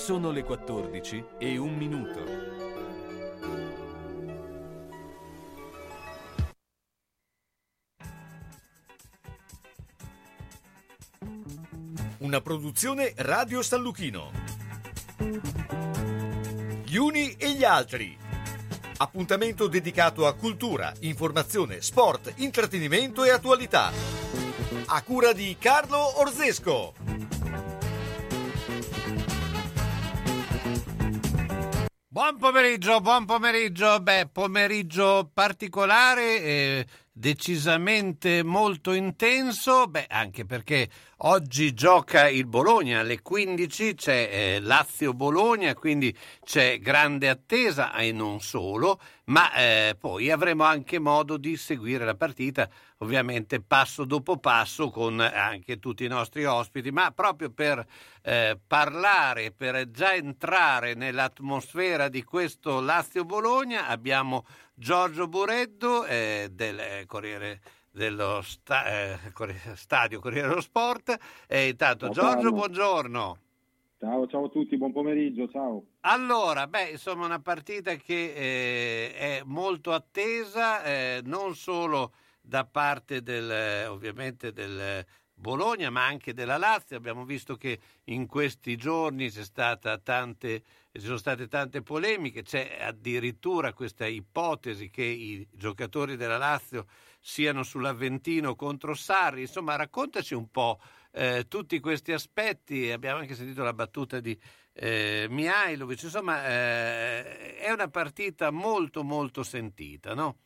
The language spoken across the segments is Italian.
Sono le 14 e un minuto. Una produzione Radio San Lucchino. Gli uni e gli altri. Appuntamento dedicato a cultura, informazione, sport, intrattenimento e attualità. A cura di Carlo Orzesco. Buon pomeriggio, buon pomeriggio. Beh, pomeriggio particolare, eh, decisamente molto intenso, beh, anche perché oggi gioca il Bologna alle 15, c'è eh, Lazio-Bologna, quindi c'è grande attesa e non solo, ma eh, poi avremo anche modo di seguire la partita, ovviamente passo dopo passo con anche tutti i nostri ospiti, ma proprio per eh, parlare, per già entrare nell'atmosfera di questo Lazio-Bologna abbiamo Giorgio Bureddo eh, del eh, Corriere dello sta, eh, Stadio Corriere dello Sport. E intanto ciao, Giorgio, buongiorno. Ciao, ciao a tutti, buon pomeriggio, ciao. Allora, beh, insomma, una partita che eh, è molto attesa, eh, non solo da parte del, ovviamente del Bologna, ma anche della Lazio. Abbiamo visto che in questi giorni c'è stata tante, ci sono state tante polemiche, c'è addirittura questa ipotesi che i giocatori della Lazio siano sull'Aventino contro Sarri. Insomma, raccontaci un po' eh, tutti questi aspetti. Abbiamo anche sentito la battuta di eh, Mihailovic. Insomma, eh, è una partita molto molto sentita, no?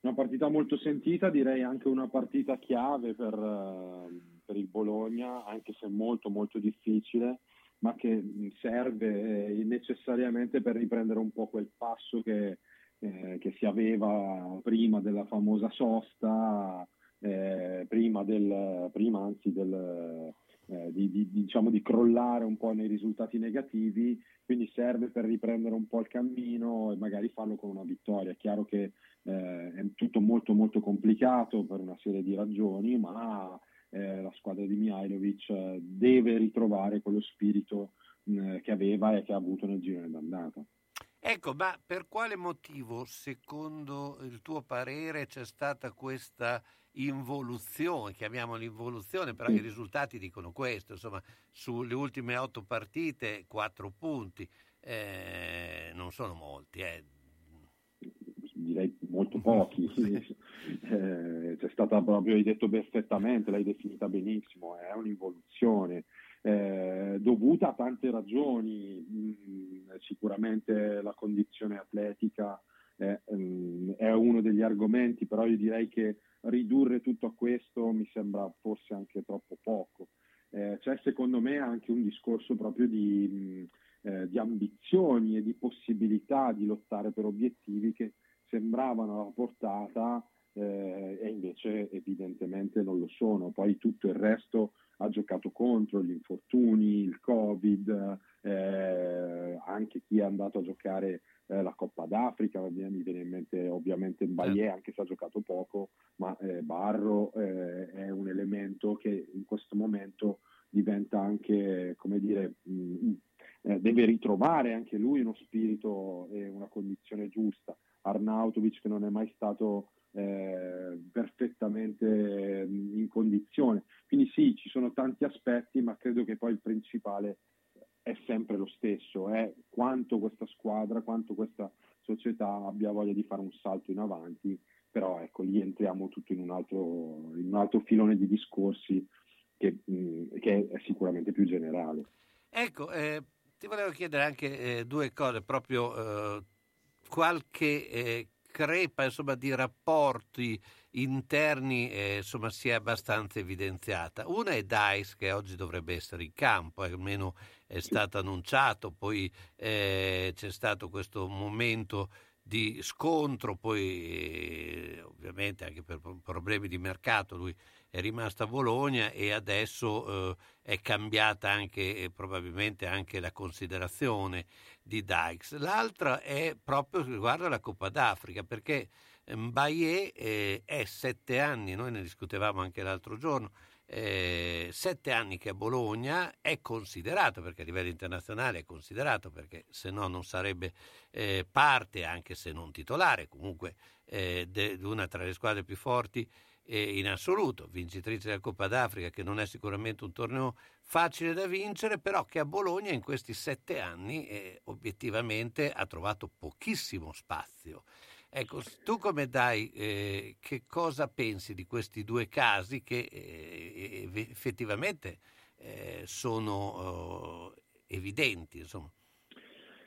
Una partita molto sentita, direi anche una partita chiave per, eh, per il Bologna, anche se molto molto difficile, ma che serve necessariamente per riprendere un po' quel passo che, eh, che si aveva prima della famosa sosta, eh, prima, del, prima anzi del, eh, di, di, diciamo di crollare un po' nei risultati negativi, quindi serve per riprendere un po' il cammino e magari farlo con una vittoria. È chiaro che eh, è tutto molto molto complicato per una serie di ragioni, ma eh, la squadra di Mihailovic eh, deve ritrovare quello spirito eh, che aveva e che ha avuto nel giro d'andata. Ecco, ma per quale motivo, secondo il tuo parere, c'è stata questa involuzione, chiamiamola involuzione, però sì. i risultati dicono questo, insomma, sulle ultime otto partite, quattro punti, eh, non sono molti, eh. direi molto pochi, eh, c'è stata proprio, hai detto perfettamente, l'hai definita benissimo, è un'involuzione eh, dovuta a tante ragioni, mh, sicuramente la condizione atletica è, mh, è uno degli argomenti, però io direi che ridurre tutto a questo mi sembra forse anche troppo poco. Eh, c'è secondo me anche un discorso proprio di, mh, eh, di, ambizioni e di possibilità di lottare per obiettivi che sembravano alla portata eh, e invece evidentemente non lo sono. Poi tutto il resto ha giocato contro, gli infortuni, il Covid, eh, anche chi è andato a giocare eh, la Coppa d'Africa, mi viene in mente ovviamente Mbaye, certo. anche se ha giocato poco, ma eh, Barro eh, è un elemento che in questo momento diventa anche, come dire, mh, mm, eh, deve ritrovare anche lui uno spirito e una condizione giusta. Arnautovic che non è mai stato eh, perfettamente in condizione. Quindi sì, ci sono tanti aspetti, ma credo che poi il principale è sempre lo stesso, è quanto questa squadra, quanto questa società abbia voglia di fare un salto in avanti, però ecco, lì entriamo tutto in un altro, in un altro filone di discorsi che, che, è sicuramente più generale. Ecco, eh, ti volevo chiedere anche eh, due cose, proprio eh, qualche eh, crepa insomma, di rapporti interni eh, insomma, si è abbastanza evidenziata. Una è Dice che oggi dovrebbe essere in campo, eh, almeno è stato annunciato, poi eh, c'è stato questo momento di scontro, poi eh, ovviamente anche per problemi di mercato lui è rimasto a Bologna e adesso eh, è cambiata anche eh, probabilmente anche la considerazione di Dykes. L'altra è proprio riguardo alla Coppa d'Africa, perché Mbaye eh, è sette anni, noi ne discutevamo anche l'altro giorno, eh, sette anni che a Bologna è considerato, perché a livello internazionale è considerato, perché se no non sarebbe eh, parte, anche se non titolare, comunque eh, di una tra le squadre più forti eh, in assoluto, vincitrice della Coppa d'Africa, che non è sicuramente un torneo facile da vincere, però che a Bologna in questi sette anni eh, obiettivamente ha trovato pochissimo spazio. Ecco, tu come dai, eh, che cosa pensi di questi due casi che eh, effettivamente eh, sono oh, evidenti? Insomma.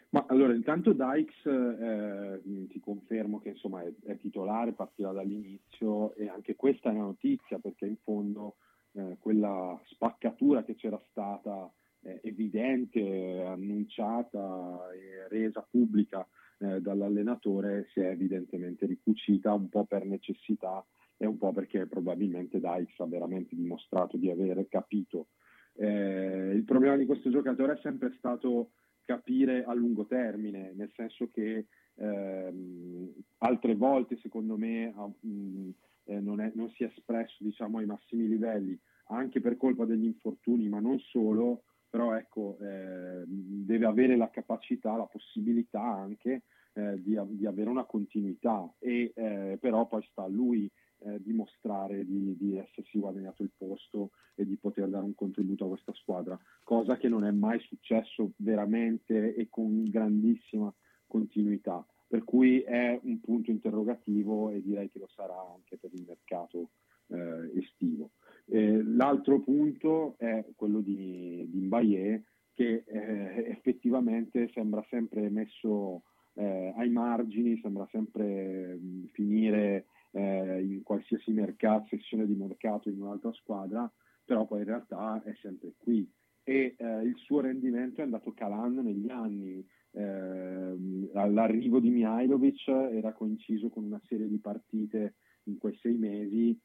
Ma allora, intanto Dykes eh, ti confermo che insomma è, è, titolare, partirà dall'inizio e anche questa è una notizia perché in fondo eh, quella spaccatura che c'era stata eh, evidente, annunciata e resa pubblica eh, dall'allenatore si è evidentemente ricucita un po' per necessità e un po' perché probabilmente Dykes ha veramente dimostrato di aver capito. Eh, il problema di questo giocatore è sempre stato capire a lungo termine, nel senso che ehm, altre volte secondo me mh, eh, non, è, non, si è espresso diciamo, ai massimi livelli, anche per colpa degli infortuni, ma non solo, però ecco, eh, deve avere la capacità, la possibilità anche eh, di, di, avere una continuità e eh, però poi sta a lui eh, dimostrare di, di, essersi guadagnato il posto e di poter dare un contributo a questa squadra, cosa che non è mai successo veramente e con grandissima continuità. Per cui è un punto interrogativo e direi che lo sarà anche per il mercato eh, estivo. Eh, l'altro punto è quello di, di Mbaye che eh, effettivamente sembra sempre messo eh, ai margini, sembra sempre mh, mm, finire eh, in qualsiasi mercato, sessione di mercato in un'altra squadra, però poi in realtà è sempre qui e eh, il suo rendimento è andato calando negli anni. Eh, all'arrivo di Mihailovic era coinciso con una serie di partite in quei sei mesi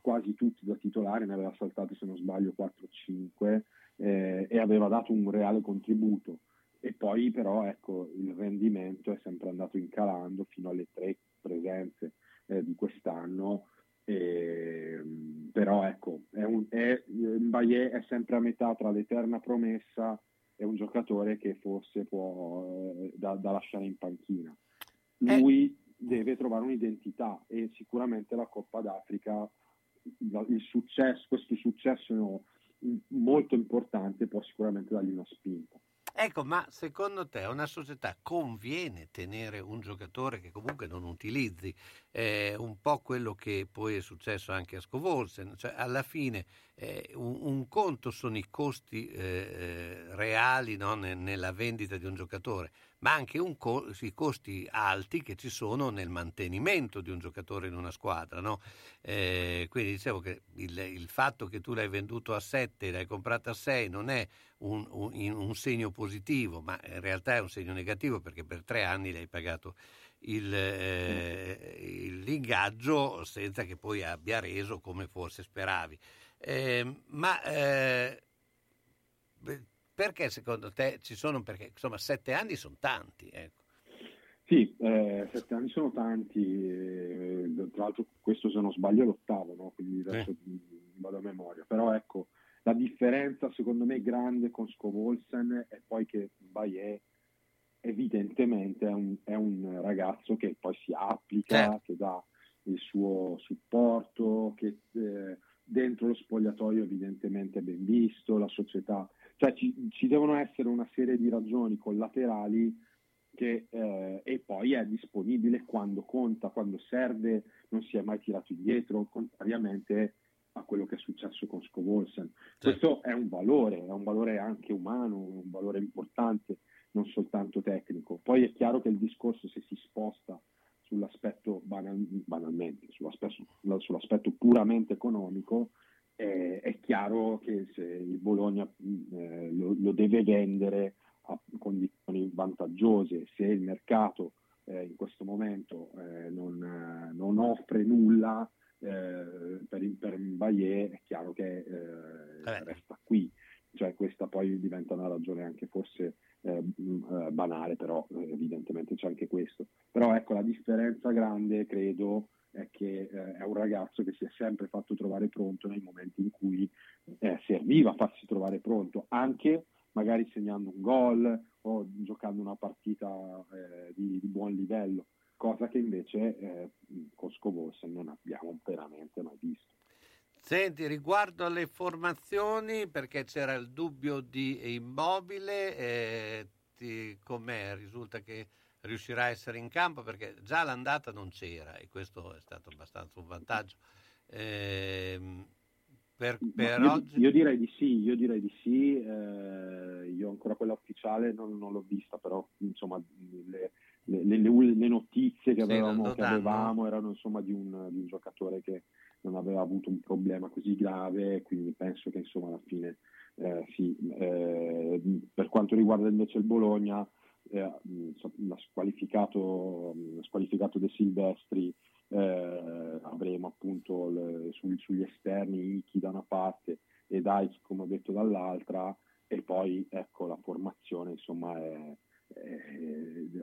quasi tutti da titolare, ne aveva saltati se non sbaglio 4-5 eh, e aveva dato un reale contributo. E poi però ecco, il rendimento è sempre andato incalando fino alle tre presenze eh, di quest'anno. E, però ecco, è un, è, Mbaye è sempre a metà tra l'eterna promessa e un giocatore che forse può eh, da, da, lasciare in panchina. Eh. Lui eh. deve trovare un'identità e sicuramente la Coppa d'Africa il successo, questo successo molto importante può sicuramente dargli una spinta. Ecco, ma secondo te a una società conviene tenere un giocatore che comunque non utilizzi? Eh, un po' quello che poi è successo anche a Scovolsen, cioè alla fine eh, un, un, conto sono i costi eh, eh reali no, nella vendita di un giocatore, ma anche co- i costi alti che ci sono nel mantenimento di un giocatore in una squadra. No? Eh, quindi dicevo che il, il, fatto che tu l'hai venduto a 7 e l'hai comprato a 6 non è un, un, un, segno positivo, ma in realtà è un segno negativo perché per tre anni l'hai pagato il, eh, l'ingaggio senza che poi abbia reso come forse speravi. Eh, ma eh, perché secondo te ci sono, perché insomma sette anni sono tanti. Ecco. Sì, eh, sette anni sono tanti, eh, tra l'altro questo se non sbaglio è l'ottavo, no? quindi adesso eh. vado a memoria, però ecco, la differenza secondo me grande con Scovolsen è poi che Bayer evidentemente è un, è un, ragazzo che poi si applica, eh. che dà il suo supporto, che eh, dentro lo spogliatoio evidentemente è ben visto, la società cioè ci, ci, devono essere una serie di ragioni collaterali che, eh, e poi è disponibile quando conta, quando serve, non si è mai tirato indietro, contrariamente a quello che è successo con Scovolsen. Sì. Questo è un valore, è un valore anche umano, un valore importante, non soltanto tecnico. Poi è chiaro che il discorso se si sposta sull'aspetto banal, banalmente, sull'aspetto, sull'aspetto puramente economico, eh, è chiaro che se il Bologna eh, lo, lo, deve vendere a condizioni vantaggiose, se il mercato eh, in questo momento eh, non, eh, non, offre nulla eh, per, per Bayer, è chiaro che resta qui. cioè questa poi diventa una ragione anche forse eh, eh, banale, però eh, evidentemente c'è anche questo. Però ecco, la differenza grande credo è che eh, è un ragazzo che si è sempre fatto trovare pronto nei momenti in cui eh, serviva farsi trovare pronto, anche magari segnando un gol o giocando una partita eh, di, di, buon livello, cosa che invece eh, con Scovolsen non abbiamo veramente mai visto. Senti, riguardo alle formazioni, perché c'era il dubbio di immobile, eh, ti, com'è? Risulta che riuscirà a essere in campo perché già l'andata non c'era e questo è stato abbastanza un vantaggio. Eh, per, per io, oggi... io, direi di sì, io direi di sì, eh, io ancora quella ufficiale non, non, l'ho vista, però insomma le, le, le, le notizie che avevamo, che avevamo erano insomma di un, di un, giocatore che non aveva avuto un problema così grave, quindi penso che insomma alla fine eh, sì. Eh, per quanto riguarda invece il Bologna, eh, squalificato, squalificato De Silvestri, eh, avremo appunto le, su, sugli esterni Iki da una parte e Daich come ho detto dall'altra e poi ecco la formazione insomma è, è,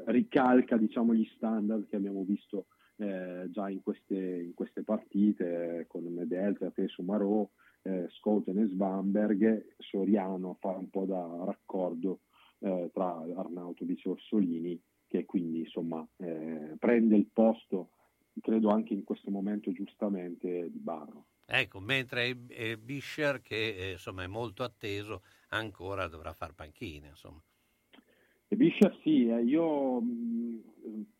ricalca diciamo gli standard che abbiamo visto eh, già in queste, in queste, partite con Medelza, Tesu Marò, eh, Schouten e Svamberg, Soriano fa un po' da raccordo eh, tra Arnautovic e Orsolini che quindi insomma eh, prende il posto credo anche in questo momento giustamente di Barro. Ecco, mentre eh, Bischer che eh, insomma è molto atteso ancora dovrà far panchina insomma. E Bischer sì, eh, io mh,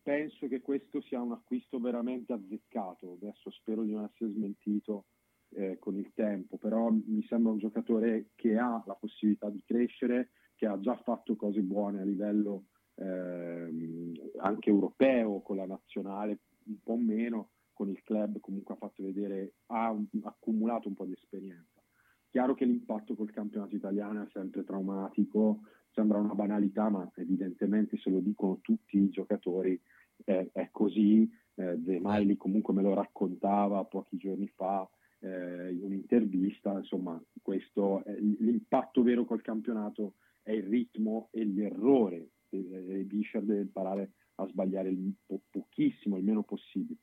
penso che questo sia un acquisto veramente azzeccato, adesso spero di non essere smentito eh, con il tempo, però mi sembra un giocatore che ha la possibilità di crescere, che ha già fatto cose buone a livello ehm, anche europeo con la nazionale un po' meno, con il club comunque ha fatto vedere, ha accumulato un po' di esperienza. Chiaro che l'impatto col campionato italiano è sempre traumatico, sembra una banalità, ma evidentemente se lo dicono tutti i giocatori eh, è così. Eh, De Miley comunque me lo raccontava pochi giorni fa eh, in un'intervista, insomma, questo, l'impatto vero col campionato è il ritmo e l'errore. E Bisher deve imparare a sbagliare il po- pochissimo, il meno possibile.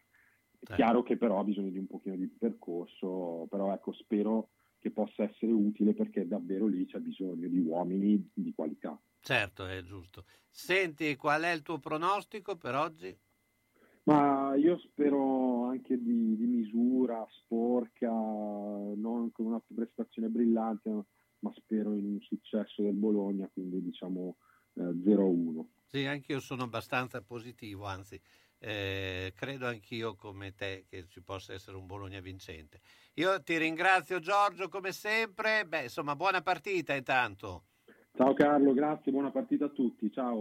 È eh. chiaro che però ha bisogno di un pochino di percorso, però ecco, spero che possa essere utile perché davvero lì c'è bisogno di uomini di qualità. Certo, è giusto. Senti, qual è il tuo pronostico per oggi? Ma io spero anche di, di misura, sporca, non con una prestazione brillante, ma spero in un successo del Bologna, quindi diciamo eh, 0-1. Sì, anche io sono abbastanza positivo, anzi, eh, credo anch'io come te che ci possa essere un Bologna vincente. Io ti ringrazio Giorgio come sempre, beh insomma buona partita intanto. Ciao Carlo, grazie, buona partita a tutti, ciao.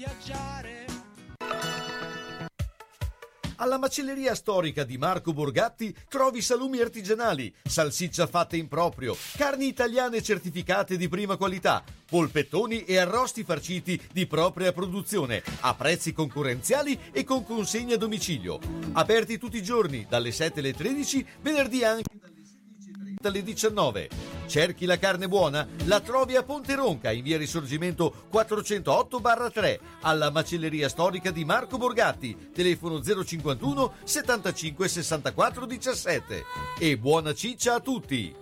Viaggiare alla macelleria storica di Marco Borgatti trovi salumi artigianali, salsiccia fatta in proprio, carni italiane certificate di prima qualità, polpettoni e arrosti farciti di propria produzione, a prezzi concorrenziali e con consegna a domicilio. Aperti tutti i giorni, dalle 7 alle 13, venerdì anche alle 19. Cerchi la carne buona? La trovi a Ponte Ronca in via Risorgimento 408-3 alla macelleria storica di Marco Borgatti, telefono 051 75 64 17. E buona ciccia a tutti!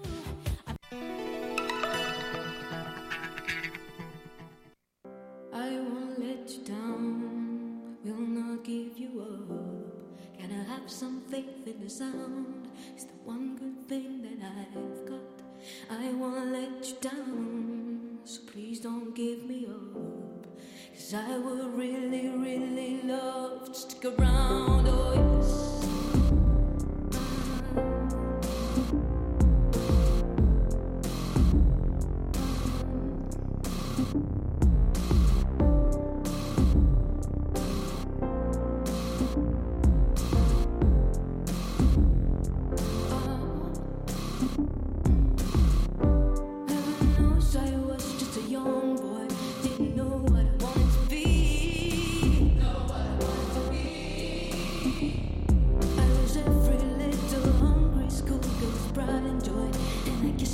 some faith in the sound. One good thing that I've got. I won't let you down, so please don't give me up. Cause I would really, really love to stick around. Oh, yes.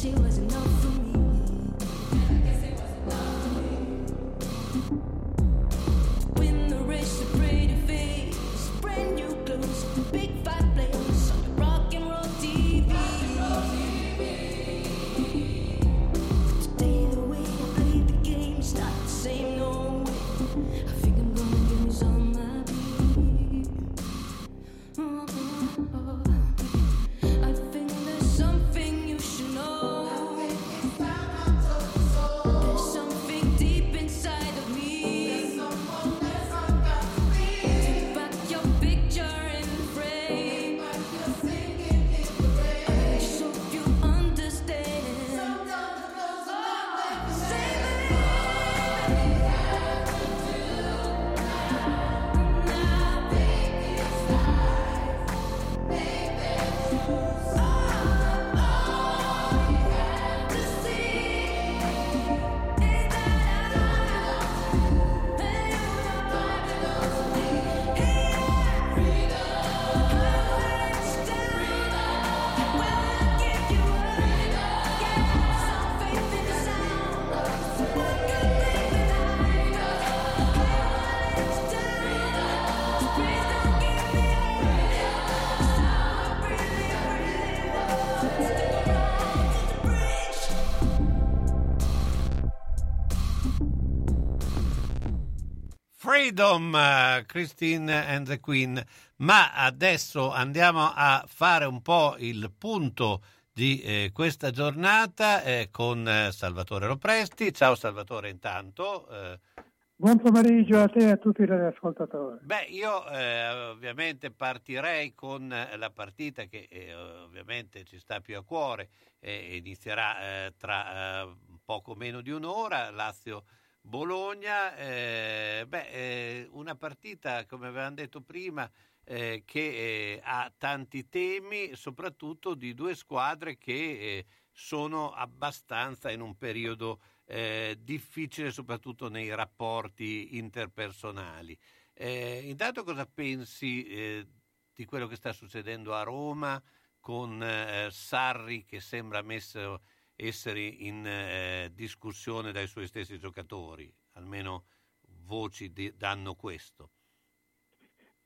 she was Freedom, uh, Christine and the Queen. Ma adesso andiamo a fare un po' il punto di eh, questa giornata eh, con eh, Salvatore Lopresti. Ciao Salvatore intanto. Eh. Buon pomeriggio a te e a tutti gli ascoltatori. Beh, io eh, ovviamente partirei con la partita che eh, ovviamente ci sta più a cuore e inizierà tra poco meno di un'ora. Lazio Bologna, eh, beh, eh, una partita, come avevamo detto prima, eh, che eh, ha tanti temi, soprattutto di due squadre che eh, sono abbastanza in un periodo eh, difficile, soprattutto nei rapporti interpersonali. intanto cosa pensi di quello che sta succedendo a Roma con Sarri che sembra messo essere in eh, discussione dai suoi stessi giocatori, almeno voci di, danno questo.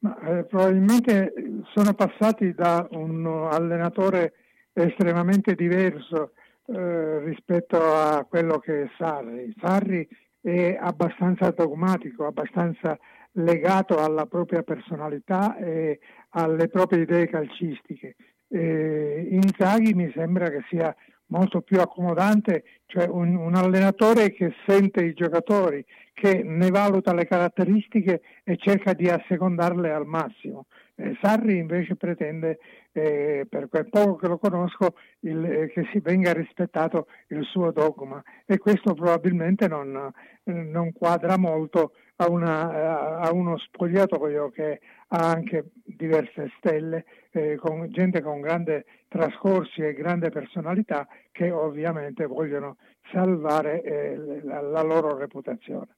Ma, eh, probabilmente sono passati da un allenatore estremamente diverso eh, rispetto a quello che è Sarri. Sarri è abbastanza dogmatico, abbastanza legato alla propria personalità e alle proprie idee calcistiche. Eh, Inzaghi mi sembra che sia molto più accomodante, cioè un, un, allenatore che sente i giocatori, che ne valuta le caratteristiche e cerca di assecondarle al massimo. Eh, Sarri invece pretende, eh, per quel poco che lo conosco, il, eh, che si venga rispettato il suo dogma e questo probabilmente non, non quadra molto a, una, a, uno spogliatoio che ha anche diverse stelle, eh, con gente con grande trascorsi e grande personalità che ovviamente vogliono salvare eh, la, la, loro reputazione.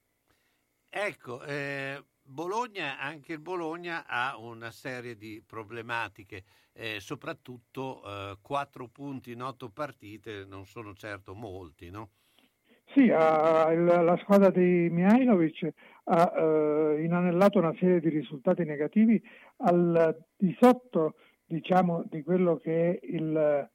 Ecco, eh, Bologna, anche il Bologna ha una serie di problematiche, eh, soprattutto eh, quattro punti in otto partite non sono certo molti, no? Sì, ha, la squadra di Mihailovic ha eh, inanellato una serie di risultati negativi al di sotto diciamo, di quello che è il,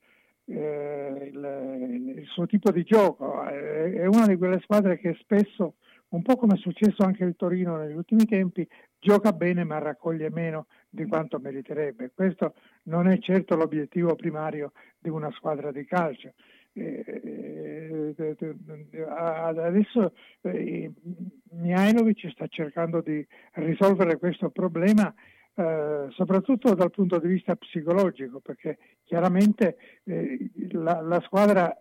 eh, il, il, suo tipo di gioco. È, è una di quelle squadre che spesso, un po' come è successo anche il Torino negli ultimi tempi, gioca bene ma raccoglie meno di quanto meriterebbe. Questo non è certo l'obiettivo primario di una squadra di calcio. Eh, eh, eh, adesso Mihailovic sta cercando di risolvere questo problema soprattutto dal punto di vista psicologico, perché chiaramente la, la, squadra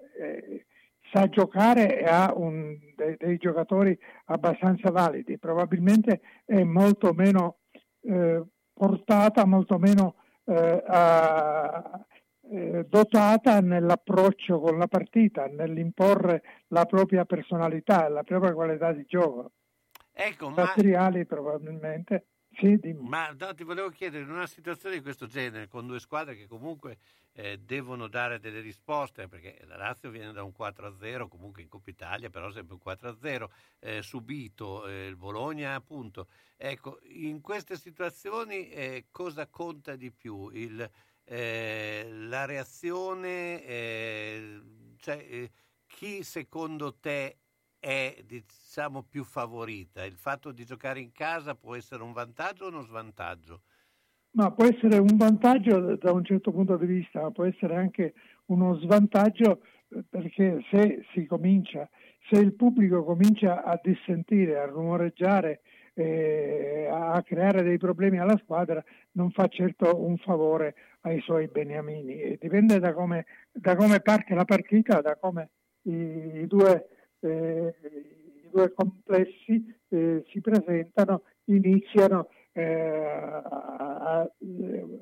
sa giocare e ha un, dei, dei, giocatori abbastanza validi, probabilmente è molto meno portata, molto meno a, eh, dotata nell'approccio con la partita, nell'imporre la propria personalità la propria qualità di gioco. Ecco, Materiali ma... probabilmente. Sì, ma no, ti volevo chiedere, in una situazione di questo genere, con due squadre che comunque eh, devono dare delle risposte, perché la Lazio viene da un 4-0, comunque in Coppa Italia, però sempre un 4-0, eh, subito, eh, il Bologna appunto. Ecco, in queste situazioni eh, cosa conta di più? Il, eh, la reazione, eh, cioè, chi secondo te è diciamo, più favorita? Il fatto di giocare in casa può essere un vantaggio o uno svantaggio? Ma può essere un vantaggio da un certo punto di vista, ma può essere anche uno svantaggio eh, perché se si comincia, se il pubblico comincia a dissentire, a rumoreggiare, eh, a creare dei problemi alla squadra, non fa certo un favore ai suoi beniamini. Dipende da come, da come, parte la partita, da come i, i due eh, i due complessi eh, si presentano, iniziano eh, a, a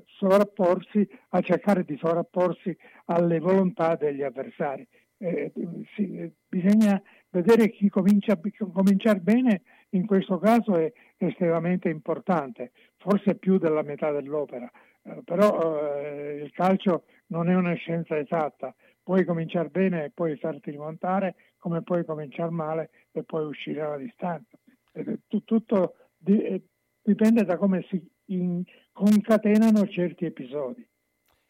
sovrapporsi, a cercare di sovrapporsi alle volontà degli avversari. Eh, sì, bisogna vedere chi comincia, cominciare bene in questo caso è estremamente importante, forse più della metà dell'opera, eh, però eh, il calcio non è una scienza esatta, puoi cominciare bene e poi farti rimontare, come puoi cominciare male e poi uscire alla distanza. tutto di, dipende da come si concatenano certi episodi.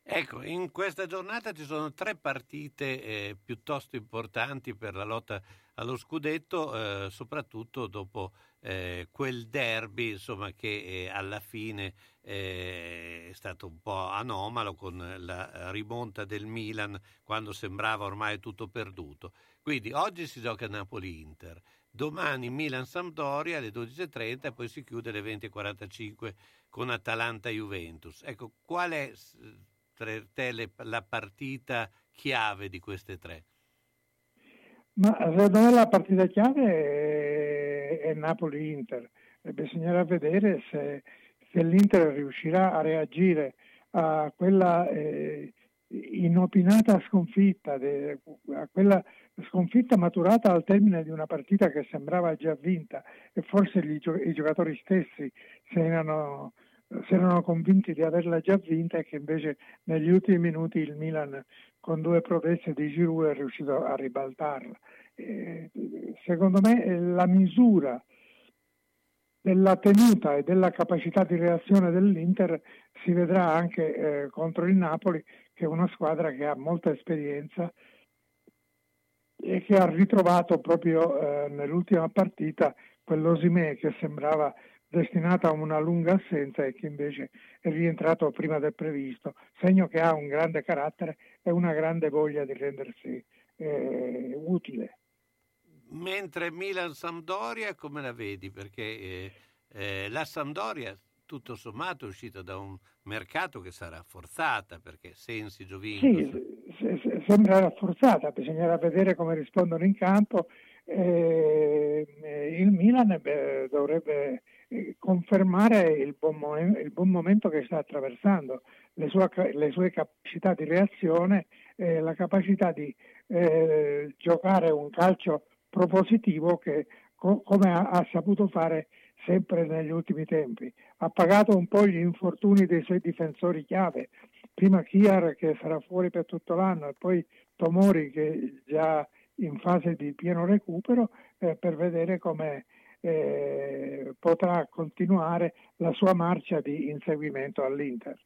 Ecco, in questa giornata ci sono tre partite eh, piuttosto importanti per la lotta allo scudetto, eh, soprattutto dopo eh, quel derby insomma, che eh, alla fine eh, è stato un po' anomalo con la rimonta del Milan quando sembrava ormai tutto perduto. Quindi oggi si gioca Napoli-Inter, domani Milan-Sampdoria alle 12.30 e poi si chiude alle 20.45 con Atalanta-Juventus. Ecco, qual è per te la partita chiave di queste tre? Ma secondo me la partita chiave è, è Napoli-Inter. Bisognerà vedere se, se, l'Inter riuscirà a reagire a quella eh, inopinata sconfitta, de, a quella sconfitta maturata al termine di una partita che sembrava già vinta e forse gli, i giocatori stessi si erano si erano convinti di averla già vinta e che invece negli ultimi minuti il Milan con due proteste di Giroud è riuscito a ribaltarla. Eh, secondo me la misura della tenuta e della capacità di reazione dell'Inter si vedrà anche eh, contro il Napoli, che è una squadra che ha molta esperienza e che ha ritrovato proprio eh, nell'ultima partita quell'Osimè che sembrava destinata a una lunga assenza e che invece è rientrato prima del previsto, segno che ha un grande carattere e una grande voglia di rendersi eh, utile. Mentre Milan-Sampdoria come la vedi? Perché eh, eh, la Sampdoria tutto sommato è uscita da un mercato che sarà forzata perché Sensi, Giovinco... Sì, sembra rafforzata, bisognerà vedere come rispondono in campo. Eh, il Milan beh, dovrebbe confermare il buon, momento, il buon, momento che sta attraversando, le sue, le sue capacità di reazione, eh, la capacità di eh, giocare un calcio propositivo che co- come ha, ha, saputo fare sempre negli ultimi tempi. Ha pagato un po' gli infortuni dei suoi difensori chiave, prima Chiar che sarà fuori per tutto l'anno e poi Tomori che già in fase di pieno recupero eh, per vedere come eh, potrà continuare la sua marcia di inseguimento all'Inter.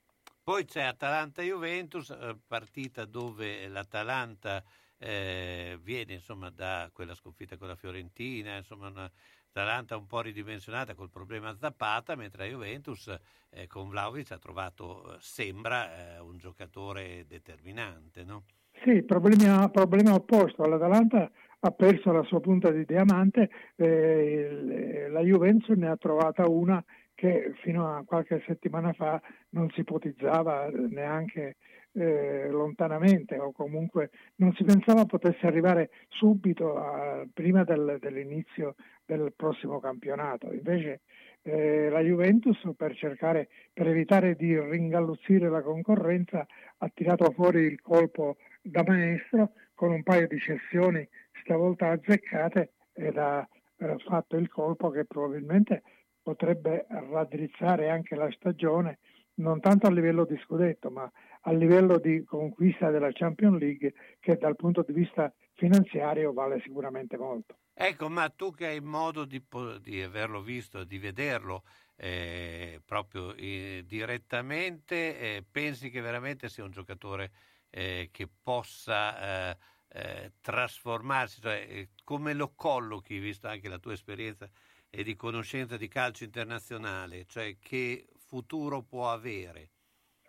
Poi c'è Atalanta-Juventus, eh, partita dove l'Atalanta eh, viene insomma, da quella sconfitta con la Fiorentina, insomma una Atalanta un po' ridimensionata col problema Zappata, mentre la Juventus eh, con Vlaovic ha trovato, eh, sembra, eh, un giocatore determinante. No? Sì, problema, problema opposto. L'Atalanta ha perso la sua punta di diamante, eh, la Juventus ne ha trovata una che fino a qualche settimana fa non si ipotizzava neanche eh, lontanamente o comunque non si pensava potesse arrivare subito a, prima del, dell'inizio del prossimo campionato. Invece eh, la Juventus per cercare, per evitare di ringalluzzire la concorrenza ha tirato fuori il colpo da maestro con un paio di cessioni stavolta azzeccate ed ha eh, fatto il colpo che probabilmente potrebbe raddrizzare anche la stagione non tanto a livello di scudetto ma a livello di conquista della Champions League che dal punto di vista finanziario vale sicuramente molto. Ecco, ma tu che hai modo di, di averlo visto, di vederlo eh, proprio eh, direttamente, eh, pensi che veramente sia un giocatore eh, che possa eh, eh, trasformarsi, cioè, eh, come lo collochi, visto anche la tua esperienza e di conoscenza di calcio internazionale, cioè che futuro può avere?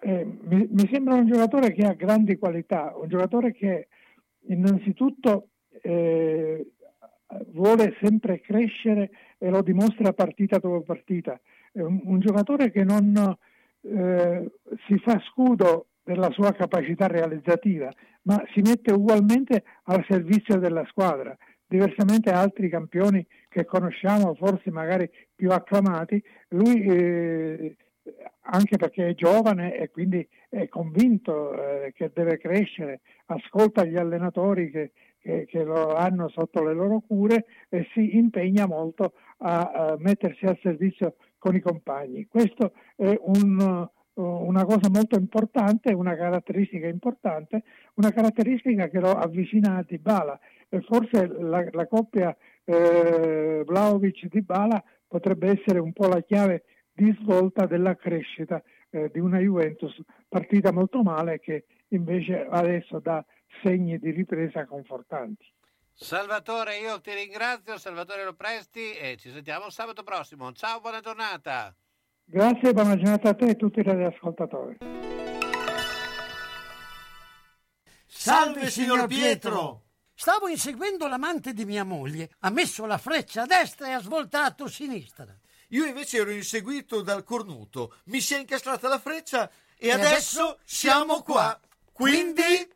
Eh, mi, mi, sembra un giocatore che ha grandi qualità, un giocatore che innanzitutto eh, vuole sempre crescere e lo dimostra partita dopo partita. Un, un giocatore che non eh, si fa scudo della sua capacità realizzativa, ma si mette ugualmente al servizio della squadra. diversamente altri campioni che conosciamo, forse magari più acclamati, lui eh, anche perché è giovane e quindi è convinto eh, che deve crescere, ascolta gli allenatori che, che, che, lo hanno sotto le loro cure e si impegna molto a, a mettersi al servizio con i compagni. Questo è un, una cosa molto importante, una caratteristica importante, una caratteristica che lo avvicina a Dybala e forse la, la coppia eh, Vlaovic-Dybala potrebbe essere un po' la chiave di svolta della crescita eh, di una Juventus partita molto male che invece adesso dà segni di ripresa confortanti. Salvatore, io ti ringrazio, Salvatore Lopresti e ci sentiamo sabato prossimo. Ciao, buona giornata. Grazie, buona giornata a te e a tutti i radioascoltatori. Salve signor Pietro! Stavo inseguendo l'amante di mia moglie, ha messo la freccia a destra e ha svoltato a sinistra. Io invece ero inseguito dal cornuto, mi si è incastrata la freccia e, e adesso, adesso siamo qua. Quindi...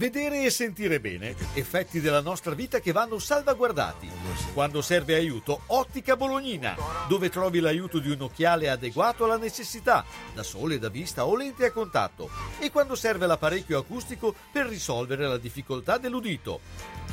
Vedere e sentire bene, effetti della nostra vita che vanno salvaguardati. Quando serve aiuto, Ottica Bolognina, dove trovi l'aiuto di un occhiale adeguato alla necessità, da sole, da vista o lente a contatto, e quando serve l'apparecchio acustico per risolvere la difficoltà dell'udito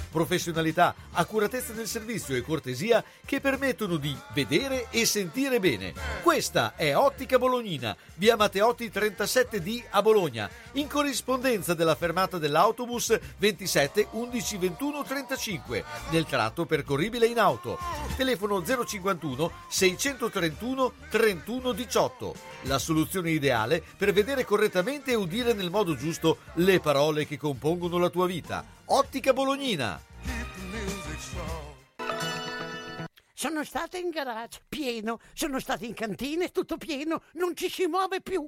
professionalità, accuratezza del servizio e cortesia che permettono di vedere e sentire bene. Questa è Ottica Bolognina, via Matteotti 37D a Bologna, in corrispondenza della fermata dell'autobus 27 11 21 35, nel tratto percorribile in auto. Telefono 051 631 31 18. La soluzione ideale per vedere correttamente e udire nel modo giusto le parole che compongono la tua vita. Ottica Bolognina. Sono stato in garage, pieno, sono stato in cantina, tutto pieno, non ci si muove più,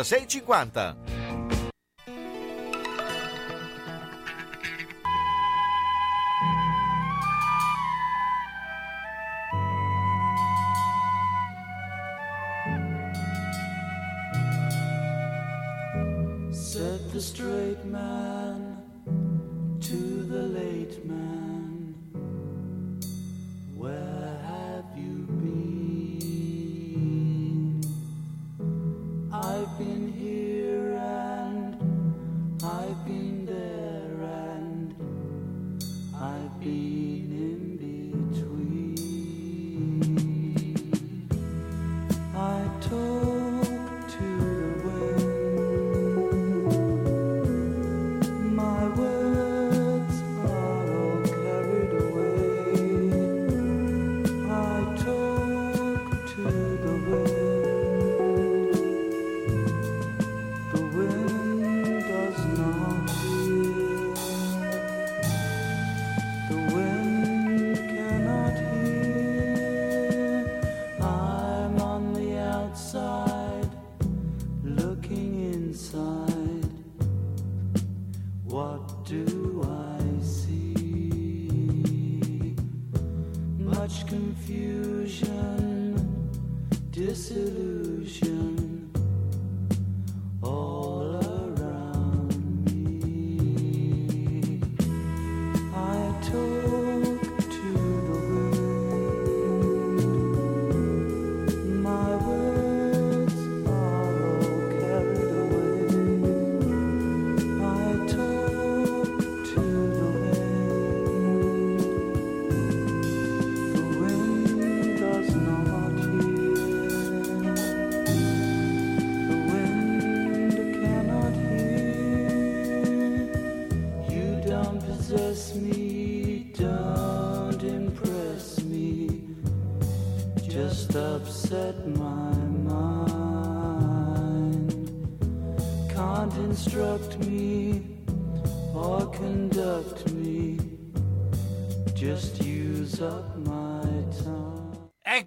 6,50. Said the straight man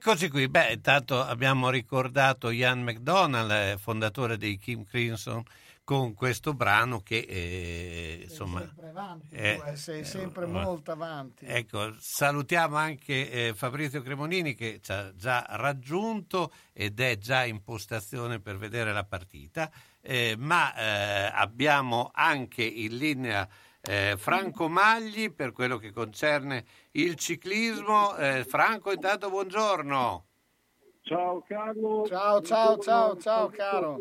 Eccoci qui, beh, intanto abbiamo ricordato Ian McDonald, eh, fondatore dei Kim Crimson, con questo brano che eh, insomma... sempre avanti, eh, tu, eh, sei eh, sempre molto avanti. Ecco, salutiamo anche eh, Fabrizio Cremonini che ci ha già raggiunto ed è già in postazione per vedere la partita, ma abbiamo anche in linea eh, Franco Magli per quello che concerne il ciclismo. Eh, Franco, intanto buongiorno. Ciao Carlo. Ciao, ciao, ciao, ciao, caro.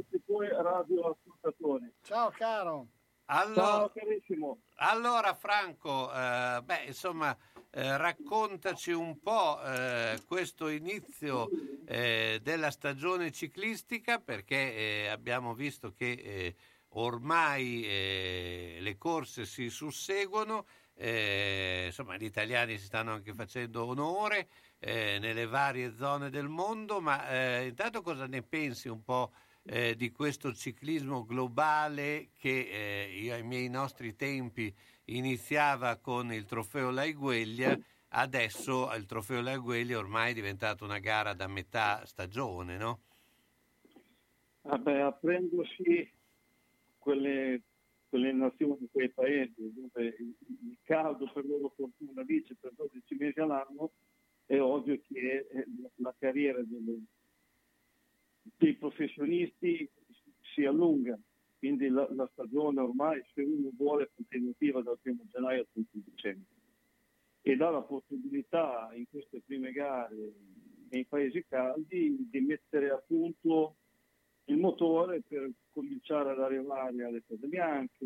Ciao caro. Allora, Ciao carissimo. allora, Franco, eh, beh, insomma, eh, raccontaci un po' eh, questo inizio eh, della stagione ciclistica perché eh, abbiamo visto che eh, ormai eh, le corse si susseguono, eh, insomma gli italiani si stanno anche facendo onore eh, nelle varie zone del mondo, ma eh, intanto cosa ne pensi un po' eh, di questo ciclismo globale che eh, io ai miei nostri tempi iniziava con il trofeo Laigueglia, adesso il trofeo Laigueglia ormai è diventato una gara da metà stagione, no? Vabbè, apprendosi quelle, quelle nazioni, quei paesi dove il, caldo per loro fortuna vince per 12 mesi all'anno, è ovvio che eh, la carriera delle- dei professionisti si allunga. Quindi la, la stagione ormai, se uno vuole, è continuativa dal primo gennaio al 30 dicembre. e dà la possibilità in queste prime gare nei paesi caldi di mettere a punto il motore per cominciare ad arrivare alle cose bianche,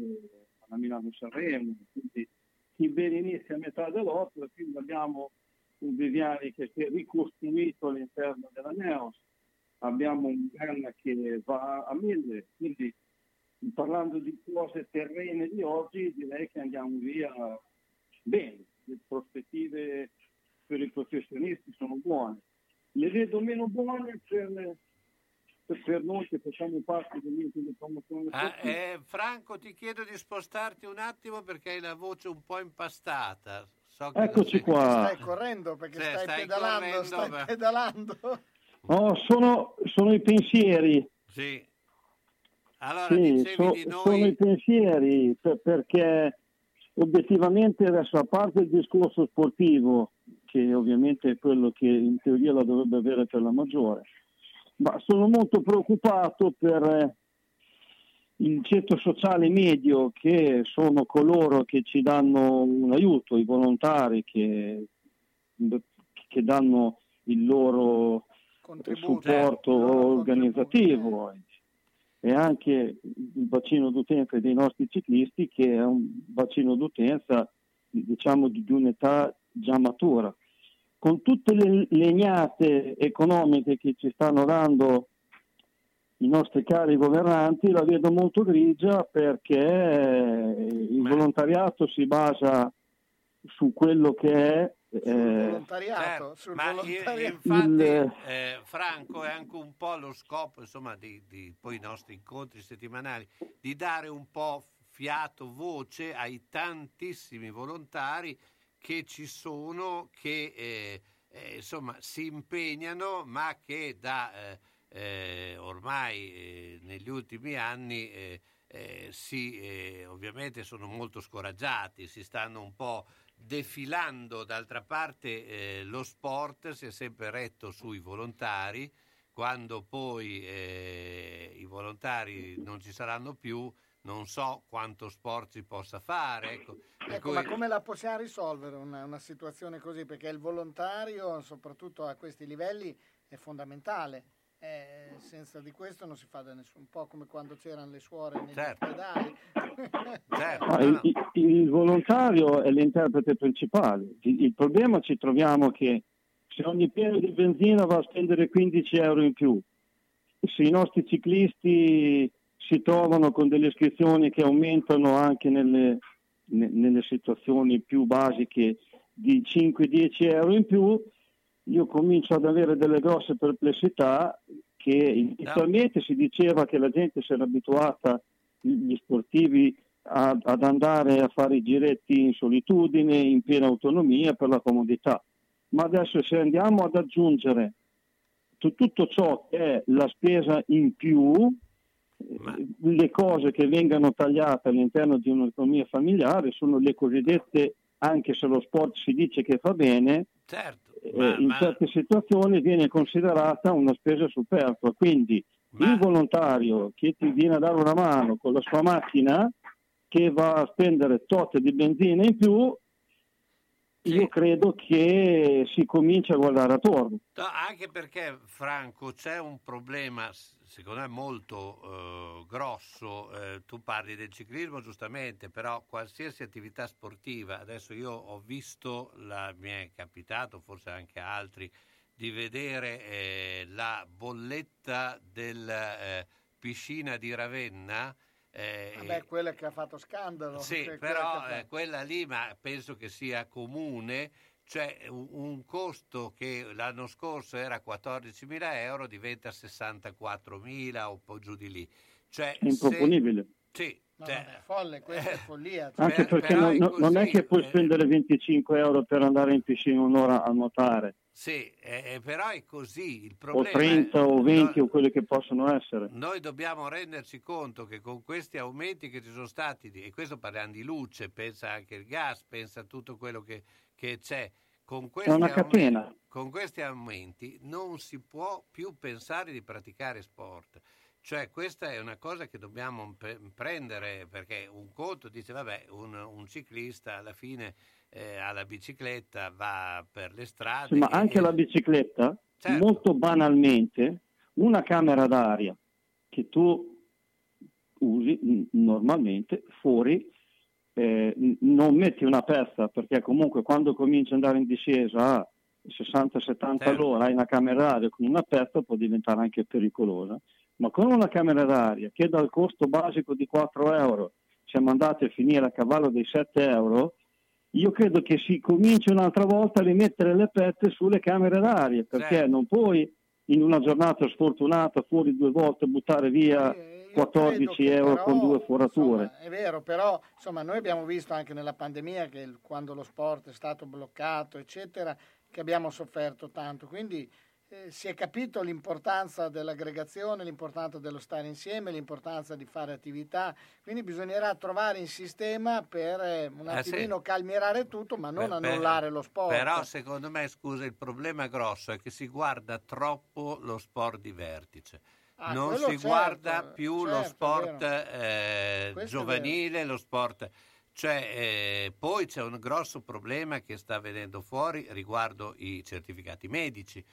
alla Milano Sanremo, quindi chi ben inizia a metà dell'opera, quindi abbiamo un Viviani che si è ricostruito all'interno della Neos, abbiamo un Ganna che va a mille, quindi parlando di cose terrene di oggi direi che andiamo via bene, le prospettive per i professionisti sono buone. Le vedo meno buone per, per- noi che facciamo parte dell'ente di promozione Ah, eh, Franco, ti chiedo di spostarti un attimo perché hai la voce un po' impastata. So che Eccoci qua. Stai correndo perché Sì, stai, stai pedalando, correndo, stai beh. pedalando. Oh, sono, sono i pensieri, Sì. Allora, sì, so- di sono i noi... pensieri per- perché obiettivamente adesso a parte il discorso sportivo, che ovviamente è quello che in teoria la dovrebbe avere per la maggiore, ma sono molto preoccupato per eh, il ceto sociale medio che sono coloro che ci danno un aiuto, i volontari che, che danno il loro supporto organizzativo e anche il bacino d'utenza dei nostri ciclisti che è un bacino d'utenza diciamo di di un'età già matura. Con tutte le legnate economiche che ci stanno dando i nostri cari governanti la vedo molto grigia perché il volontariato si basa su quello che è Sul eh, volontariato, Eh, sul ma i- volontariato. infatti, Il- eh, Franco, è anche un po' lo scopo, insomma, di, di poi i nostri incontri settimanali, di dare un po' fiato, voce ai tantissimi volontari che ci sono, che eh, eh, insomma si impegnano, ma che da eh, eh, ormai eh, negli ultimi anni eh, si, ovviamente sono molto scoraggiati, si stanno un po' defilando, d'altra parte lo sport si è sempre retto sui volontari, quando poi i volontari non ci saranno più, non so quanto sport si possa fare. Ecco, Ecco, cui- ma come la possiamo risolvere una, una situazione così? Perché il volontario, soprattutto a questi livelli, è fondamentale. Eh, senza di questo non si fa da nessun un po' come quando c'erano le suore negli Certo. ospedali. Certo, no, il, no. il- il volontario è l'interprete principale. Il, il problema ci troviamo che se ogni pieno di benzina va a spendere 15 euro in più, se i nostri ciclisti si trovano con delle iscrizioni che aumentano anche nelle, ne- nelle situazioni più basiche di 5-10 euro in più, io comincio ad avere delle grosse perplessità che inizialmente si diceva che la gente si era abituata, gli sportivi, a- ad andare a fare i giretti in solitudine, in piena autonomia per la comodità. Ma adesso se andiamo ad aggiungere tu- tutto ciò che è la spesa in più, eh, le cose che vengano tagliate all'interno di un'economia familiare sono le cosiddette, anche se lo sport si dice che fa bene, Certo, eh, ma- in ma- certe situazioni viene considerata una spesa superflua. Quindi il volontario che ti viene a dare una mano con la sua macchina, che va a spendere tot di benzina in più, io credo che si comincia a guardare attorno. No, anche perché, Franco, c'è un problema, secondo me, molto eh, grosso. Eh, tu parli del ciclismo, giustamente, però qualsiasi attività sportiva, adesso io ho visto, la, mi è capitato, forse anche altri, di vedere eh, la bolletta della eh, piscina di Ravenna. Eh, Vabbè, quella che ha fatto scandalo. sì, cioè, quella però ha eh, quella lì, ma penso che sia comune, cioè un, un costo che l'anno scorso era 14.000 euro diventa 64.000 o un po' giù di lì. Cioè, È improponibile. se- sì, No, cioè, vabbè, folle, questa è follia. cioè. Anche Per- perché non, è non- non è che puoi eh. spendere 25 euro per andare in piscina un'ora a nuotare, sì, eh, però è così. Il o problema 30 è- o 20 no- o quelli che possono essere. Noi dobbiamo renderci conto che con questi aumenti che ci sono stati, e questo parliamo di luce, pensa anche il gas, pensa a tutto quello che, che c'è, con questi, una aumen- catena. con questi aumenti non si può più pensare di praticare sport. Cioè questa è una cosa che dobbiamo pre- prendere perché un conto dice vabbè un, un ciclista alla fine eh, ha la bicicletta, va per le strade. Sì, ma anche e- la bicicletta, Certo. molto banalmente, una camera d'aria che tu usi normalmente fuori, eh, non metti una pezza perché comunque quando cominci ad andare in discesa a 60-70 Certo. all'ora hai una camera d'aria con una pezza può diventare anche pericolosa, ma con una camera d'aria che dal costo basico di 4 euro siamo andati a finire a cavallo dei 7 euro, io credo che si cominci un'altra volta a rimettere le pezze sulle camere d'aria, perché Certo. non puoi in una giornata sfortunata fuori due volte buttare via Io 14 credo che euro però, con due forature. insomma, è vero, però insomma, noi abbiamo visto anche nella pandemia che quando lo sport è stato bloccato, eccetera, che abbiamo sofferto tanto. Quindi eh, si è capito l'importanza dell'aggregazione, l'importanza dello stare insieme, l'importanza di fare attività. Quindi bisognerà trovare il sistema per eh, un Eh, sì. attimino calmierare tutto, ma non Per- per- annullare lo sport. Però secondo me, scusa, il problema grosso è che si guarda troppo lo sport di vertice. Ah, non si certo, guarda più lo certo, è sport eh, giovanile, lo sport... Cioè, eh, poi c'è un grosso problema che sta venendo fuori riguardo i certificati medici.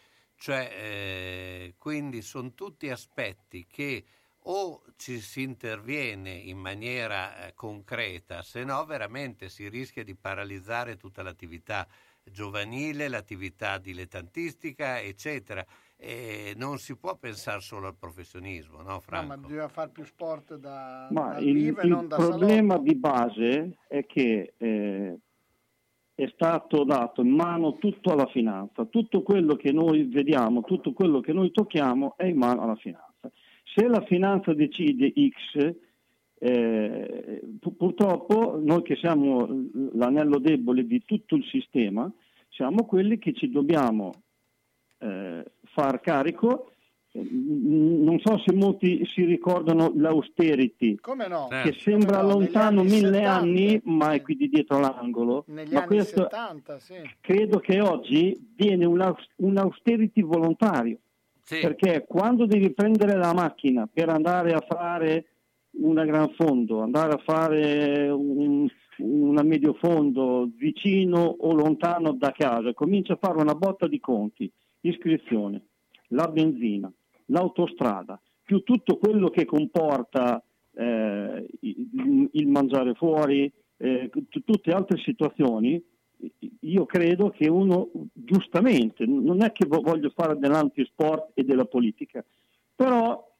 Cioè, eh, quindi sono tutti aspetti che o ci si interviene in maniera eh, concreta, se no veramente si rischia di paralizzare tutta l'attività giovanile, l'attività dilettantistica, eccetera. E non si può pensare solo al professionismo, no No, Franco? ma bisogna fare più sport da, Ma dal il, vivo e il non da problema salotto. di base è che eh, è stato dato in mano tutto alla finanza. Tutto quello che noi vediamo, tutto quello che noi tocchiamo è in mano alla finanza. Se la finanza decide X, eh, pu- purtroppo noi che siamo l'anello debole di tutto il sistema, siamo quelli che ci dobbiamo eh, far carico non so se molti si ricordano l'austerity, Come no? Eh. che sembra Come no, lontano anni mille 70. anni, ma è qui di dietro l'angolo. Negli ma anni questo 70, sì. credo che oggi viene un, un austerity volontario, Sì. perché quando devi prendere la macchina per andare a fare una gran fondo, andare a fare un, una medio fondo vicino o lontano da casa, comincia a fare una botta di conti, iscrizione, la benzina, l'autostrada, più tutto quello che comporta eh, il, mangiare fuori, eh, tutte altre situazioni, io credo che uno giustamente, non è che vo- voglio fare dell'antisport e della politica, però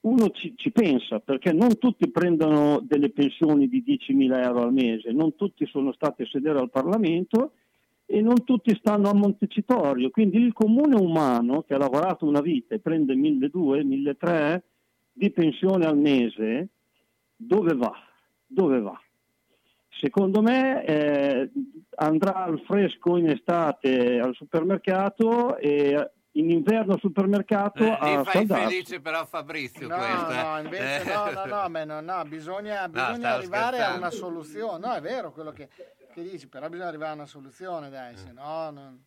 uno ci, ci pensa perché non tutti prendono delle pensioni di 10.000 euro al mese, non tutti sono stati a sedere al Parlamento e non tutti stanno a Montecitorio, quindi il comune umano che ha lavorato una vita e prende 1.200, 1.300 di pensione al mese, dove va? Dove va? Secondo me eh, andrà al fresco in estate al supermercato e in inverno al supermercato Eh, a fai saldarsi. felice però Fabrizio No, questa. no, invece Eh. no, no, no, ma no, no, bisogna, bisogna stavo arrivare a scherzando. una soluzione. No, è vero quello che, che dici, però bisogna arrivare a una soluzione, dai, se no non,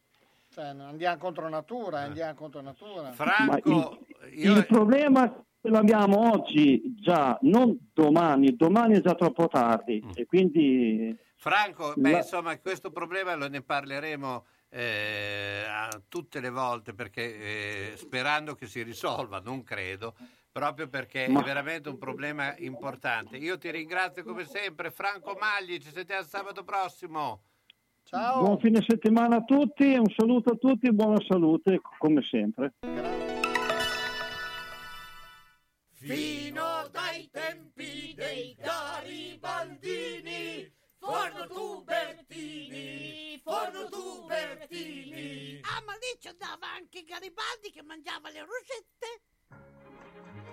cioè, non andiamo contro natura, andiamo contro natura. Franco, il, io... il problema ce l'abbiamo oggi già, non domani, domani è già troppo tardi Mm. e quindi Franco, beh, La- insomma, questo problema lo ne parleremo eh, tutte le volte perché eh, sperando che si risolva, non credo, proprio perché Ma- è veramente un problema importante. Io ti ringrazio come sempre, Franco Magli, ci sentiamo sabato prossimo. Ciao. buon fine settimana a tutti, un saluto a tutti e buona salute come sempre. Fino dai tempi dei garibaldini, forno tubertini, forno tubertini. Ah, ma lì ci andava anche Garibaldi che mangiava le rosette.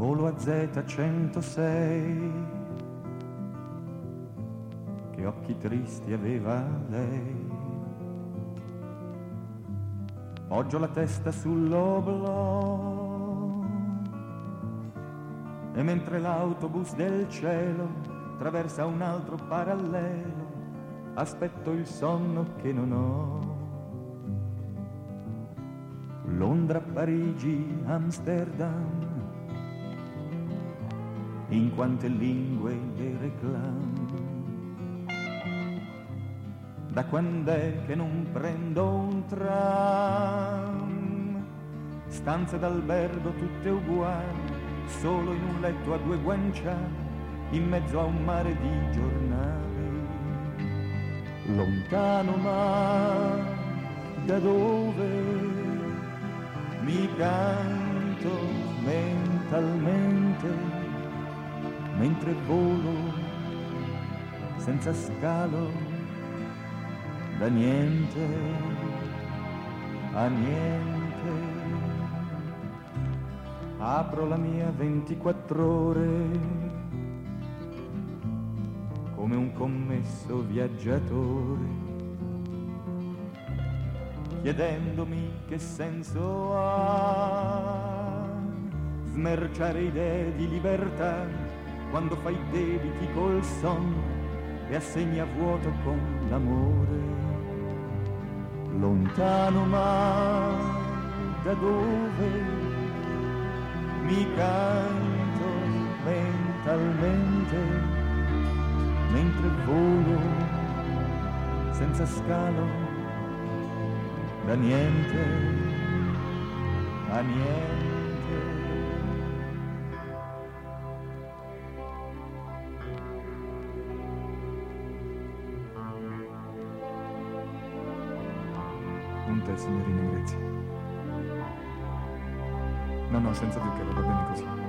Volo a Z106 Che occhi tristi aveva lei. Poggio la testa sull'oblò E mentre l'autobus del cielo Traversa un altro parallelo Aspetto il sonno che non ho. Londra, Parigi, Amsterdam, in quante lingue le reclam. Da quando è che non prendo un tram? Stanze d'albergo tutte uguali, solo in un letto a due guanciali, in mezzo a un mare di giornali. Lontano ma da dove mi canto mentalmente mentre volo senza scalo da niente a niente. Apro la mia 24 ore come un commesso viaggiatore chiedendomi che senso ha smerciare idee di libertà quando fai debiti col sonno e assegni a vuoto con l'amore. Lontano ma da dove mi canto mentalmente mentre volo senza scalo da niente a niente. Signorina, grazie. No, no, senza zucchero, va bene così.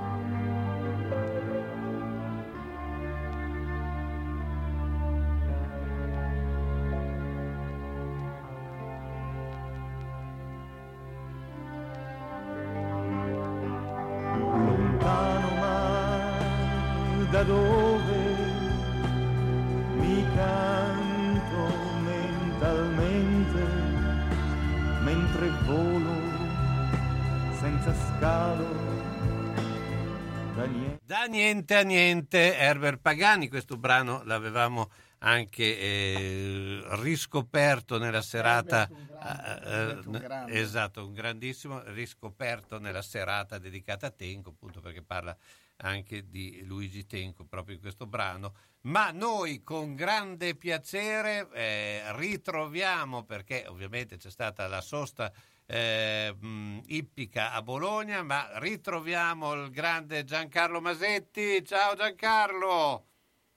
Niente. A niente, Herbert Pagani, questo brano l'avevamo anche eh, riscoperto nella serata Herbert un eh, grande. eh, esatto un grandissimo riscoperto nella serata dedicata a Tenco appunto perché parla anche di Luigi Tenco proprio in questo brano ma noi con grande piacere eh, ritroviamo perché ovviamente c'è stata la sosta eh, mh, ippica a Bologna ma ritroviamo il grande Giancarlo Masetti ciao Giancarlo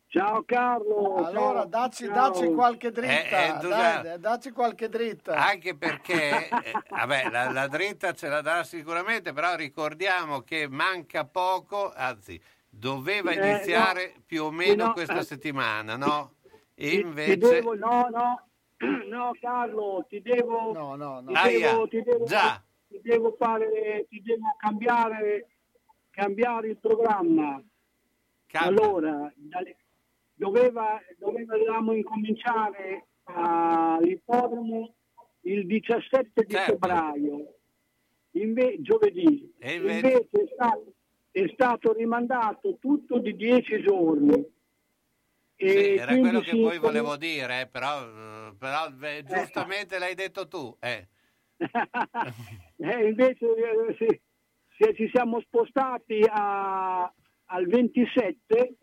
Ciao Carlo. Allora, ciao, dacci, ciao. dacci qualche dritta. Eh, eh, dai, già- dacci qualche dritta. Anche perché, eh, vabbè, la, la dritta ce la darà sicuramente, però ricordiamo che manca poco, anzi, doveva Eh, iniziare no. più o meno No, questa eh. settimana, no? E invece... Devo, no, no, no no, ti devo, No, no, no. ti Aia, devo, ti devo, già. ti devo fare, ti devo cambiare, cambiare il programma. Cambia. Allora, dalle- doveva, dovevamo incominciare all'ippodromo il 17 di Certo. febbraio, Inve- giovedì. E invece- invece è stato, è stato rimandato tutto di 10 giorni. Sì, era quello che poi volevo dire, eh, però, eh, però, beh, giustamente l'hai detto tu. eh. Eh, invece sì, se ci siamo spostati a- al 27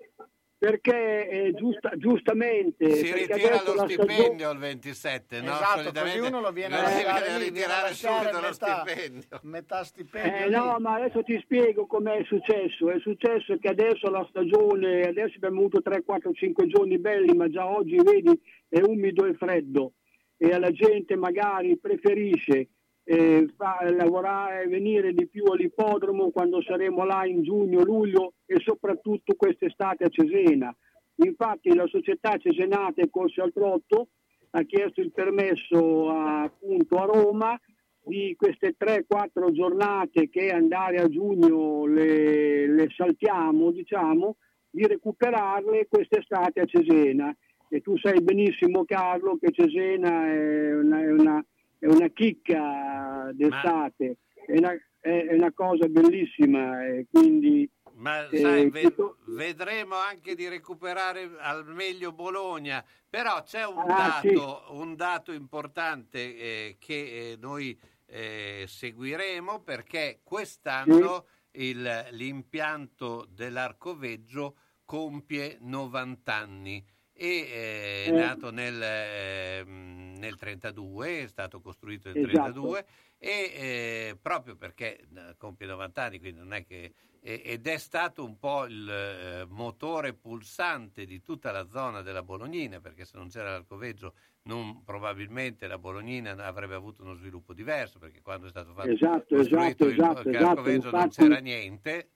perché eh, giusta- giustamente Si ritira lo stagione- stipendio il 27, no? Esatto, così uno lo viene a ritirare subito lo stipendio. metà stipendio. Eh, no, ma adesso ti spiego com'è successo. È successo che adesso la stagione, adesso abbiamo avuto 3, 4, 5 giorni belli, ma già oggi vedi è umido e freddo e la gente magari preferisce eh, fa- lavorare, venire di più all'ippodromo quando saremo là in giugno, luglio e soprattutto quest'estate a Cesena. Infatti la società Cesenate Corsi al Trotto ha chiesto il permesso a- appunto a Roma di queste 3-4 giornate che andare a giugno le, le saltiamo, diciamo, di recuperarle quest'estate a Cesena. E tu sai benissimo, Carlo, che Cesena è una, è una- è una chicca d'estate, è una, è- è una cosa bellissima. E quindi, Ma eh, sai, ve- tutto- vedremo anche di recuperare al meglio Bologna, però c'è un, Ah, dato, un dato importante eh, che eh, noi eh, seguiremo perché quest'anno il- l'impianto dell'Arcoveggio compie 90 anni e eh, è Eh. nato nel, eh, nel 32, è stato costruito nel Esatto. 32 e eh, proprio perché eh, compie 90 anni, quindi non è che ed è stato un po' il eh, motore pulsante di tutta la zona della Bolognina, perché se non c'era l'Arcoveggio non, probabilmente la Bolognina avrebbe avuto uno sviluppo diverso, perché quando è stato fatto Esatto, esatto, il esatto, esatto, Arcoveggio non infatti- c'era niente.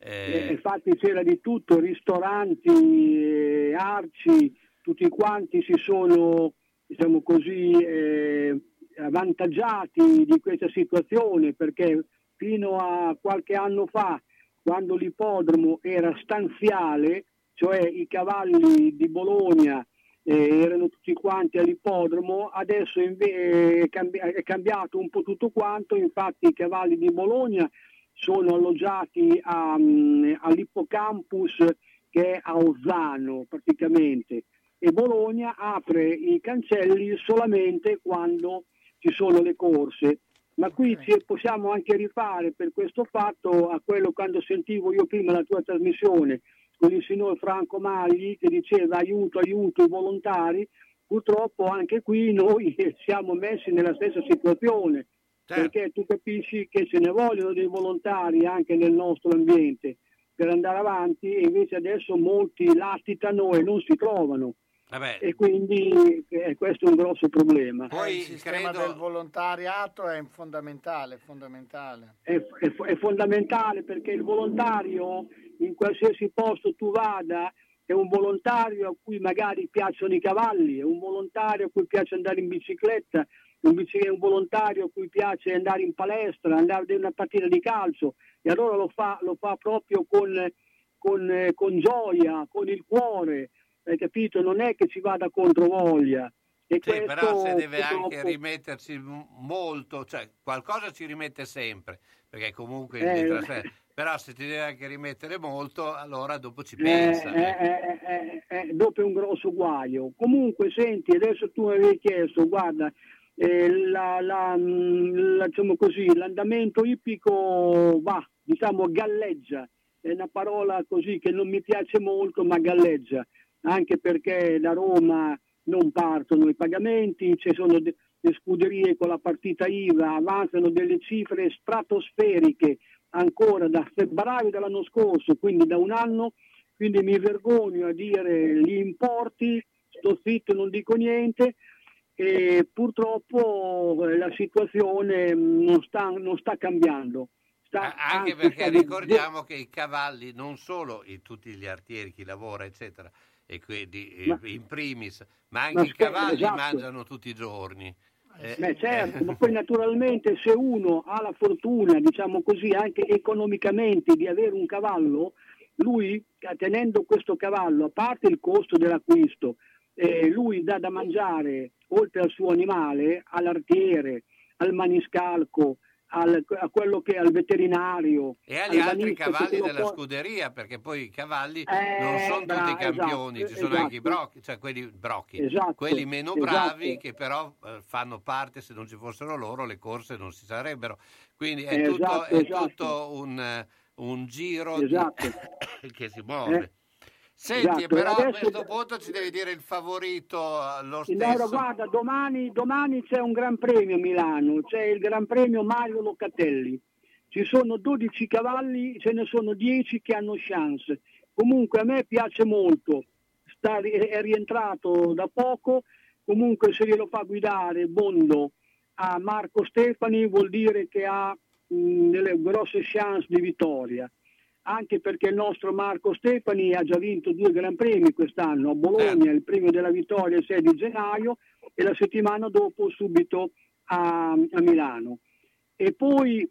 Eh, eh, infatti c'era di tutto, ristoranti, eh, arci, tutti quanti si sono, diciamo così, eh, avvantaggiati di questa situazione perché fino a qualche anno fa, quando l'ippodromo era stanziale, cioè i cavalli di Bologna eh, erano tutti quanti all'ippodromo, adesso inve- è, cambi- è cambiato un po' tutto quanto, infatti i cavalli di Bologna sono alloggiati a, mm, all'ippocampus che è a Ozzano praticamente. E Bologna apre i cancelli solamente quando ci sono le corse. Ma qui ci possiamo anche rifare per questo fatto a quello quando sentivo io prima la tua trasmissione con il signor Franco Magli che diceva aiuto, aiuto i volontari, purtroppo anche qui noi siamo messi nella stessa situazione, perché tu capisci che ce ne vogliono dei volontari anche nel nostro ambiente per andare avanti e invece adesso molti latitano e non si trovano vabbè, e quindi eh, questo è un grosso problema. Eh, il sistema del volontariato è fondamentale, fondamentale. è, è- è fondamentale perché il volontario in qualsiasi posto tu vada è un volontario a cui magari piacciono i cavalli, è un volontario a cui piace andare in bicicletta, un, un volontario a cui piace andare in palestra, andare a una partita di calcio e allora lo fa, lo fa proprio con, con, eh, con gioia, con il cuore, hai capito? Non è che ci vada contro voglia. E Sì, però se deve anche rimetterci m- molto, cioè qualcosa ci rimette sempre, perché comunque Eh, li trasfer- però se ti deve anche rimettere molto, allora dopo ci Eh, pensa. eh, eh, eh, eh, dopo è un grosso guaio. Comunque, senti, adesso tu mi avevi chiesto, guarda, eh, la- la- mh, la- diciamo così, l'andamento ippico va, diciamo, galleggia. È una parola così che non mi piace molto, ma galleggia, anche perché da Roma non partono i pagamenti, ci sono de- le scuderie con la partita IVA, avanzano delle cifre stratosferiche ancora da febbraio dell'anno scorso, quindi da un anno, quindi mi vergogno a dire gli importi, sto zitto, non dico niente, e purtroppo eh, la situazione mh, non sta, non sta cambiando. Sta, Anche anzi, perché ricordiamo che i cavalli, non solo i- tutti gli artieri, chi lavora, eccetera, e quindi eh, Ma- in primis, ma anche Ma i cavalli esatto. mangiano tutti i giorni. Eh, Beh, certo, ma poi naturalmente se uno ha la fortuna, diciamo così, anche economicamente di avere un cavallo, lui tenendo questo cavallo, a parte il costo dell'acquisto, eh, lui dà da mangiare, oltre al suo animale, all'artiere, al maniscalco, al- a quello che al veterinario. E agli al altri cavalli della por- scuderia, perché poi i cavalli Eh, non sono tutti bravo, campioni, esatto, ci sono anche i esatto. brocchi, cioè quelli brocchi, Esatto, quelli meno esatto. bravi che però eh, fanno parte, se non ci fossero loro le corse non si sarebbero. Quindi è, Esatto, tutto, è esatto. tutto un, eh, un giro di- Esatto. che si muove. Eh, Senti, esatto, però a adesso- questo punto ci devi dire il favorito lo stesso. guarda, domani, domani c'è un gran premio a Milano, c'è il gran premio Mario Locatelli. Ci sono 12 cavalli, ce ne sono 10 che hanno chance. Comunque a me piace molto, sta- è rientrato da poco, comunque se glielo fa guidare Bondo a Marco Stefani vuol dire che ha mh, delle grosse chance di vittoria anche perché il nostro Marco Stefani ha già vinto due Gran Premi quest'anno, a Bologna il premio della vittoria il 6 di gennaio e la settimana dopo subito a, a Milano. E poi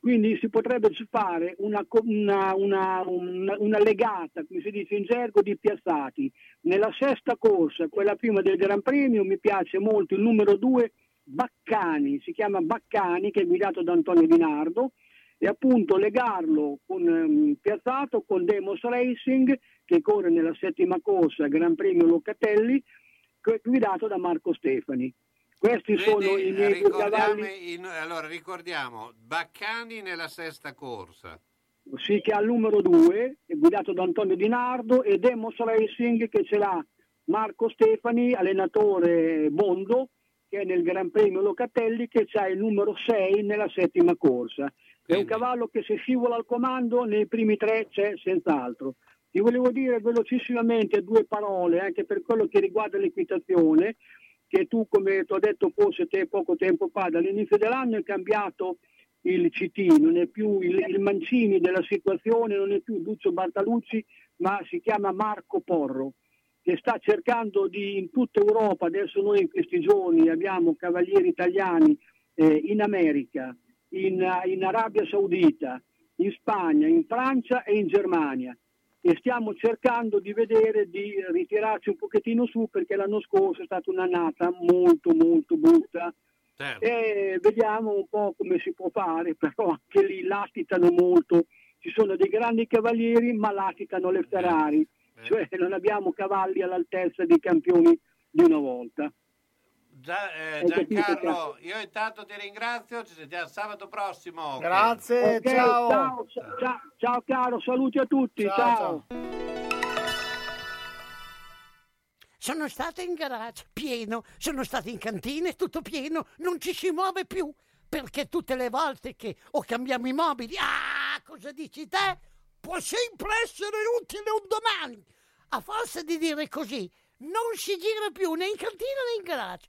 quindi si potrebbe fare una, una, una, una- legata, come si dice in gergo, di piazzati. Nella sesta corsa, quella prima del Gran Premio, mi piace molto il numero 2 Baccani, si chiama Baccani, che è guidato da Antonio Di Nardo, e appunto legarlo con ehm, Piazzato con Demos Racing che corre nella settima corsa Gran Premio Locatelli guidato da Marco Stefani Questi Vedi, sono i miei cavalli. in- allora, ricordiamo Baccani nella sesta corsa. Sì, che ha il numero 2, è guidato da Antonio Di Nardo, e Demos Racing che ce l'ha Marco Stefani, allenatore Bondo, che è nel Gran Premio Locatelli, che ha il numero 6 nella settima corsa. È un cavallo che se scivola al comando nei primi tre c'è senz'altro. Ti volevo dire velocissimamente due parole anche per quello che riguarda l'equitazione, che tu, come ti ho detto forse te poco tempo fa, dall'inizio dell'anno è cambiato il CT, non è più il, il Mancini della situazione, non è più Duccio Bartalucci, ma si chiama Marco Porro, che sta cercando di in tutta Europa, adesso noi in questi giorni abbiamo cavalieri italiani eh, in America, in, in Arabia Saudita, in Spagna, in Francia e in Germania. E stiamo cercando di vedere di ritirarci un pochettino su perché l'anno scorso è stata un'annata molto molto brutta. E vediamo un po' come si può fare, però anche lì latitano molto, ci sono dei grandi cavalieri ma latitano le Ferrari, cioè non abbiamo cavalli all'altezza dei campioni di una volta. Gia- eh, Giancarlo, io intanto ti ringrazio, ci sentiamo sabato prossimo. Grazie, Ok, ciao. ciao, ciao, ciao caro, saluti a tutti, Ciao, ciao. Sono stata in garage, pieno, sono stata in cantina, tutto pieno, non ci si muove più, perché tutte le volte che o cambiamo i mobili, ah, cosa dici te? Può sempre essere utile un domani. A forza di dire così, non si gira più né in cantina né in garage.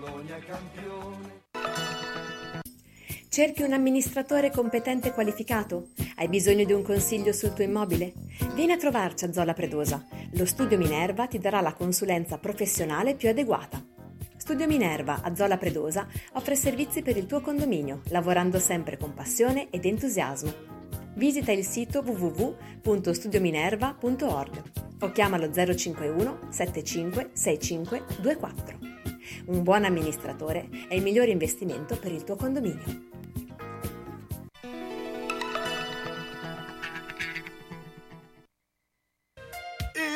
Bologna campione. Cerchi un amministratore competente e qualificato? Hai bisogno di un consiglio sul tuo immobile? Vieni a trovarci a Zola Predosa. Lo Studio Minerva ti darà la consulenza professionale più adeguata. Studio Minerva a Zola Predosa offre servizi per il tuo condominio, lavorando sempre con passione ed entusiasmo. Visita il sito www.studiominerva.org o chiamalo 051 75 65 24. Un buon amministratore è il migliore investimento per il tuo condominio.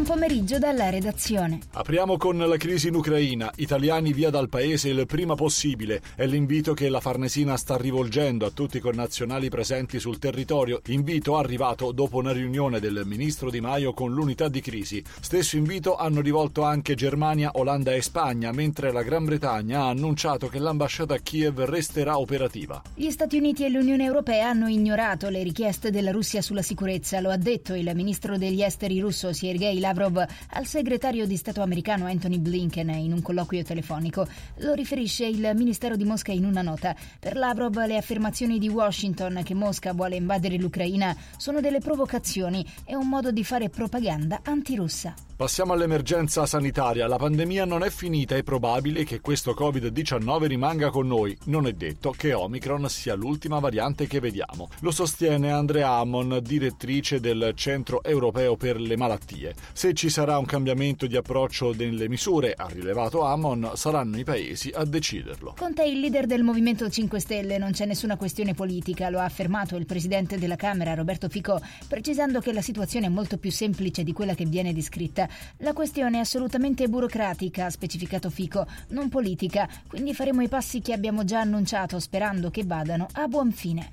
Buon pomeriggio dalla redazione. Apriamo con la crisi in Ucraina. Italiani via dal paese il prima possibile. È l'invito che la Farnesina sta rivolgendo a tutti i connazionali presenti sul territorio. Invito arrivato dopo una riunione del ministro Di Maio con l'unità di crisi. Stesso invito hanno rivolto anche Germania, Olanda e Spagna, mentre la Gran Bretagna ha annunciato che l'ambasciata a Kiev resterà operativa. Gli Stati Uniti e l'Unione Europea hanno ignorato le richieste della Russia sulla sicurezza, lo ha detto il ministro degli esteri russo Sergei Lavrov al segretario di Stato americano Anthony Blinken in un colloquio telefonico. Lo riferisce il Ministero di Mosca in una nota. Per Lavrov le affermazioni di Washington che Mosca vuole invadere l'Ucraina sono delle provocazioni e un modo di fare propaganda antirussa. Passiamo all'emergenza sanitaria. La pandemia non è finita, è probabile che questo Covid-19 rimanga con noi. Non è detto che Omicron sia l'ultima variante che vediamo. Lo sostiene Andrea Ammon, direttrice del Centro Europeo per le Malattie. Se ci sarà un cambiamento di approccio delle misure, ha rilevato Ammon, saranno i paesi a deciderlo. Conte è il leader del Movimento 5 Stelle, non c'è nessuna questione politica, lo ha affermato il presidente della Camera Roberto Fico, precisando che la situazione è molto più semplice di quella che viene descritta. La questione è assolutamente burocratica, ha specificato Fico, non politica, quindi faremo i passi che abbiamo già annunciato sperando che vadano a buon fine.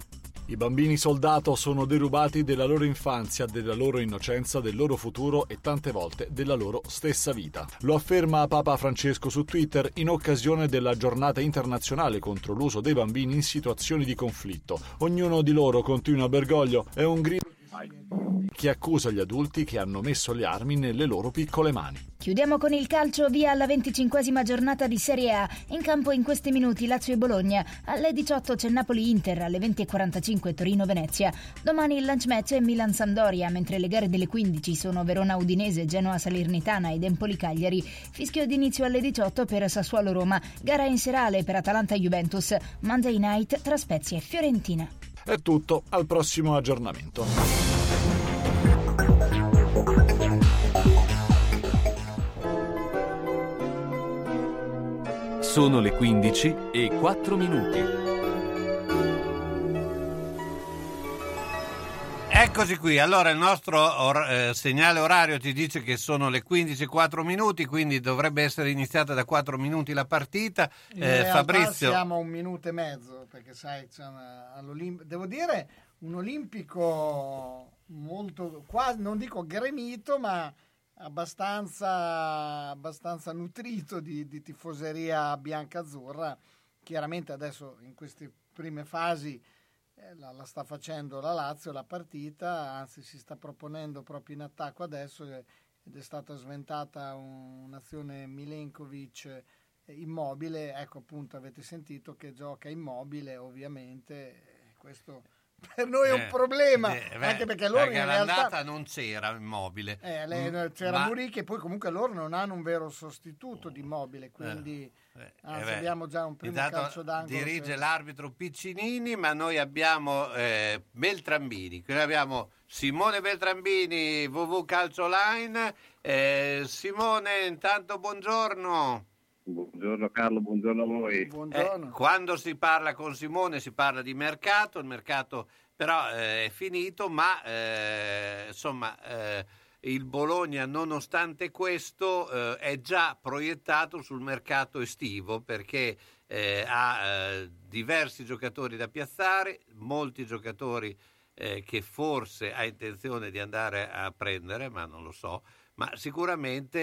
I bambini soldato sono derubati della loro infanzia, della loro innocenza, del loro futuro e tante volte della loro stessa vita. Lo afferma Papa Francesco su Twitter in occasione della giornata internazionale contro l'uso dei bambini in situazioni di conflitto. Ognuno di loro, continua Bergoglio, è un grido che accusa gli adulti che hanno messo le armi nelle loro piccole mani. Chiudiamo con il calcio via alla venticinquesima giornata di Serie A. In campo in questi minuti Lazio e Bologna. Alle 18 c'è Napoli-Inter, alle 20.45 Torino-Venezia. Domani il lunch match è Milan-Sampdoria, mentre le gare delle 15 sono Verona-Udinese, Genoa-Salernitana ed Empoli-Cagliari. Fischio d'inizio alle 18 per Sassuolo-Roma. Gara in serale per Atalanta-Juventus. Monday night tra Spezia e Fiorentina. È tutto, al prossimo aggiornamento. Sono le 15 e 4 minuti. Eccoci qui, allora il nostro or- eh, segnale orario ti dice che sono le 15 e 4 minuti, quindi dovrebbe essere iniziata da 4 minuti la partita. Eh, Fabrizio, siamo a un minuto e mezzo, perché sai, c'è una- devo dire un olimpico molto, quasi, non dico gremito, ma abbastanza, abbastanza nutrito di, di tifoseria bianca-azzurra. Chiaramente adesso in queste prime fasi eh, la, la sta facendo la Lazio la partita, anzi si sta proponendo proprio in attacco adesso eh, ed è stata sventata un- un'azione Milenkovic eh, immobile, ecco appunto avete sentito che gioca immobile ovviamente, questo per noi è un eh, problema, eh, beh, anche perché loro in all'andata realtà... non c'era immobile. Eh, le- Mm, c'era ma- Murichi e poi comunque loro non hanno un vero sostituto di immobile, quindi eh, anzi abbiamo già un primo Intanto calcio d'angolo. dirige che- l'arbitro Piccinini, ma noi abbiamo eh, Beltrambini. Quindi abbiamo Simone Beltrambini, WW Calcio Line. Eh, Simone, intanto buongiorno. Buongiorno Carlo, buongiorno a voi. Eh, quando si parla con Simone si parla di mercato, il mercato però eh, è finito, ma eh, insomma eh, il Bologna nonostante questo eh, è già proiettato sul mercato estivo perché eh, ha eh, diversi giocatori da piazzare, molti giocatori eh, che forse ha intenzione di andare a prendere, ma non lo so, ma sicuramente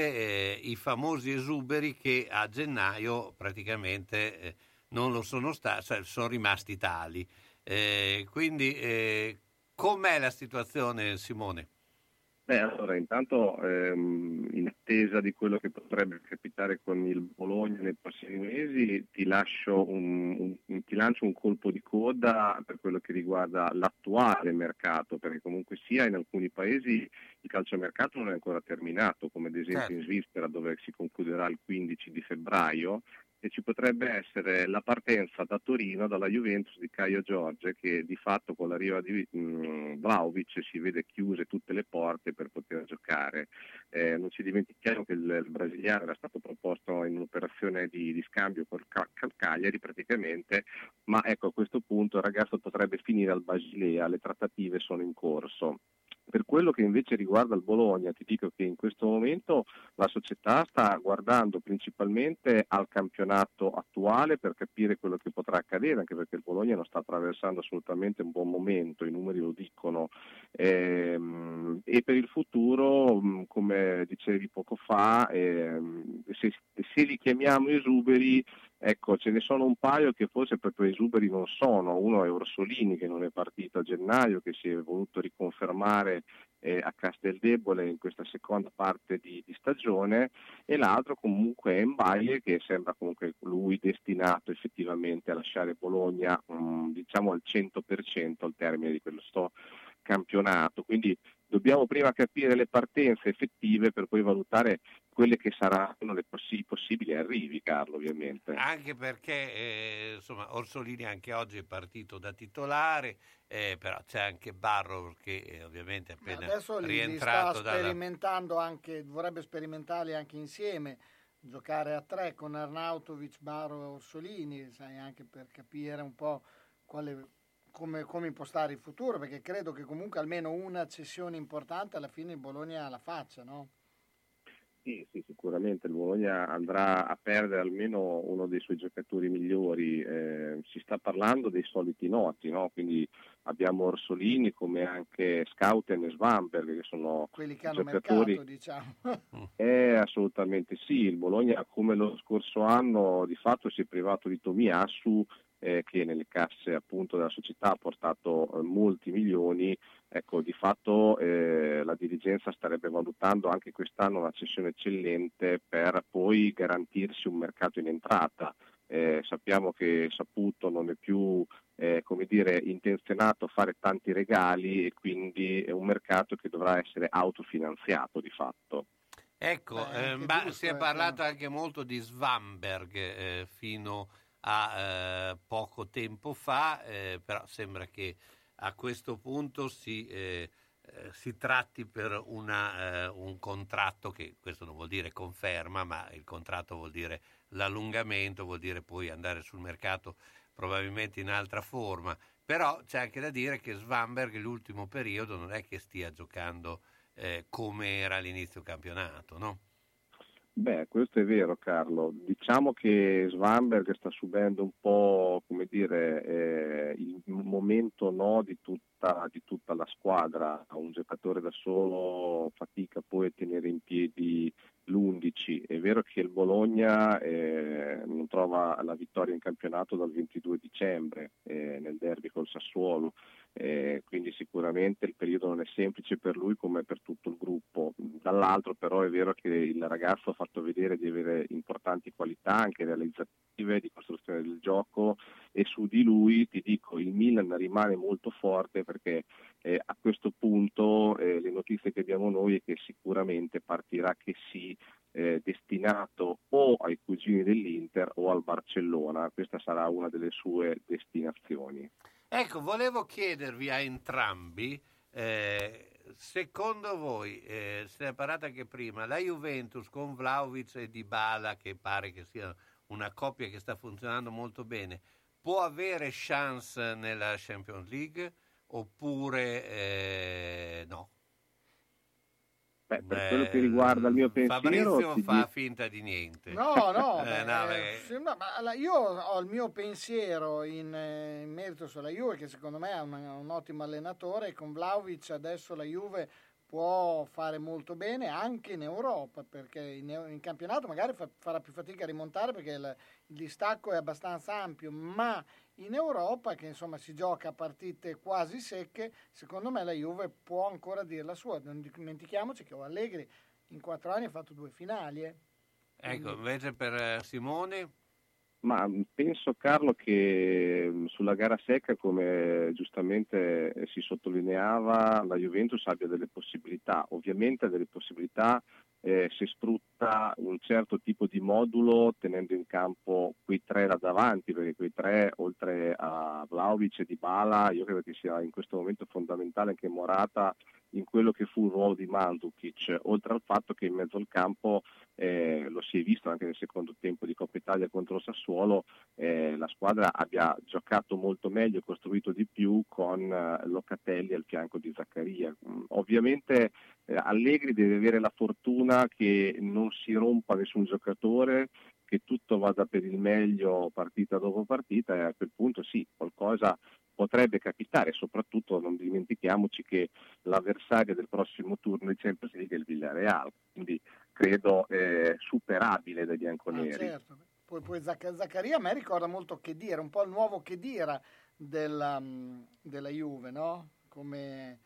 eh, i famosi esuberi che a gennaio praticamente eh, non lo sono stati, cioè sono rimasti tali. Eh, quindi eh, com'è la situazione Simone? Beh, allora, intanto ehm, in attesa di quello che potrebbe capitare con il Bologna nei prossimi mesi, ti, lascio un, un- ti lancio un colpo di coda per quello che riguarda l'attuale mercato, perché comunque sia in alcuni paesi il calciomercato non è ancora terminato, come ad esempio Certo. in Svizzera dove si concluderà il 15 di febbraio e ci potrebbe essere la partenza da Torino dalla Juventus di Caio Giorge che di fatto con l'arrivo di mm, Vlaovic si vede chiuse tutte le porte per poter giocare. Eh, non ci dimentichiamo che il, il brasiliano era stato proposto in un'operazione di, di scambio col Ca- col Cagliari praticamente, ma ecco a questo punto il ragazzo potrebbe finire al Basilea, le trattative sono in corso. Per quello che invece riguarda il Bologna, ti dico che in questo momento la società sta guardando principalmente al campionato attuale per capire quello che potrà accadere, anche perché il Bologna non sta attraversando assolutamente un buon momento, i numeri lo dicono. Ehm, e per il futuro, mh, come dicevi poco fa, ehm, se li chiamiamo esuberi, Ecco, ce ne sono un paio che forse proprio esuberi non sono. Uno è Orsolini che non è partito a gennaio, che si è voluto riconfermare eh, a Casteldebole in questa seconda parte di, di stagione e l'altro comunque è Mbaye che sembra comunque lui destinato effettivamente a lasciare Bologna mh, diciamo al 100% al termine di questo campionato. Quindi dobbiamo prima capire le partenze effettive per poi valutare quelle che saranno le possi- possibili arrivi, Carlo, ovviamente. Anche perché eh, insomma, Orsolini anche oggi è partito da titolare, eh, però c'è anche Barrow che eh, ovviamente è appena Adesso li sta rientrato dalla... sperimentando anche, vorrebbe sperimentarli anche insieme, giocare a tre con Arnautovic, Barrow e Orsolini, sai, anche per capire un po' quale, come, come impostare il futuro, perché credo che comunque almeno una cessione importante alla fine il Bologna la faccia, no? Sì, sì, sicuramente il Bologna andrà a perdere almeno uno dei suoi giocatori migliori. Eh, si sta parlando dei soliti noti, no? quindi abbiamo Orsolini come anche Scouten e Svamberg che sono quelli che hanno giocatori. mercato, diciamo. Eh, assolutamente sì, il Bologna come lo scorso anno di fatto si è privato di Tomiassu eh, che nelle casse appunto della società ha portato eh, molti milioni, ecco di fatto eh, la dirigenza starebbe valutando anche quest'anno una cessione eccellente per poi garantirsi un mercato in entrata. Eh, sappiamo che Saputo non è più eh, come dire, intenzionato a fare tanti regali e quindi è un mercato che dovrà essere autofinanziato di fatto. Ecco, Beh, eh, ma giusto, si è parlato anche molto di Svamberg eh, fino a eh, poco tempo fa, eh, però sembra che a questo punto si, eh, eh, si tratti per una, eh, un contratto che questo non vuol dire conferma, ma il contratto vuol dire l'allungamento, vuol dire poi andare sul mercato probabilmente in altra forma. Però c'è anche da dire che Svamberg l'ultimo periodo non è che stia giocando eh, come era all'inizio campionato, no? Beh, questo è vero Carlo. Diciamo che Svanberg sta subendo un po', come dire, eh, il momento no di tutta, di tutta la squadra. Un giocatore da solo fatica poi a tenere in piedi l'11. È vero che il Bologna eh, non trova la vittoria in campionato dal 22 dicembre eh, nel derby col Sassuolo, eh, quindi sicuramente il periodo non è semplice per lui come per tutto il gruppo. Dall'altro però è vero che il ragazzo ha fatto vedere di avere importanti qualità anche realizzative di costruzione del gioco e su di lui ti dico il Milan rimane molto forte perché eh, a questo punto eh, le notizie che abbiamo noi è che sicuramente partirà che sì eh, destinato o ai cugini dell'Inter o al Barcellona, questa sarà una delle sue destinazioni. Ecco, volevo chiedervi a entrambi, eh, secondo voi, eh, se ne è parlato anche prima, la Juventus con Vlaovic e Dybala, che pare che sia una coppia che sta funzionando molto bene, può avere chance nella Champions League oppure eh, no? Beh, per quello che riguarda il mio pensiero... Fabrizio fa dico- finta di niente. No, no, Eh, beh, no, no, ma io ho il mio pensiero in, eh, in merito sulla Juve, che secondo me è un, un ottimo allenatore, e con Vlaovic adesso la Juve può fare molto bene anche in Europa, perché in, in campionato magari fa- farà più fatica a rimontare perché il, il distacco è abbastanza ampio, ma in Europa, che insomma si gioca a partite quasi secche, secondo me la Juve può ancora dire la sua. Non dimentichiamoci che Allegri in quattro anni ha fatto due finali. eh. Ecco, invece per eh, Simone, Ma penso Carlo che mh, sulla gara secca, come giustamente eh, si sottolineava, la Juventus abbia delle possibilità. Ovviamente ha delle possibilità eh, se sfrutta un certo tipo di modulo tenendo in campo quei tre là davanti, perché quei tre, oltre a Vlaovic e Dybala, io credo che sia in questo momento fondamentale anche Morata in quello che fu il ruolo di Mandzukic, oltre al fatto che in mezzo al campo eh, lo si è visto anche nel secondo tempo di Coppa Italia contro Sassuolo, eh, la squadra abbia giocato molto meglio, costruito di più con eh, Locatelli al fianco di Zaccaria. Mm, ovviamente eh, Allegri deve avere la fortuna che non si rompa nessun giocatore, che tutto vada per il meglio partita dopo partita e a quel punto sì, qualcosa potrebbe capitare, soprattutto non dimentichiamoci che l'avversario del prossimo turno di Champions League è il Villarreal, quindi credo eh, superabile dai Ah, bianconeri. certo. Poi, poi Zacc- Zaccaria a me ricorda molto Chedira, un po' il nuovo Chedira della, della Juve, no? Come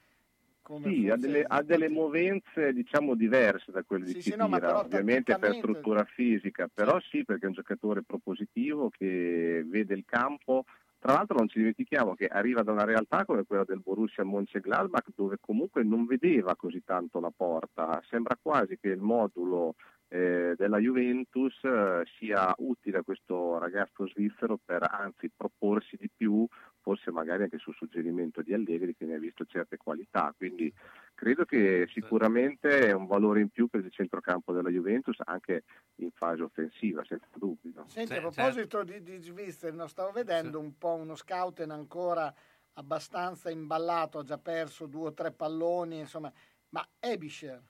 Sì, ha delle, ha delle movenze diciamo diverse da quelle di Sì, sì, no, però ovviamente per struttura fisica, però sì perché è un giocatore propositivo che vede il campo. Tra l'altro non ci dimentichiamo che arriva da una realtà come quella del Borussia Mönchengladbach dove comunque non vedeva così tanto la porta, sembra quasi che il modulo eh, della Juventus eh, sia utile a questo ragazzo svizzero per anzi proporsi di più, forse magari anche sul suggerimento di Allegri che ne ha visto certe qualità, quindi credo che sicuramente è un valore in più per il centrocampo della Juventus anche in fase offensiva, senza dubbio. Senti, a proposito di, di Svizzera, stavo vedendo un po' uno scouten ancora abbastanza imballato, ha già perso due o tre palloni, insomma, ma Ebischer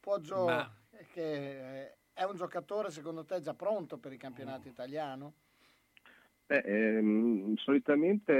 può giocare, Ma- che eh, è un giocatore secondo te già pronto per il campionato italiano? Beh, ehm, solitamente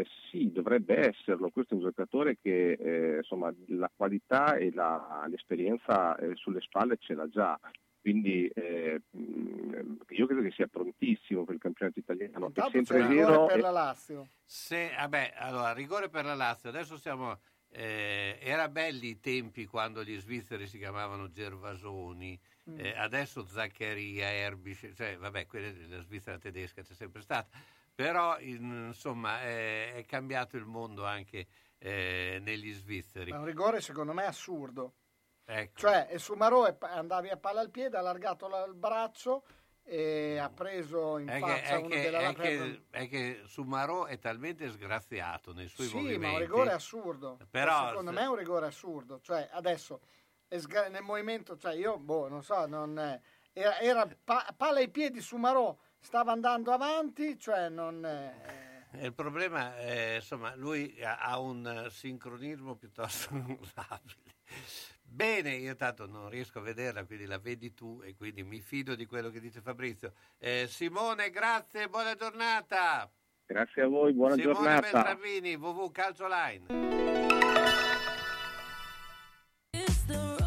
eh, sì, dovrebbe esserlo. Questo è un giocatore che eh, insomma, la qualità e la- l'esperienza eh, sulle spalle ce l'ha già. Quindi eh, mh, io credo che sia prontissimo per il campionato italiano. È Intanto sempre c'è il rigore vero. per la Lazio. Se, vabbè, allora, rigore per la Lazio, adesso siamo... eh, era belli i tempi quando gli svizzeri si chiamavano Gervasoni, Mm. eh, adesso Zaccaria, Erbisch, cioè vabbè, quella della Svizzera tedesca c'è sempre stata, però in- insomma eh, è cambiato il mondo anche eh, negli svizzeri. È un rigore secondo me assurdo. Ecco. Cioè, e Sumarò è- andavi a palla al piede, ha allargato la- il braccio e ha preso in È che, faccia è, uno che, della è, che, è che Sumarò è talmente sgraziato nei suoi Sì, movimenti. ma è un rigore assurdo. Però- secondo me è un rigore assurdo. Cioè, adesso sgra- nel movimento, cioè io, boh, non so, non è- era, era pa- palla ai piedi su Marò, stava andando avanti, cioè non è- E Il problema è, insomma, lui ha un eh, sincronismo piuttosto labile. Bene, io tanto non riesco a vederla, quindi la vedi tu e quindi mi fido di quello che dice Fabrizio. Eh, Simone, grazie, buona giornata. Grazie a voi, buona Simone giornata. Www Calcio Line.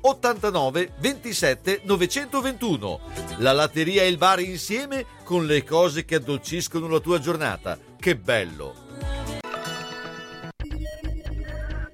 89 27 921. La latteria e il bar insieme con le cose che addolciscono la tua giornata. Che bello!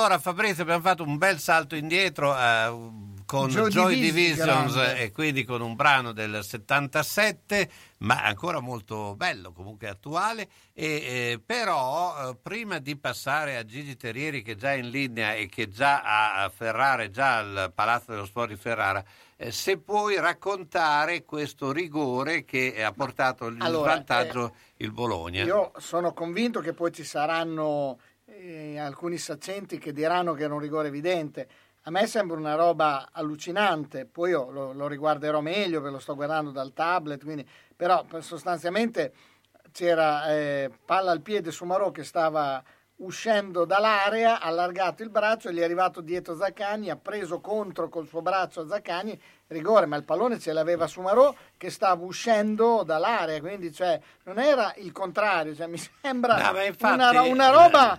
Allora, Fabrizio, abbiamo fatto un bel salto indietro eh, con Joy Joy, Division, Divisions grande. e quindi con un brano del 77, ma ancora molto bello, comunque attuale. E, eh, però, eh, prima di passare a Gigi Terrieri, che è già in linea e che già a a Ferrara, già al Palazzo dello Sport di Ferrara, eh, se puoi raccontare questo rigore che ha portato il Allora, vantaggio il Bologna. Io sono convinto che poi ci saranno eh, alcuni saccenti che diranno che era un rigore evidente. A me sembra una roba allucinante, poi io lo, lo riguarderò meglio, ve lo sto guardando dal tablet, quindi, però per- sostanzialmente c'era eh, palla al piede su Marò che stava uscendo dall'area, ha allargato il braccio e gli è arrivato dietro Zaccagni, ha preso contro col suo braccio Zaccagni, rigore, ma il pallone ce l'aveva su Marò che stava uscendo dall'area, quindi cioè, non era il contrario, cioè, mi sembra No, infatti, una, una roba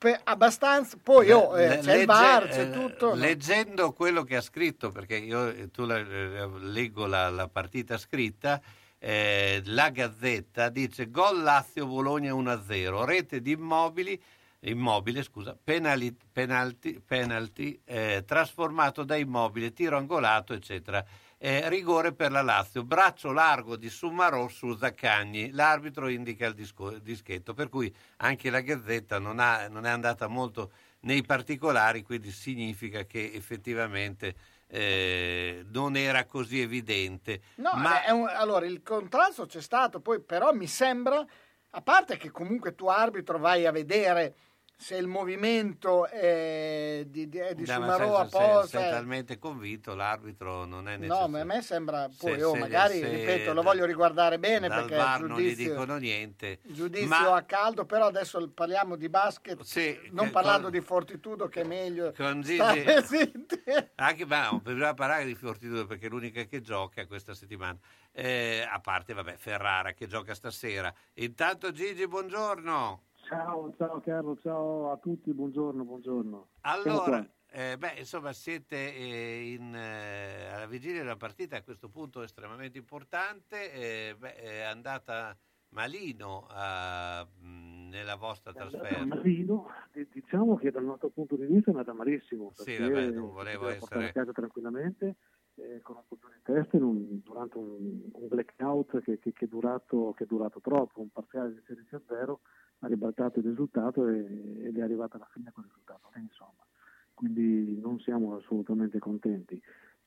pe- abbastanza... Poi oh, eh, c'è il legge- VAR, c'è eh, tutto... no? Leggendo quello che ha scritto, perché io eh, tu la- eh, leggo la, la partita scritta, eh, la Gazzetta dice gol Lazio Bologna 1-0, rete di immobili, immobile, scusa, penali- penalti, penalty, eh, trasformato da immobile, tiro angolato, eccetera. Eh, rigore per la Lazio, braccio largo di Sumarò su Zaccagni, l'arbitro indica il disco- dischetto, per cui anche la Gazzetta non, ha- non è andata molto nei particolari, quindi significa che effettivamente eh, non era così evidente. No, Ma- un- allora il contrasto c'è stato, poi però mi sembra, a parte che comunque tu arbitro vai a vedere se il movimento è di, di, è di No, ma Sumarò apposta. sei eh. talmente convinto, l'arbitro non è No, necessario. ma a me sembra, poi Se- oh, se- magari, se- ripeto, lo voglio riguardare bene perché VAR non gli dicono niente. giudizio Ma- a caldo, però adesso parliamo di basket, non che- parlando con- di Fortitudo che è meglio. Con Gigi-. Anche ma no, bisogna parlare di Fortitudo perché è l'unica che gioca questa settimana. Eh, a parte, vabbè, Ferrara che gioca stasera. Intanto Gigi, buongiorno. Ciao, ciao Carlo, ciao a tutti, buongiorno, buongiorno. Allora, eh, beh, insomma, siete eh, in, eh, alla vigilia della partita a questo punto estremamente importante. eh, beh, è andata malino mh, nella vostra trasferta. malino, di- diciamo che dal nostro punto di vista è andata malissimo. Sì, vabbè, non volevo essere- a casa tranquillamente eh, con un colpo di testa un- durante un, un blackout che, che- che è durato, che è durato troppo, un parziale di 16 a 0, ha ribaltato il risultato e, ed è arrivata alla fine con il risultato lì, insomma. Quindi non siamo assolutamente contenti.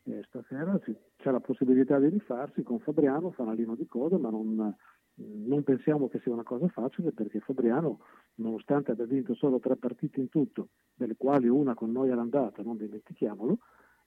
Eh, stasera c'è la possibilità di rifarsi con Fabriano, fanalino di coda, ma non, non pensiamo che sia una cosa facile perché Fabriano, nonostante abbia vinto solo tre partite in tutto, delle quali una con noi all'andata, non dimentichiamolo,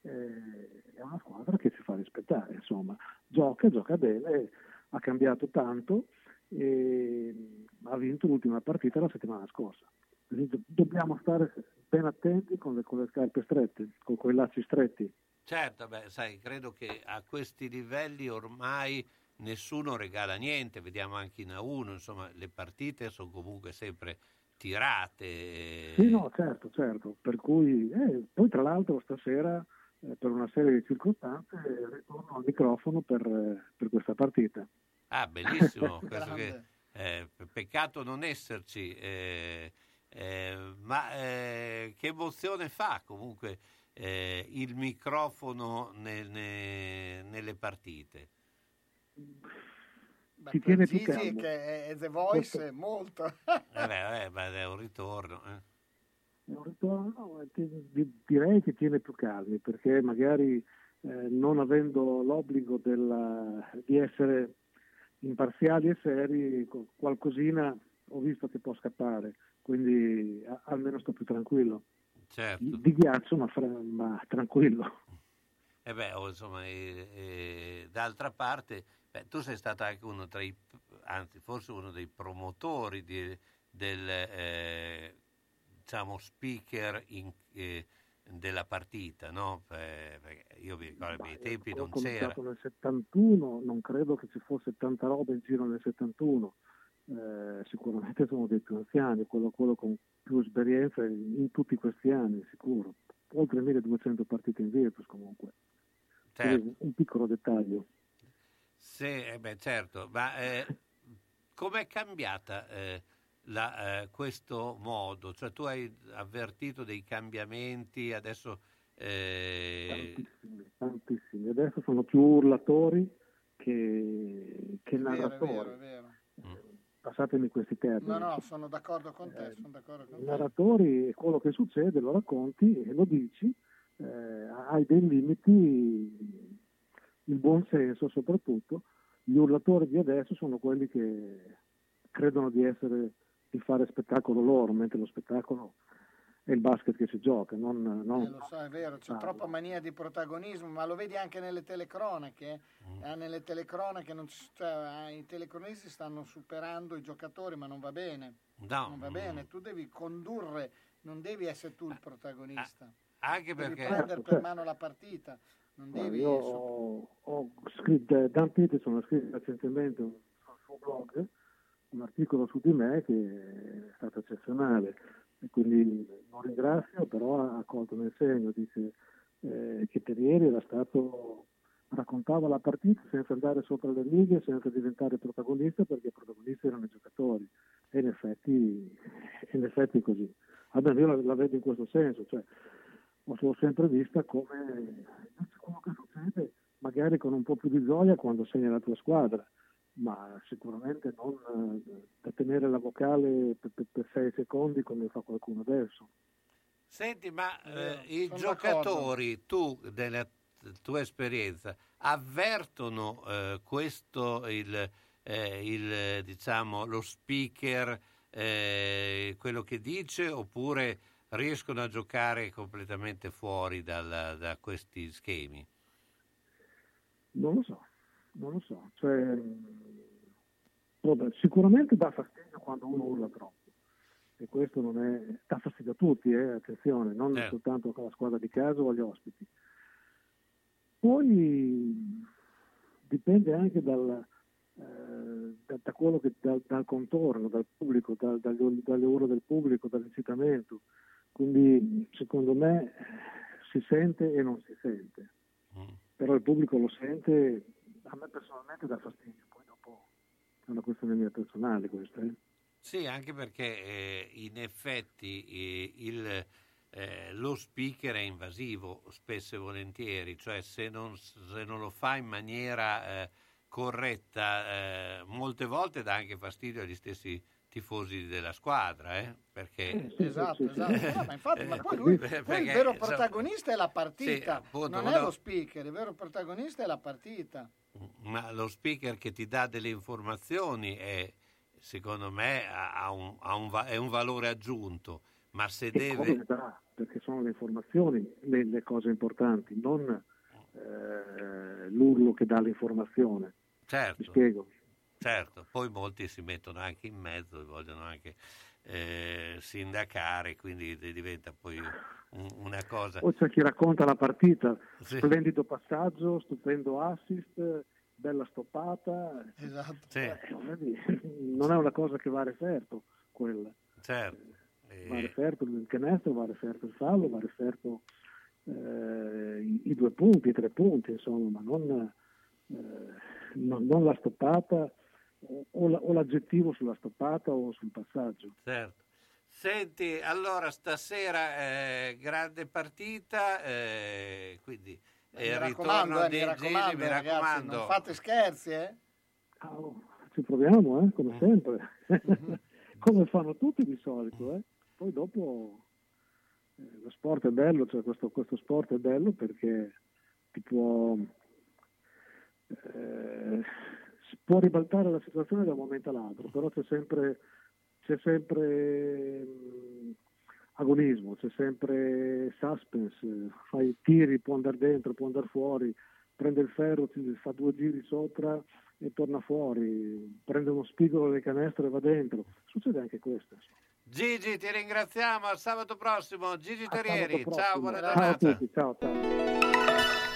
eh, è una squadra che si fa rispettare, insomma, gioca, gioca bene, ha cambiato tanto e ha vinto l'ultima partita la settimana scorsa. Dobbiamo stare ben attenti con le, con le scarpe strette, con quei lacci stretti. Certo, beh, sai, credo che a questi livelli ormai nessuno regala niente, vediamo anche in A1, insomma, le partite sono comunque sempre tirate. Sì, no, certo, certo. Per cui, eh, poi tra l'altro stasera, eh, per una serie di circostanze, ritorno al microfono per, eh, per questa partita. Ah, bellissimo, questo che, eh, pe- peccato non esserci, eh, eh, ma eh, che emozione fa comunque eh, il microfono nel- ne- nelle partite? Beh, Ci tiene più Gigi calmo. che è The Voice, molto. Eh beh, vabbè, ma è un ritorno. eh. È un ritorno, eh, direi che tiene più calmi, perché magari eh, non avendo l'obbligo della- di essere imparziali e seri, co- qualcosina ho visto che può scappare, quindi a- almeno sto più tranquillo. Certo. Di ghiaccio, ma, fra- ma tranquillo. E beh, oh, insomma, eh, eh, d'altra parte, beh, tu sei stato anche uno tra i, anzi, forse uno dei promotori di- del, eh, diciamo, speaker in- eh, della partita, no? Perché io mi ricordo ai miei tempi non c'era. nel 71, non credo che ci fosse tanta roba in giro nel 71. Eh, sicuramente sono dei più anziani, quello, quello con più esperienza in, tutti questi anni, sicuro. Oltre 1200 partite in Virtus comunque. Certo. Un piccolo dettaglio. Sì, eh beh, certo, ma eh, com'è cambiata eh, la, eh, questo modo? Cioè tu hai avvertito dei cambiamenti, adesso... Eh... Tantissimi, tantissimi. Adesso sono più urlatori che, che È vero, è narratori. vero, è vero. Passatemi questi termini. No, no, sono d'accordo con te, sono d'accordo con I te. narratori, quello che succede, lo racconti e lo dici, eh, hai dei limiti, il buon senso soprattutto. Gli urlatori di adesso sono quelli che credono di essere di fare spettacolo loro, mentre lo spettacolo è il basket che si gioca, non, non- Eh, lo so, è vero, c'è Ah, troppa mania di protagonismo, ma lo vedi anche nelle telecronache. eh. Eh, nelle telecronache non ci- cioè, eh, i telecronisti stanno superando i giocatori, ma non va bene. No, non va mm. bene, tu devi condurre, non devi essere tu il protagonista. Anche devi perché... prendere per mano la partita, non devi... io ho, ho scritto, Dan Peterson ha scritto recentemente sul suo blog un articolo su di me che è stato eccezionale. E quindi lo ringrazio, però ha colto nel segno, dice eh, che per ieri era stato raccontava la partita senza andare sopra le righe, senza diventare protagonista perché i protagonisti erano i giocatori. E in effetti, in effetti è così. Almeno io la, la vedo in questo senso, cioè ho l'ho sempre vista come quello che succede magari con un po' più di gioia quando segna la tua squadra, ma sicuramente non eh, da tenere la vocale per, per, per sei secondi come fa qualcuno adesso. Senti, ma eh, i sono giocatori, tu, nella tua esperienza, avvertono eh, questo, il, eh, il, eh, diciamo, lo speaker, eh, quello che dice, oppure riescono a giocare completamente fuori dal- da questi schemi? Non lo so, non lo so. Cioè, vabbè, sicuramente dà fastidio quando uno urla troppo. E questo non è. dà fastidio a tutti, eh, attenzione, non Certo. soltanto alla squadra di casa o agli ospiti. Poi dipende anche dal, eh, da, da quello che, dal, dal contorno, dal pubblico, dal- dalle ore del pubblico, dall'incitamento. Quindi secondo me si sente e non si sente. Però il pubblico lo sente, a me personalmente dà fastidio, poi dopo è una questione mia personale questa. eh. Sì, anche perché eh, in effetti eh, il, eh, lo speaker è invasivo spesso e volentieri, cioè se non, se non lo fa in maniera eh, corretta, eh, molte volte dà anche fastidio agli stessi tifosi della squadra, eh, perché... Esatto, esatto. No, ma infatti, ma poi lui poi il Perché, vero protagonista è la sì, partita, appunto, non è lo speaker, il vero protagonista è la partita. Ma lo speaker che ti dà delle informazioni è, secondo me, ha un, ha un è un valore aggiunto, ma se E deve... dà, perché sono le informazioni le, cose importanti, non eh, l'urlo che dà l'informazione. Mi Certo, spiego? certo, poi molti si mettono anche in mezzo e vogliono anche eh, sindacare, quindi di- diventa poi una cosa... O c'è chi racconta la partita, Sì. splendido passaggio, stupendo assist, bella stoppata. Esatto. Sì, Eh, non è una cosa che va referto quella. certo. Va a E- referto il canestro, va referto il fallo, va referto eh, i, i due punti, i tre punti, insomma, ma non, eh, non- non la stoppata o, o la- o l'aggettivo sulla stoppata o sul passaggio. Certo. Senti, allora stasera eh, grande partita, eh, quindi eh, mi raccomando, ritorno eh, di mi raccomando, Gigi, mi ragazzi, raccomando. non fate scherzi, eh? Oh, ci proviamo, eh, come sempre, come fanno tutti di solito. eh. Poi dopo eh, lo sport è bello, cioè questo, questo sport è bello perché ti può, eh, si può ribaltare la situazione da un momento all'altro, però c'è sempre, c'è sempre mh, agonismo, c'è sempre suspense, fai tiri, può andare dentro, può andare fuori, prende il ferro, fa due giri sopra e torna fuori, prende uno spigolo del canestro e va dentro. Succede anche questo. Gigi, ti ringraziamo, al sabato prossimo. Gigi A Terrieri, ciao, buona Ciao a giornata. tutti, ciao, ciao.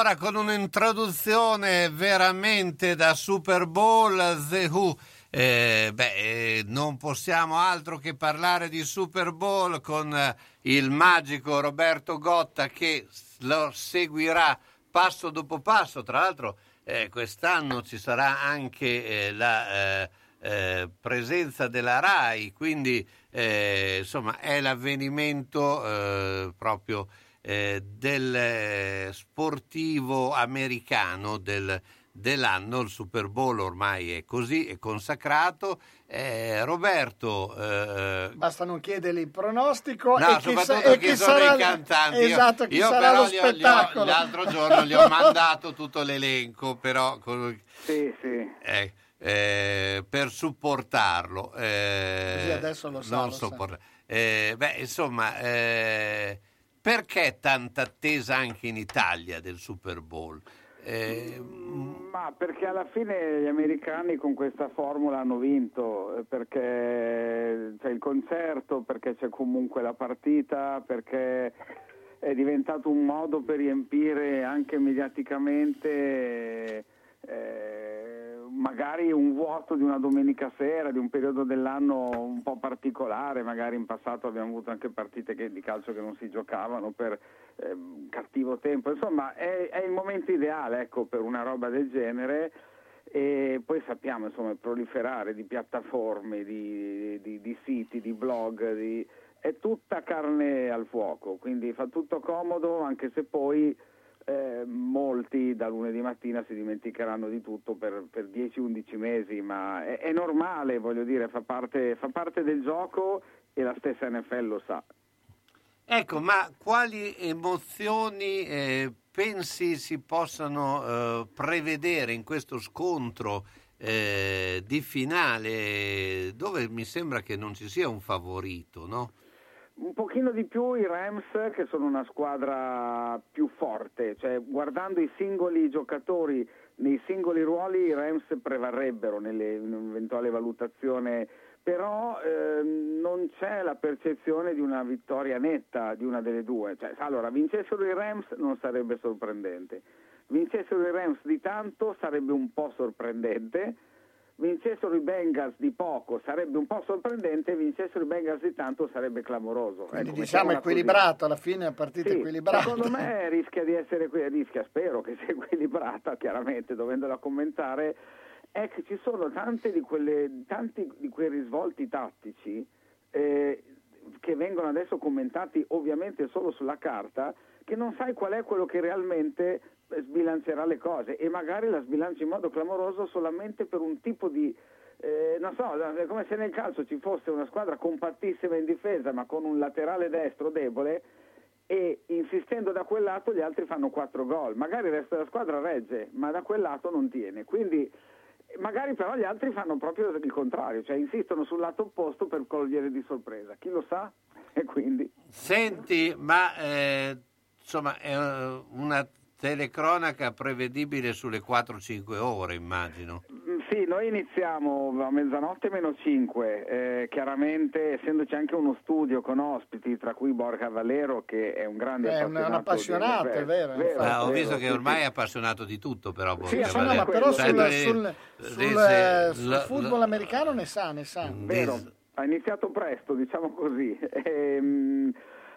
Allora, con un'introduzione veramente da Super Bowl, The Who, eh, beh, eh, non possiamo altro che parlare di Super Bowl con eh, il magico Roberto Gotta che lo seguirà passo dopo passo. Tra l'altro, eh, quest'anno ci sarà anche eh, la eh, presenza della RAI, quindi insomma è l'avvenimento proprio eh, del eh, sportivo americano del, dell'anno, il Super Bowl ormai è così, è consacrato. Eh, Roberto... eh, Basta non chiedergli il pronostico No, e chi, sa- e chi sarà i cantanti. Io- Esatto, chi io, sarà però lo gli ho- spettacolo. l'altro giorno gli ho mandato tutto l'elenco, però con- Sì, sì. eh, eh, per supportarlo. eh, Così adesso lo sa, non lo sopport- eh, beh, insomma, eh, perché tanta attesa anche in Italia del Super Bowl? Eh, Ma perché alla fine gli americani con questa formula hanno vinto, eh, perché c'è il concerto, perché c'è comunque la partita, perché è diventato un modo per riempire anche mediaticamente eh, magari un vuoto di una domenica sera, di un periodo dell'anno un po' particolare, magari in passato abbiamo avuto anche partite che- di calcio che non si giocavano per ehm, cattivo tempo, insomma è, è il momento ideale ecco, per una roba del genere. E poi sappiamo insomma proliferare di piattaforme, di, di- di siti, di blog, di- è tutta carne al fuoco, quindi fa tutto comodo anche se poi eh, molti da lunedì mattina si dimenticheranno di tutto per, per 10-11 mesi, ma è, è normale, voglio dire, fa parte, fa parte del gioco e la stessa NFL lo sa. Ecco, ma quali emozioni eh, pensi si possano eh, prevedere in questo scontro eh, di finale dove mi sembra che non ci sia un favorito, no? Un pochino di più i Rams che sono una squadra più forte, cioè guardando i singoli giocatori nei singoli ruoli i Rams prevarrebbero nelle, in un'eventuale valutazione, però ehm, non c'è la percezione di una vittoria netta di una delle due. Cioè, allora, vincessero i Rams non sarebbe sorprendente, vincessero i Rams di tanto sarebbe un po' sorprendente, vincessero i Bengals di poco sarebbe un po' sorprendente, vincessero i Bengals di tanto sarebbe clamoroso. Quindi Ecco, diciamo mettiamola così. equilibrato, alla fine è partita Sì, equilibrata. Secondo me rischia di essere, rischia, spero che sia equilibrata, chiaramente, dovendola commentare, è che ci sono tante di quelle, tanti di quei risvolti tattici eh, che vengono adesso commentati ovviamente solo sulla carta, che non sai qual è quello che realmente sbilancerà le cose e magari la sbilancia in modo clamoroso solamente per un tipo di eh, non so, è come se nel calcio ci fosse una squadra compattissima in difesa ma con un laterale destro debole e insistendo da quel lato gli altri fanno quattro gol. Magari il resto della squadra regge, ma da quel lato non tiene. Quindi magari però gli altri fanno proprio il contrario, cioè insistono sul lato opposto per cogliere di sorpresa. Chi lo sa? E quindi Senti, ma eh, insomma è eh, una telecronaca prevedibile sulle 4-5 ore, immagino. Mm, Sì, noi iniziamo a mezzanotte meno 5, chiaramente essendoci anche uno studio con ospiti, tra cui Borja Valero che è un grande È un- appassionato. appassionato, di è vero, infatti. Ah, ho vero, visto sì, che ormai sì. è appassionato di tutto, però. Sì, Borja sì, No, Valero. ma però Cioè, sul, sul- sul, eh, sul football americano ne sa, ne sa. Vero, ha iniziato presto, diciamo così. Ehm,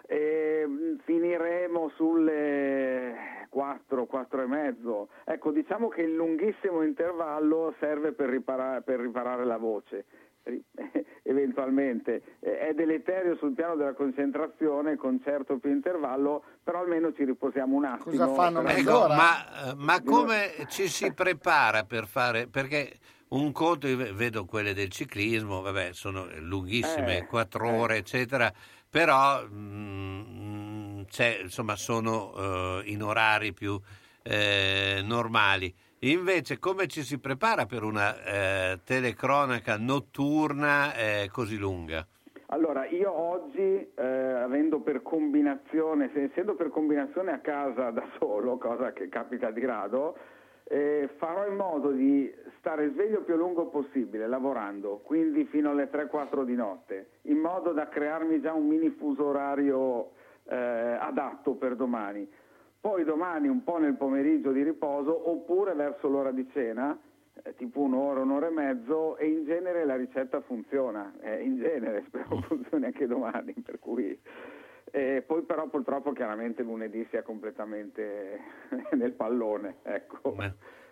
ehm, finiremo sulle 4, 4 e mezzo. Ecco, diciamo che il lunghissimo intervallo serve per riparare, per riparare la voce. Eventualmente Eh, è deleterio sul piano della concentrazione concerto più intervallo però almeno ci riposiamo un attimo Cosa fanno Per- Ecco, ma, eh, ma come ci si prepara per fare? Perché un conto, io vedo quelle del ciclismo, vabbè, sono lunghissime, Eh, quattro ore, eccetera, però mm, c'è, insomma, sono eh, in orari più eh, normali. Invece, come ci si prepara per una eh, telecronaca notturna eh, così lunga? Allora, io oggi, eh, avendo per combinazione, se- essendo per combinazione a casa da solo, cosa che capita di rado, eh, farò in modo di stare sveglio più a lungo possibile, lavorando, quindi fino alle 3-4 di notte, in modo da crearmi già un mini fuso orario eh, adatto per domani. Poi domani un po' nel pomeriggio di riposo oppure verso l'ora di cena, eh, tipo un'ora, un'ora e mezzo e in genere la ricetta funziona, eh, in genere spero funzioni anche domani, per cui... eh, poi però purtroppo chiaramente lunedì sia completamente nel pallone, ecco.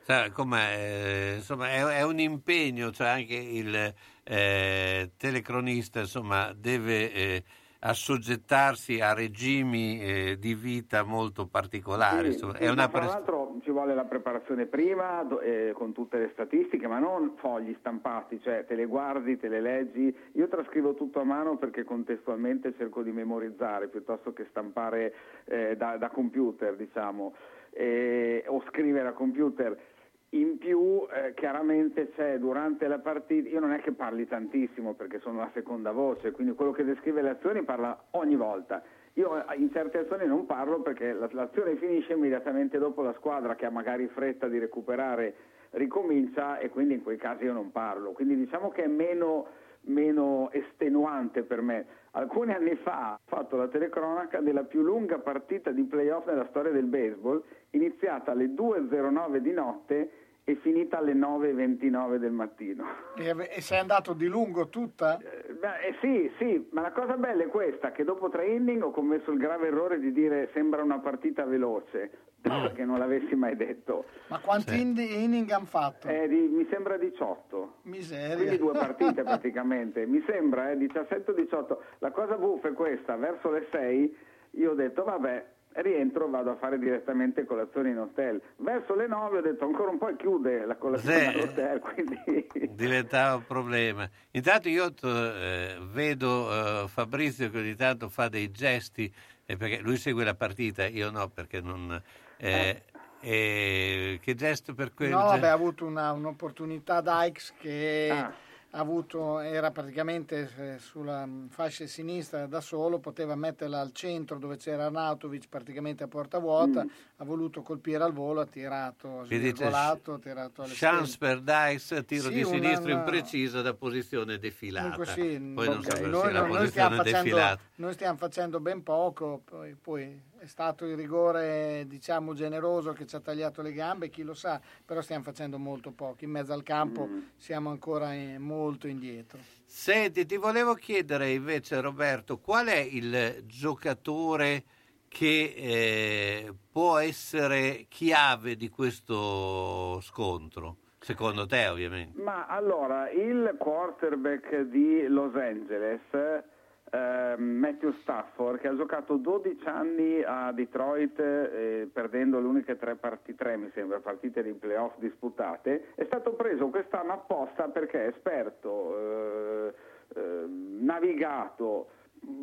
Sa, com'è, eh, insomma, è, è un impegno, cioè anche il eh, telecronista insomma, deve eh, assoggettarsi a regimi eh, di vita molto particolari. Sì, è una ma tra l'altro ci vuole la preparazione prima eh, con tutte le statistiche, ma non fogli stampati, cioè te le guardi, te le leggi. Io trascrivo tutto a mano perché contestualmente cerco di memorizzare piuttosto che stampare eh, da, da computer, diciamo, o scrivere a computer. In più, eh, chiaramente c'è durante la partita, io non è che parli tantissimo perché sono la seconda voce, quindi quello che descrive le azioni parla ogni volta. Io eh, in certe azioni non parlo perché la- l'azione finisce immediatamente dopo la squadra che ha magari fretta di recuperare ricomincia e quindi in quei casi io non parlo. Quindi diciamo che è meno, meno estenuante per me. Alcuni anni fa ho fatto la telecronaca della più lunga partita di playoff nella storia del baseball, iniziata alle 2.09 di notte e finita alle 9.29 del mattino. E, e sei andato di lungo tutta? Beh, eh, sì, sì, ma la cosa bella è questa, che dopo tre inning ho commesso il grave errore di dire sembra una partita veloce, che non l'avessi mai detto. Ma quanti indi- inning hanno fatto? Eh, di- mi sembra 18. Miseria. Quindi due partite praticamente. Mi sembra, eh, 17-18. La cosa buffa è questa, verso le 6 io ho detto vabbè, rientro, vado a fare direttamente colazione in hotel. Verso le 9 ho detto ancora un po' e chiude la colazione all'hotel, quindi... diventava un problema. Intanto io t- eh, vedo eh, Fabrizio che ogni tanto fa dei gesti, eh, perché lui segue la partita, io no, perché non... eh, eh, che gesto per quello? No, vabbè, ha avuto una- un'opportunità Dykes che Ah. Ha avuto, era praticamente eh, sulla mh, fascia sinistra da solo, poteva metterla al centro dove c'era Arnautovic praticamente a porta vuota, Mm. ha voluto colpire al volo, ha tirato, svirgolato, ha tirato alle Chance stelle. per Dice, tiro Sì, di sinistro una- imprecisa da posizione defilata. Comunque sì, Poi non ok, so se noi, la noi posizione defilata. Noi stiamo facendo ben poco, poi, poi è stato il rigore diciamo generoso che ci ha tagliato le gambe, chi lo sa, però stiamo facendo molto poco, in mezzo al campo Mm. siamo ancora eh, molto indietro. Senti, ti volevo chiedere invece, Roberto, qual è il giocatore che eh, può essere chiave di questo scontro? Secondo te, ovviamente. Ma allora, il quarterback di Los Angeles, ehm, Matthew Stafford, che ha giocato 12 anni a Detroit, eh, perdendo le uniche tre partite, tre mi sembra, partite di playoff disputate, è stato preso quest'anno apposta perché è esperto, eh, eh, navigato,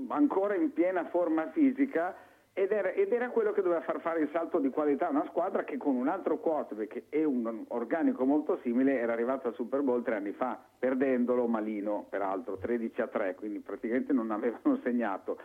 ancora in piena forma fisica ed era, ed era quello che doveva far fare il salto di qualità a una squadra che con un altro quarterback e un organico molto simile era arrivato al Super Bowl tre anni fa, perdendolo malino, peraltro 13 a 3, quindi praticamente non avevano segnato.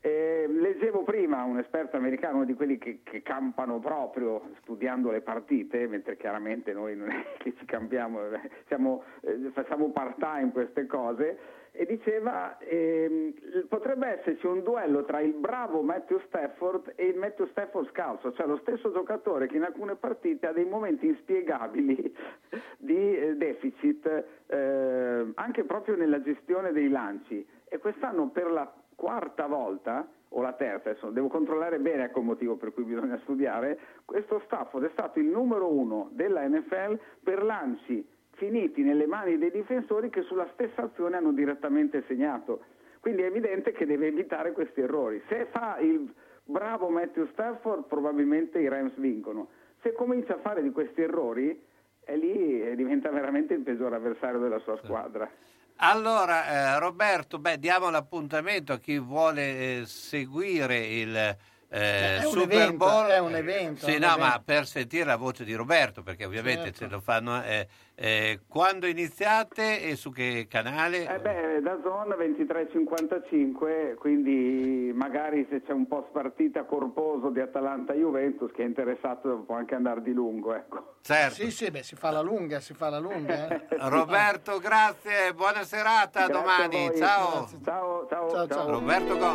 Eh, leggevo prima un esperto americano, uno di quelli che, che campano proprio studiando le partite, mentre chiaramente noi non è che ci campiamo, eh, siamo, eh, facciamo part time queste cose, e diceva ehm, potrebbe esserci un duello tra il bravo Matthew Stafford e il Matthew Stafford scalzo, cioè lo stesso giocatore che in alcune partite ha dei momenti inspiegabili di eh, deficit eh, anche proprio nella gestione dei lanci. E quest'anno per la quarta volta o la terza, adesso devo controllare bene ecco il motivo per cui bisogna studiare, questo Stafford è stato il numero uno della NFL per lanci finiti nelle mani dei difensori che sulla stessa azione hanno direttamente segnato. Quindi è evidente che deve evitare questi errori. Se fa il bravo Matthew Stafford, probabilmente i Rams vincono. Se comincia a fare di questi errori, è lì e diventa veramente il peggiore avversario della sua squadra. Allora, eh, Roberto, beh, diamo l'appuntamento a chi vuole eh, seguire il eh, È un Super evento, Bowl. è un evento, Sì, un no, ma evento. per sentire la voce di Roberto, perché ovviamente Certo. ce lo fanno. eh, eh, quando iniziate e su che canale? Eh beh, da zona 23-55, quindi magari se c'è un post partita corposo di Atalanta-Juventus che è interessato può anche andare di lungo, ecco. Certo. Sì, sì, beh, si fa la lunga, si fa la lunga. eh. Roberto, grazie, buona serata, Grazie domani. Ciao. Ciao, ciao, Ciao, ciao. Roberto Go.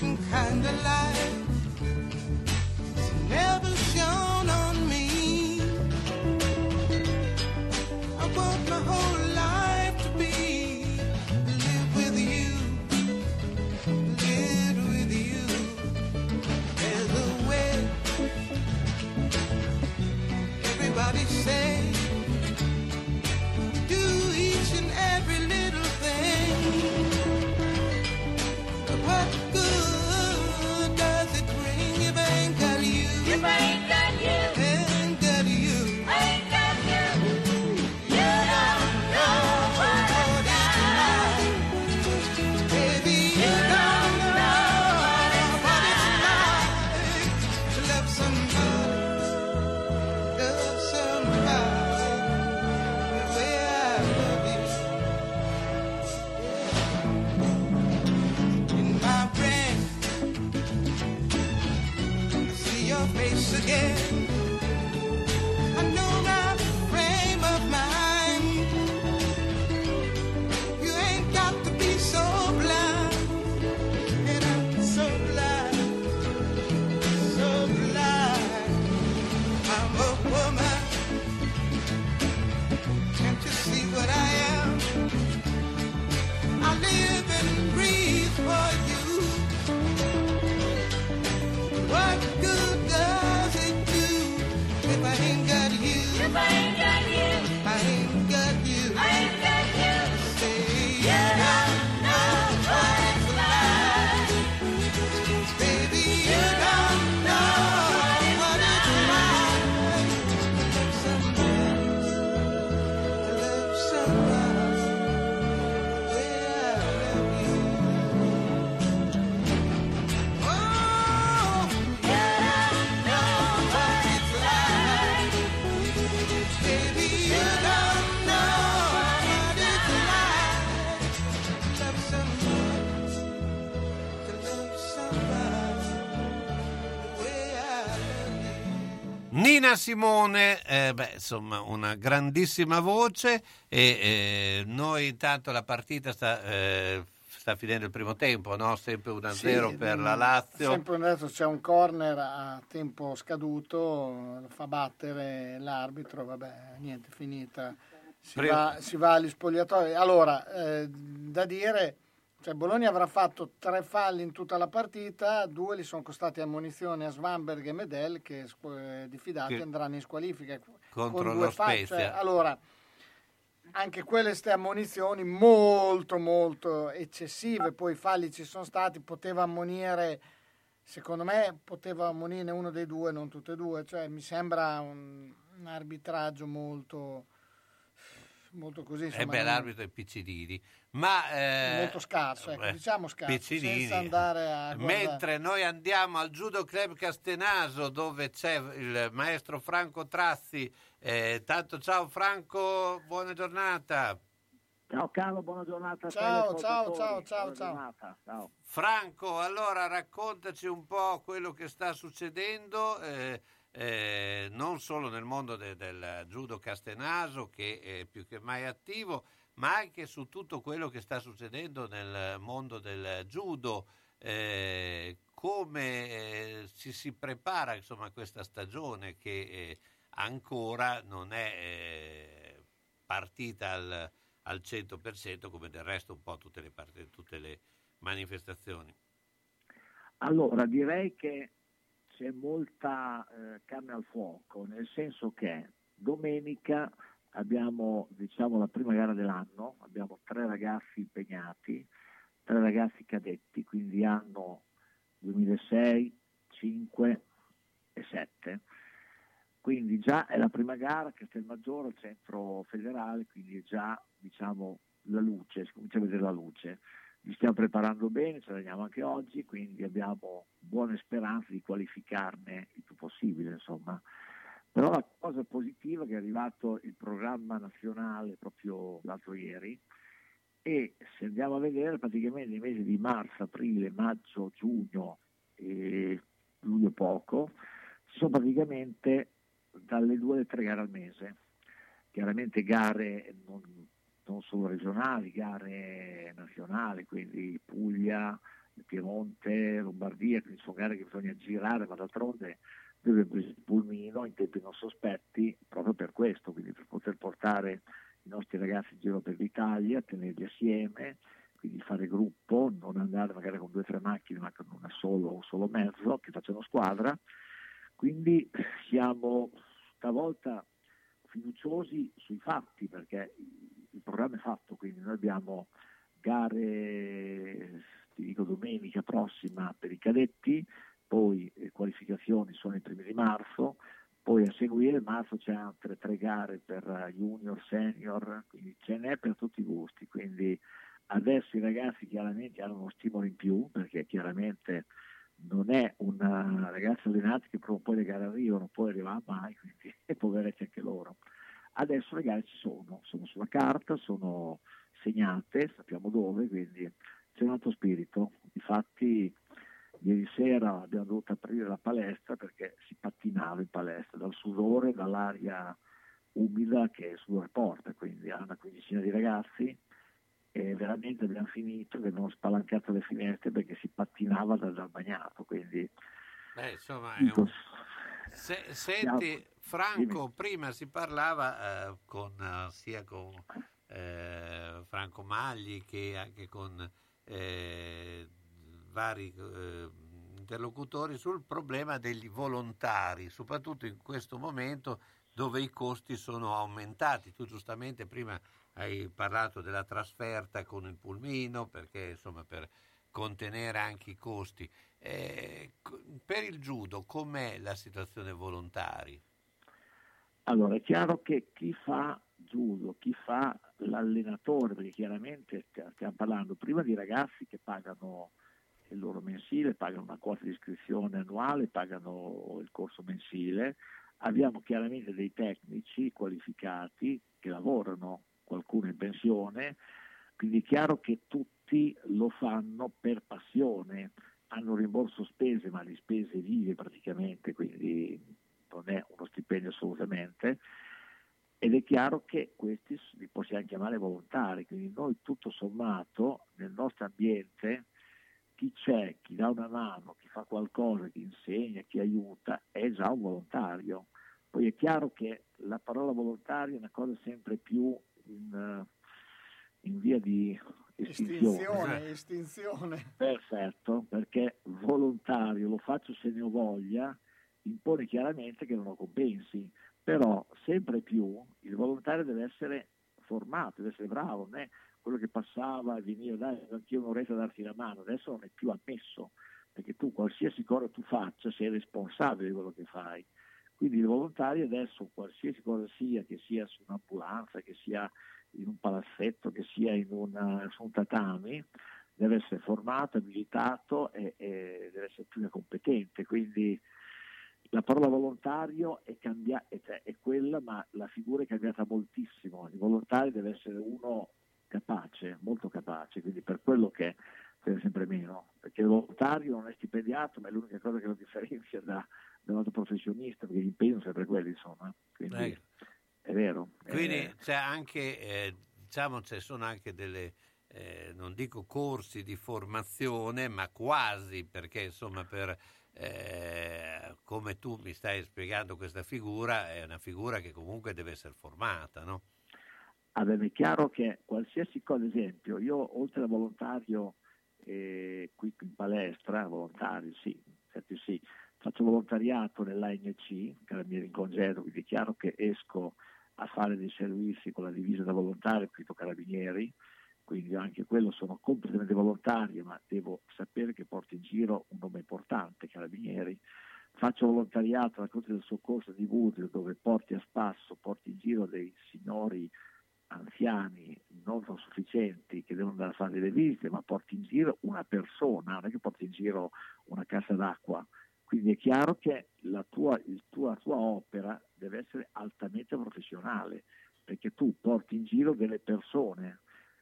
certain kind of life, Nina Simone, eh, beh, insomma, una grandissima voce e eh, noi intanto la partita sta, eh, sta finendo il primo tempo, no? Sempre 1-0 Sì, per mm, la Lazio. Sempre adesso c'è un corner a tempo scaduto, fa battere l'arbitro, vabbè, niente, finita. si, Prima- va, si va agli spogliatoi. Allora, eh, da dire, cioè Bologna avrà fatto tre falli in tutta la partita, due li sono costati ammonizioni a Svanberg e Medel che eh, diffidati Che- andranno in squalifica. Contro con due lo falli, Spezia. cioè, allora, anche quelle ste ammonizioni molto molto eccessive, poi i falli ci sono stati, poteva ammonire, secondo me poteva ammonire uno dei due, non tutte e due, cioè mi sembra un, un arbitraggio molto, molto così, Eh insomma, beh, non- l'arbitro è Piccinini. Ma, eh, molto scarso, ecco, eh, diciamo scarso, Piccinini. senza andare a guardare. Mentre noi andiamo al Judo Club Castenaso dove c'è il maestro Franco Trazzi. Eh, tanto ciao Franco, buona giornata. Ciao Carlo, buona giornata. Ciao, ciao, ciao, ciao, Buona ciao. giornata, ciao. Franco, allora raccontaci un po' quello che sta succedendo, eh, eh, non solo nel mondo de- del judo castenaso che è più che mai attivo, ma anche su tutto quello che sta succedendo nel mondo del judo, eh, come eh, ci si prepara insomma, a questa stagione che eh, ancora non è eh, partita al, al 100% come del resto un po' tutte le, part- tutte le manifestazioni. Allora, direi che c'è molta eh, carne al fuoco, nel senso che domenica abbiamo diciamo, la prima gara dell'anno, abbiamo tre ragazzi impegnati, tre ragazzi cadetti, quindi anno 2006, 5 e 7. Quindi già è la prima gara, Castelmaggiore, al centro federale, quindi è già diciamo, la luce, si comincia a vedere la luce. Li stiamo preparando bene, ce l'abbiamo anche oggi, quindi abbiamo buone speranze di qualificarne il più possibile, insomma. Però la cosa positiva è che è arrivato il programma nazionale proprio l'altro ieri e se andiamo a vedere praticamente nei mesi di marzo, aprile, maggio, giugno e luglio poco, ci sono praticamente dalle due alle tre gare al mese. Chiaramente gare non, non solo regionali, gare nazionali, quindi Puglia, Piemonte, Lombardia, quindi sono gare che bisogna girare, ma d'altronde preso il pulmino in tempi non sospetti proprio per questo, quindi per poter portare i nostri ragazzi in giro per l'Italia, tenerli assieme, quindi fare gruppo, non andare magari con due o tre macchine ma con una solo, un solo mezzo che facciano squadra. Quindi siamo stavolta fiduciosi sui fatti perché il programma è fatto, quindi noi abbiamo gare, ti dico domenica prossima per i cadetti, poi eh, qualificazioni sono i primi di marzo, poi a seguire marzo c'è altre tre gare per junior, senior, quindi ce n'è per tutti i gusti, quindi adesso i ragazzi chiaramente hanno uno stimolo in più perché chiaramente non è una ragazza allenata che prima o poi le gare arrivano, poi arriva mai, quindi poveretti anche loro. Adesso le gare ci sono, sono sulla carta, sono segnate, sappiamo dove, quindi c'è un altro spirito. Infatti ieri sera abbiamo dovuto aprire la palestra perché si pattinava in palestra dal sudore, dall'aria umida che il sudore porta, quindi ha una quindicina di ragazzi e veramente abbiamo finito che abbiamo spalancato le finestre perché si pattinava dal, dal bagnato, quindi Beh, insomma, è un- Se- senti, Franco, prima si parlava eh, con, eh, sia con eh, Franco Magli che anche con eh, vari eh, interlocutori sul problema degli volontari, soprattutto in questo momento dove i costi sono aumentati. Tu giustamente prima hai parlato della trasferta con il pulmino perché insomma per contenere anche i costi. Eh, per il judo com'è la situazione volontari? Allora, è chiaro che chi fa judo, chi fa l'allenatore, perché chiaramente st- stiamo parlando prima di ragazzi che pagano il loro mensile, pagano una quota di iscrizione annuale, pagano il corso mensile, abbiamo chiaramente dei tecnici qualificati che lavorano, qualcuno in pensione, quindi è chiaro che tutti lo fanno per passione, hanno rimborso spese, ma di spese vive praticamente, quindi non è uno stipendio assolutamente, ed è chiaro che questi li possiamo chiamare volontari, quindi noi tutto sommato nel nostro ambiente chi c'è, chi dà una mano, chi fa qualcosa, chi insegna, chi aiuta, è già un volontario. Poi è chiaro che la parola volontario è una cosa sempre più in, eh, in via di estinzione. Estinzione, estinzione. Perfetto, perché volontario, lo faccio se ne ho voglia, impone chiaramente che non ho compensi, però sempre più il volontario deve essere formato, deve essere bravo, non è quello che passava e veniva, dai, anch'io un'oretta a darti la mano, adesso non è più ammesso, perché tu qualsiasi cosa tu faccia sei responsabile di quello che fai. Quindi il volontario adesso, qualsiasi cosa sia, che sia su un'ambulanza, che sia in un palazzetto, che sia in una, su un tatami, deve essere formato, abilitato e, e deve essere più competente. Quindi la parola volontario è, cambia- è, cioè, è quella, ma la figura è cambiata moltissimo. Il volontario deve essere uno capace, molto capace, quindi per quello che ce n'è sempre meno, perché il volontario non è stipendiato, ma è l'unica cosa che lo differenzia da, da un altro professionista, perché gli impegni sono sempre quelli, insomma. Quindi Ecco. è vero. Quindi Eh, c'è anche, eh, diciamo, ci sono anche delle, eh, non dico corsi di formazione, ma quasi, perché insomma per, eh, come tu mi stai spiegando questa figura, è una figura che comunque deve essere formata, no? Allora, è chiaro che qualsiasi cosa, ad esempio, io oltre a volontario eh, qui in palestra, volontario sì, infatti sì, faccio volontariato nell'ANC, carabinieri in congedo, quindi è chiaro che esco a fare dei servizi con la divisa da volontario, scritto carabinieri, quindi anche quello sono completamente volontario, ma devo sapere che porto in giro un nome importante, carabinieri. Faccio volontariato alla Corte del Soccorso di Budrio, dove porti a spasso, porti in giro dei signori anziani non sufficienti che devono andare a fare delle visite, ma porti in giro una persona, non è che porti in giro una cassa d'acqua. Quindi è chiaro che la tua, tua, la tua opera deve essere altamente professionale, perché tu porti in giro delle persone.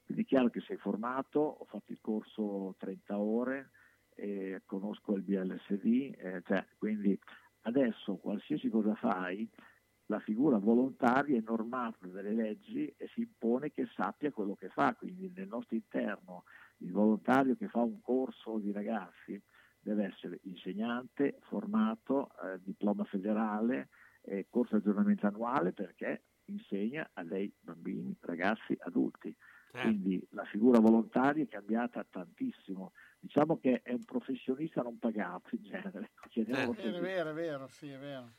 Quindi è chiaro che sei formato, ho fatto il corso 30 ore, eh, conosco il BLSD, eh, cioè, quindi adesso qualsiasi cosa fai, la figura volontaria è normata dalle leggi e si impone che sappia quello che fa, quindi nel nostro interno il volontario che fa un corso di ragazzi deve essere insegnante, formato, eh, diploma federale, eh, corso di aggiornamento annuale perché insegna a dei bambini, ragazzi, adulti. Quindi la figura volontaria è cambiata tantissimo. Diciamo che è un professionista non pagato in genere. chiamiamolo È così. vero, è vero, sì, è vero.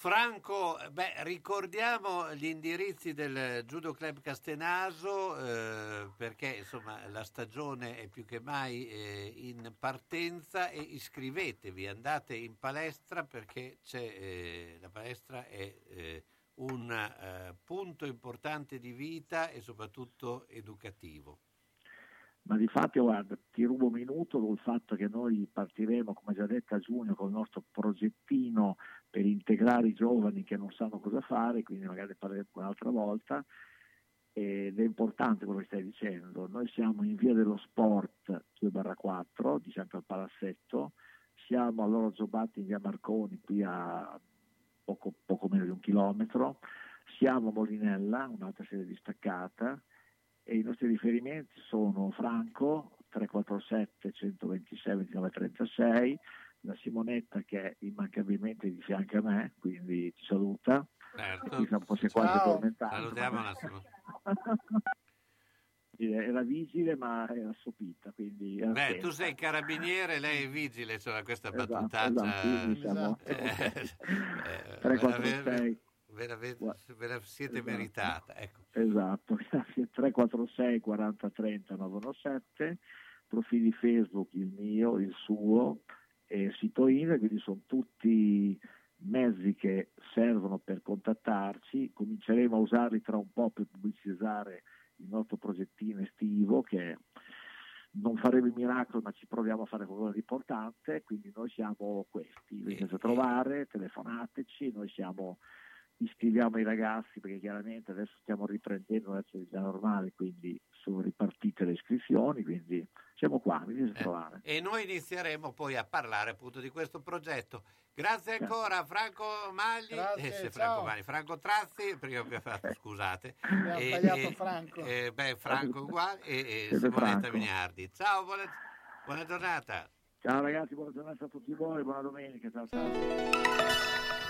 Franco, beh, ricordiamo gli indirizzi del Judo Club Castenaso eh, perché insomma la stagione è più che mai eh, in partenza e iscrivetevi, andate in palestra perché c'è, eh, la palestra è eh, un eh, punto importante di vita e soprattutto educativo. Ma di fatto, guarda, ti rubo un minuto col fatto che noi partiremo, come già detto, a giugno con il nostro progettino per integrare i giovani che non sanno cosa fare, quindi magari parleremo un'altra volta. Ed è importante quello che stai dicendo. Noi siamo in via dello sport 2-4, di fianco al palazzetto, siamo all'Oro Zobatti in via Marconi, qui a poco, poco meno di un chilometro, siamo a Molinella, un'altra sede distaccata, e i nostri riferimenti sono Franco 347 126 29 36, la Simonetta che è immancabilmente di fianco a me, quindi ci saluta. Certo. Qui un po' si è quasi Ciao. addormentato. Salutiamo la Simone. Era vigile ma era assopita, quindi era Beh, attenta. tu sei carabiniere, lei è vigile, insomma, questa Esatto, battutaccia. esatto, quindi siamo- 346. ve la- ve la- ve la siete Esatto. meritata. Ecco. Esatto, grazie. 346 40 30 917, profili Facebook, il mio, il suo, e sito INE, quindi sono tutti mezzi che servono per contattarci. Cominceremo a usarli tra un po' per pubblicizzare il nostro progettino estivo che non faremo i miracoli ma ci proviamo a fare qualcosa di importante, quindi noi siamo questi, venite a trovare, telefonateci, noi siamo iscriviamo i ragazzi perché chiaramente adesso stiamo riprendendo l'attività normale, quindi sono ripartite le iscrizioni, quindi siamo qua, venite a trovare. E noi inizieremo poi a parlare appunto di questo progetto. Grazie ancora Franco Magli, Grazie, eh. Franco Magli, Franco Trazzi, prima abbiamo fatto, scusate. Abbiamo E- tagliato Franco. e, beh, Franco uguale e, e Simonetta. Miniardi. Ciao, buona, buona giornata. Ciao ragazzi, buona giornata a tutti voi, buona domenica, ciao ciao.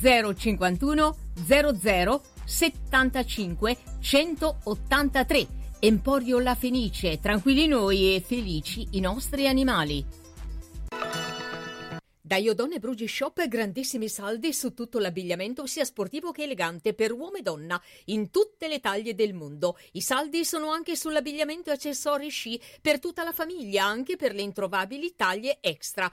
051 00 75 183. Emporio La Fenice, tranquilli noi e felici i nostri animali. Da Iodone Brugi Shop grandissimi saldi su tutto l'abbigliamento sia sportivo che elegante per uomo e donna in tutte le taglie del mondo. I saldi sono anche sull'abbigliamento e accessori sci per tutta la famiglia, anche per le introvabili taglie extra.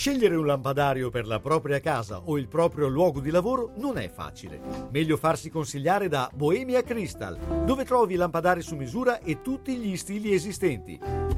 Scegliere un lampadario per la propria casa o il proprio luogo di lavoro non è facile. Meglio farsi consigliare da Bohemia Crystal, dove trovi lampadari su misura e tutti gli stili esistenti.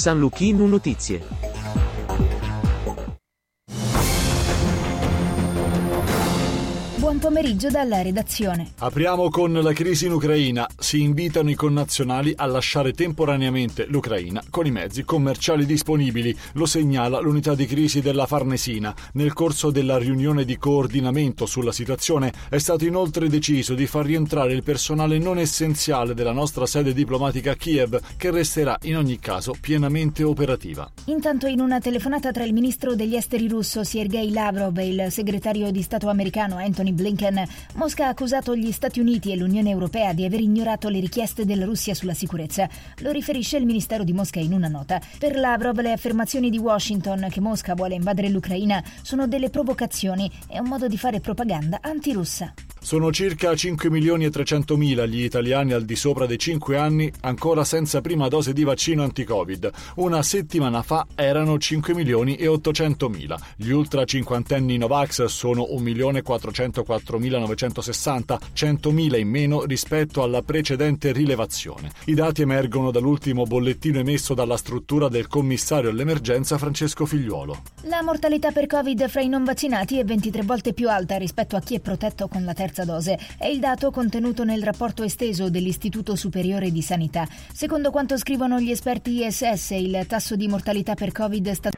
San Luchino Notizie. Buon pomeriggio dalla redazione. Apriamo con la crisi in Ucraina. Si invitano i connazionali a lasciare temporaneamente l'Ucraina con i mezzi commerciali disponibili, lo segnala l'unità di crisi della Farnesina. Nel corso della riunione di coordinamento sulla situazione è stato inoltre deciso di far rientrare il personale non essenziale della nostra sede diplomatica a Kiev, che resterà in ogni caso pienamente operativa. Intanto in una telefonata tra il ministro degli esteri russo Sergei Lavrov e il segretario di Stato americano Anthony Blinken, Mosca ha accusato gli Stati Uniti e l'Unione Europea di aver ignorato le richieste della Russia sulla sicurezza. Lo riferisce il Ministero di Mosca in una nota. Per Lavrov le affermazioni di Washington che Mosca vuole invadere l'Ucraina sono delle provocazioni e un modo di fare propaganda antirussa. Sono circa 5 milioni e 300 mila gli italiani al di sopra dei 5 anni ancora senza prima dose di vaccino anti-Covid. Una settimana fa erano 5 milioni e 800 mila. Gli ultra cinquantenni Novax sono 1 milione 404.960, 100 mila in meno rispetto alla precedente rilevazione. I dati emergono dall'ultimo bollettino emesso dalla struttura del commissario all'emergenza Francesco Figliuolo. La mortalità per Covid fra i non vaccinati è 23 volte più alta rispetto a chi è protetto con la terza dose. È il dato contenuto nel rapporto esteso dell'Istituto Superiore di Sanità. Secondo quanto scrivono gli esperti ISS, il tasso di mortalità per Covid sta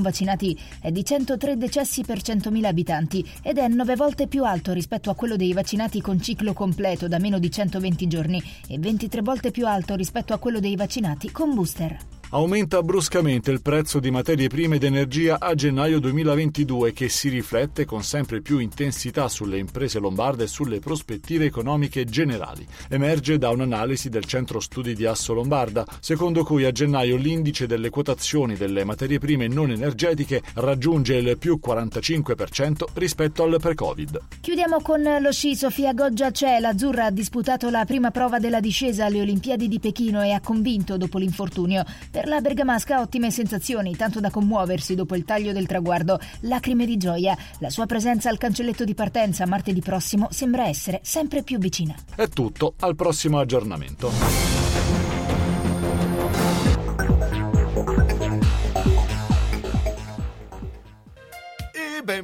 vaccinati è di 103 decessi per 100.000 abitanti ed è 9 volte più alto rispetto a quello dei vaccinati con ciclo completo da meno di 120 giorni e 23 volte più alto rispetto a quello dei vaccinati con booster. Aumenta bruscamente il prezzo di materie prime ed energia a gennaio 2022 che si riflette con sempre più intensità sulle imprese lombarde e sulle prospettive economiche generali. Emerge da un'analisi del Centro Studi di Asso Lombarda, secondo cui a gennaio l'indice delle quotazioni delle materie prime non energetiche raggiunge il più 45% rispetto al pre-Covid. Chiudiamo con lo sci Sofia Goggia C'è. L'azzurra ha disputato la prima prova della discesa alle Olimpiadi di Pechino e ha convinto dopo l'infortunio. Per Per la bergamasca ottime sensazioni, tanto da commuoversi dopo il taglio del traguardo. Lacrime di gioia. La sua presenza al cancelletto di partenza martedì prossimo sembra essere sempre più vicina. È tutto, al prossimo aggiornamento.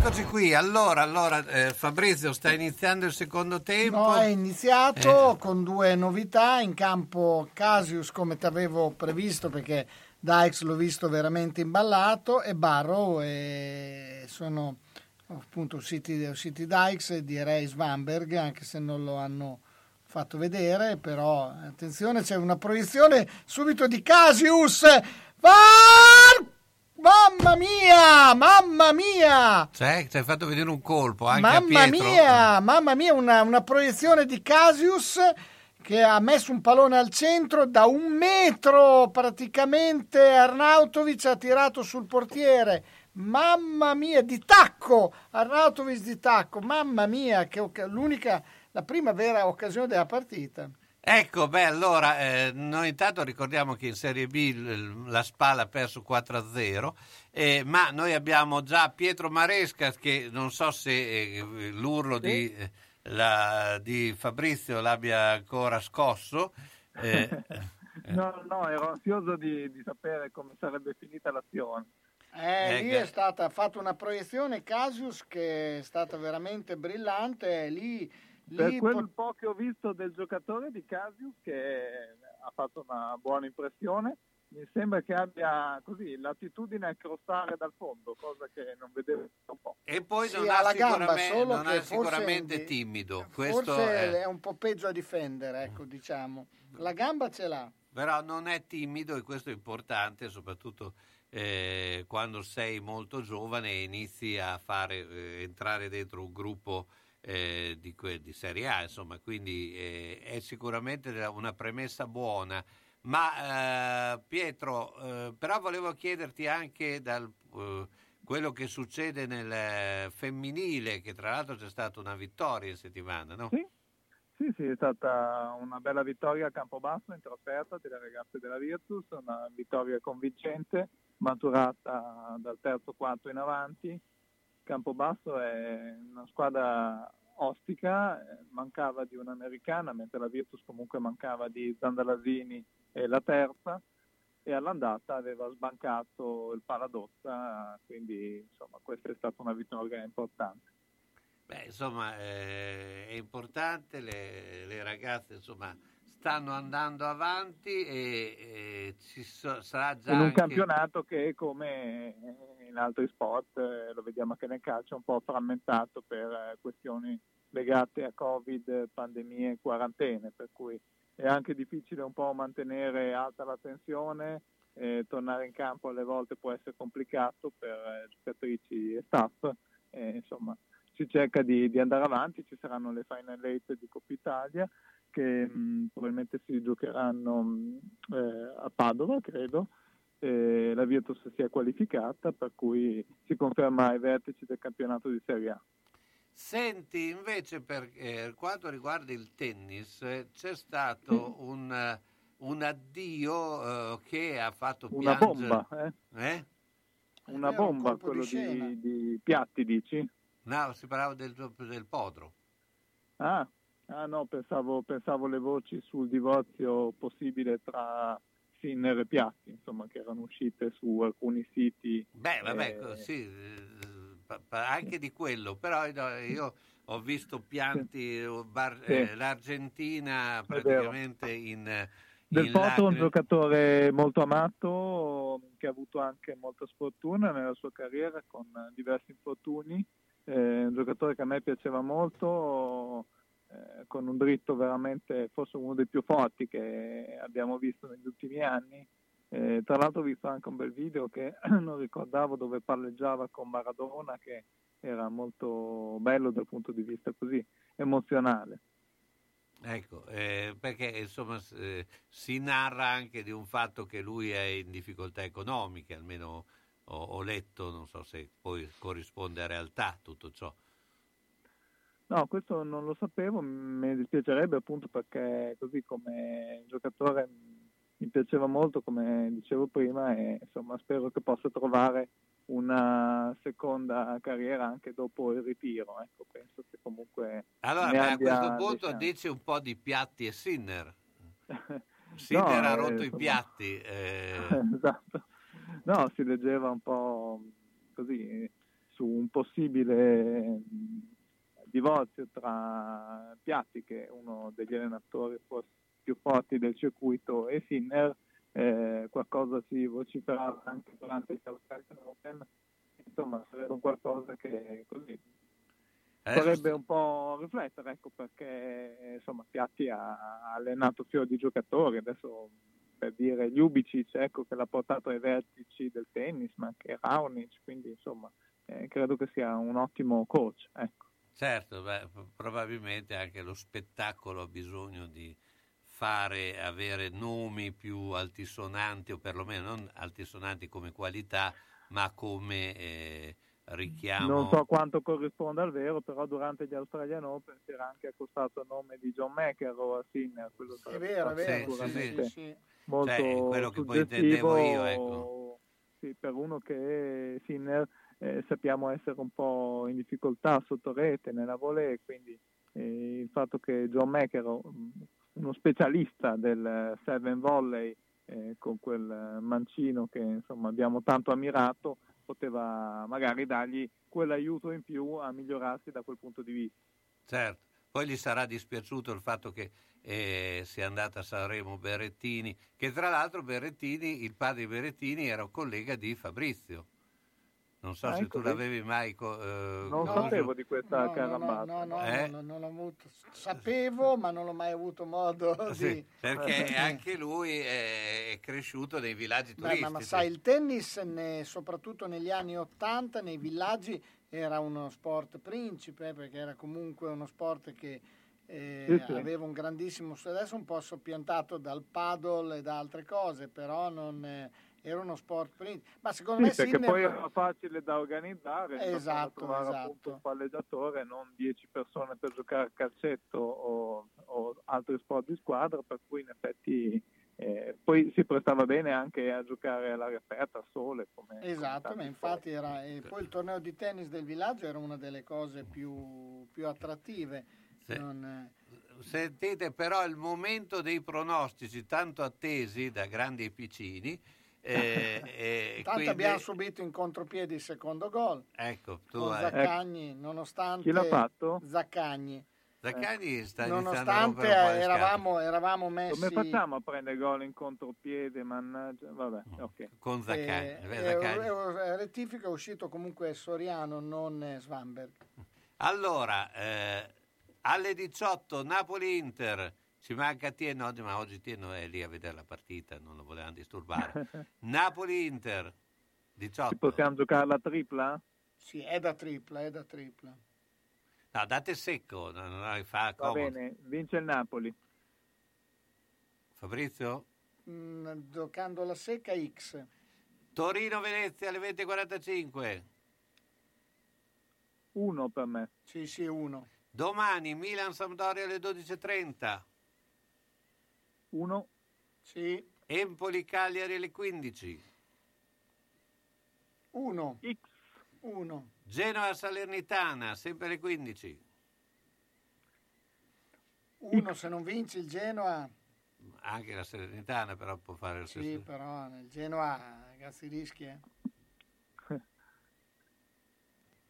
Eccoci qui, allora, allora eh, Fabrizio sta iniziando il secondo tempo. No, è iniziato Eh. con due novità in campo Casius come ti avevo previsto perché Dykes l'ho visto veramente imballato e Barrow e sono appunto usciti, usciti Dykes e direi Svanberg anche se non lo hanno fatto vedere però attenzione c'è una proiezione subito di Casius VAR mamma mia mamma mia Cioè, ci hai fatto vedere un colpo anche Mamma mia, mamma mia, una, una proiezione di Casius che ha messo un pallone al centro da un metro praticamente Arnautovic ha tirato sul portiere. Mamma mia, di tacco! Arnautovic di tacco, mamma mia, che l'unica, la prima vera occasione della partita. Ecco, beh, allora, eh, noi intanto ricordiamo che in Serie B l- la Spal ha perso 4-0, eh, ma noi abbiamo già Pietro Maresca che non so se eh, l'urlo di, eh, la- di Fabrizio l'abbia ancora scosso. eh, No, no, ero ansioso di, di sapere come sarebbe finita l'azione. Eh, Eh, lì è stata ha fatto una proiezione Casius che è stata veramente brillante. Lì, Per lì quel po' che ho visto del giocatore di Casius, che ha fatto una buona impressione, mi sembra che abbia così l'attitudine a crossare dal fondo, cosa che non vedevo un po'. e poi Sì, non, ha ha la gamba, sicuramente, solo non che è forse sicuramente di- timido. Questo forse è- è un po' peggio a difendere, ecco, diciamo. La gamba ce l'ha. però non è timido e questo è importante soprattutto eh, quando sei molto giovane e inizi a fare eh, entrare dentro un gruppo eh, di, di Serie A insomma quindi eh, è sicuramente una premessa buona ma eh, Pietro eh, però volevo chiederti anche dal eh, quello che succede nel eh, femminile che tra l'altro c'è stata una vittoria in settimana no? Sì, sì, sì, è stata una bella vittoria a Campobasso in trasferta delle ragazze della Virtus, una vittoria convincente, maturata dal terzo quarto in avanti. Campobasso è una squadra ostica, eh, mancava di un'americana, mentre la Virtus comunque mancava di Zandalasini e la terza, e all'andata aveva sbancato il Paradossa, quindi insomma questa è stata una vittoria importante. Beh, insomma, eh, è importante, le, le ragazze insomma, stanno andando avanti e, e ci so- sarà già in un anche- campionato che come in altri sport, eh, lo vediamo anche nel calcio, è un po' frammentato per eh, questioni legate a Covid, pandemie e quarantene, per cui è anche difficile un po' mantenere alta la tensione, eh, tornare in campo alle volte può essere complicato per eh, giocatrici e staff, eh, insomma si cerca di, di andare avanti, ci saranno le Final Eight di Coppa Italia che mh, probabilmente si giocheranno mh, eh, a Padova, credo, e la Virtus si è qualificata, per cui si conferma ai vertici del campionato di Serie A. Senti, invece, per eh, quanto riguarda il tennis, eh, c'è stato un, eh, un addio eh, che ha fatto Una piangere... bomba, eh? Eh? Una bomba, quello di, di Piatti, dici? No, si parlava del, del Podro. Ah, ah no, pensavo, pensavo le voci sul divorzio possibile tra Sinner e Piatti, insomma, che erano uscite su alcuni siti. Beh, vabbè, eh, sì, eh, anche di quello, però io ho visto pianti, bar- Sì. eh, l'Argentina praticamente in, Del Porto è un giocatore molto amato che ha avuto anche molta sfortuna nella sua carriera con diversi infortuni, eh, un giocatore che a me piaceva molto, eh, con un dritto veramente forse uno dei più forti che abbiamo visto negli ultimi anni. Eh, tra l'altro ho visto anche un bel video che non ricordavo dove palleggiava con Maradona che era molto bello dal punto di vista così emozionale. Ecco, eh, perché insomma eh, si narra anche di un fatto che lui è in difficoltà economiche, almeno ho, ho letto, non so se poi corrisponde a realtà tutto ciò. No, questo non lo sapevo, mi dispiacerebbe appunto perché così come giocatore mi piaceva molto, come dicevo prima, e insomma spero che possa trovare una seconda carriera anche dopo il ritiro. Ecco, penso che comunque Allora, beh, a questo punto chance. dici un po' di Piatti e Sinner. Sinner No, ha eh, rotto i insomma- piatti. eh, esatto. No, si leggeva un po' così su un possibile divorzio tra Piatti, che è uno degli allenatori forse più forti del circuito, e Sinner. Eh, qualcosa si vociferava anche durante il Australian Open. Insomma, sarebbe un qualcosa che così farebbe un po' riflettere, ecco, perché insomma Piatti ha allenato fior di giocatori, adesso per dire Ljubicic, ecco, che l'ha portato ai vertici del tennis, ma anche Raonic, quindi insomma eh, credo che sia un ottimo coach, ecco. Certo, beh, probabilmente anche lo spettacolo ha bisogno di fare, avere nomi più altisonanti o perlomeno non altisonanti come qualità, ma come eh, richiamo. Non so quanto corrisponda al vero, però durante gli Australian Open si era anche accostato il nome di John McEnroe a Sinner, quello È vero, è vero, Sì, sì, sì. sì. molto Cioè, quello che poi intendevo io, ecco. sì, per uno che Sinner eh, sappiamo essere un po' in difficoltà sotto rete nella volée, quindi eh, il fatto che John McEnroe, mh, uno specialista del seven volley eh, con quel mancino che insomma abbiamo tanto ammirato, poteva magari dargli quell'aiuto in più a migliorarsi da quel punto di vista. Certo, poi gli sarà dispiaciuto il fatto che eh, sia andata a Sanremo Berrettini, che tra l'altro Berrettini, il padre di Berrettini era un collega di Fabrizio. Non so Ah, se ecco, tu l'avevi mai... co- eh, Non conosciuto. sapevo di questa No, no, carambata. no, no, Eh? no, non ho avuto, sapevo, ma non ho mai avuto modo di... Sì, perché anche lui è cresciuto nei villaggi Beh, turistici. ma, ma sai, il tennis, ne- soprattutto negli anni Ottanta, nei villaggi, era uno sport principe, eh, perché era comunque uno sport che eh, Sì, sì. aveva un grandissimo... Adesso un po' soppiantato dal paddle e da altre cose, però non... era uno sport principe. Ma secondo Sì, me perché Sinner- poi era facile da organizzare, Esatto, trovare esatto. appunto un palleggiatore, non 10 persone per giocare a calcetto o, o altri sport di squadra, per cui in effetti eh, poi si prestava bene anche a giocare all'aria aperta, al sole. Come, Esatto, come ma infatti era... E poi il torneo di tennis del villaggio era una delle cose più, più attrattive. Sì. Non, Sentite però il momento dei pronostici tanto attesi da grandi e piccini. eh, e Tanto quindi- abbiamo subito in contropiede il secondo gol Ecco, tu con hai... Zaccagni, nonostante Chi l'ha fatto? Zaccagni. Zaccagni sta iniziando a Nonostante eravamo, eravamo messi Come facciamo a prendere gol in contropiede? Mannaggia, vabbè, ok. Con Zaccagni. eh, Beh, eh, Zaccagni. eh, rettifico è uscito comunque Soriano, non eh, Svanberg. Allora, eh, alle 18 Napoli-Inter, ci manca Tieno, oggi, ma oggi Tieno è lì a vedere la partita, non lo volevamo disturbare. Napoli-Inter, 18. Possiamo giocare la tripla? Sì, è da tripla, è da tripla. No, date secco, non, non fa Va comodo. bene, vince il Napoli. Fabrizio? Mm, giocando la secca X. Torino-Venezia alle 20.45. Uno per me. Sì, sì, uno. Domani Milan-Sampdoria alle 12.30. Uno. Sì. Empoli-Cagliari alle 15. Uno. X. Uno. Genoa-Salernitana, sempre alle 15. Uno se non vinci il Genoa. Anche la Salernitana però può fare il Sì, stesso. però nel Genoa, ragazzi, rischi. eh.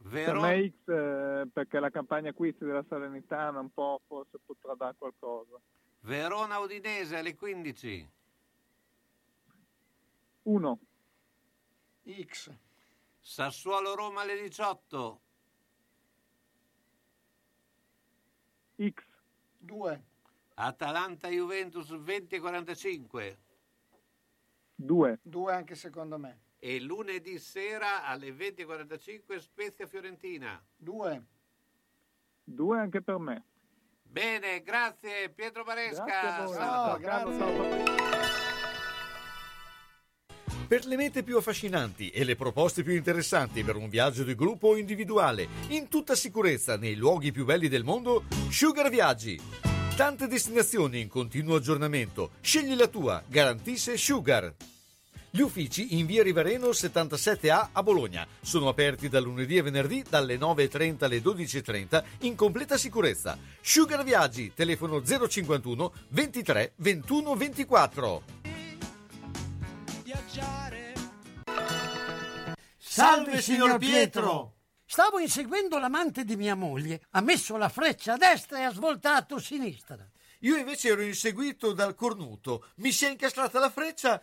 Vero? Per me X eh, perché la campagna acquisti della Salernitana un po' forse potrà dare qualcosa. Verona Udinese alle 15. 1. X. Sassuolo Roma alle 18. X. 2. Atalanta Juventus 20.45. 2. 2 anche secondo me. E lunedì sera alle 20.45 Spezia Fiorentina. 2. 2 anche per me. Bene, grazie Pietro Maresca. Grazie a voi. Sabato. grazie. Per le mete più affascinanti e le proposte più interessanti per un viaggio di gruppo o individuale, in tutta sicurezza nei luoghi più belli del mondo, Sugar Viaggi. Tante destinazioni in continuo aggiornamento. Scegli la tua, garantisce Sugar. Gli uffici in via Rivareno 77A a Bologna sono aperti dal lunedì e venerdì dalle 9.30 alle 12.30 in completa sicurezza. Sugar Viaggi, telefono 051 23 21 24. Salve signor Pietro! Stavo inseguendo l'amante di mia moglie, ha messo la freccia a destra e ha svoltato a sinistra. Io invece ero inseguito dal cornuto, mi si è incastrata la freccia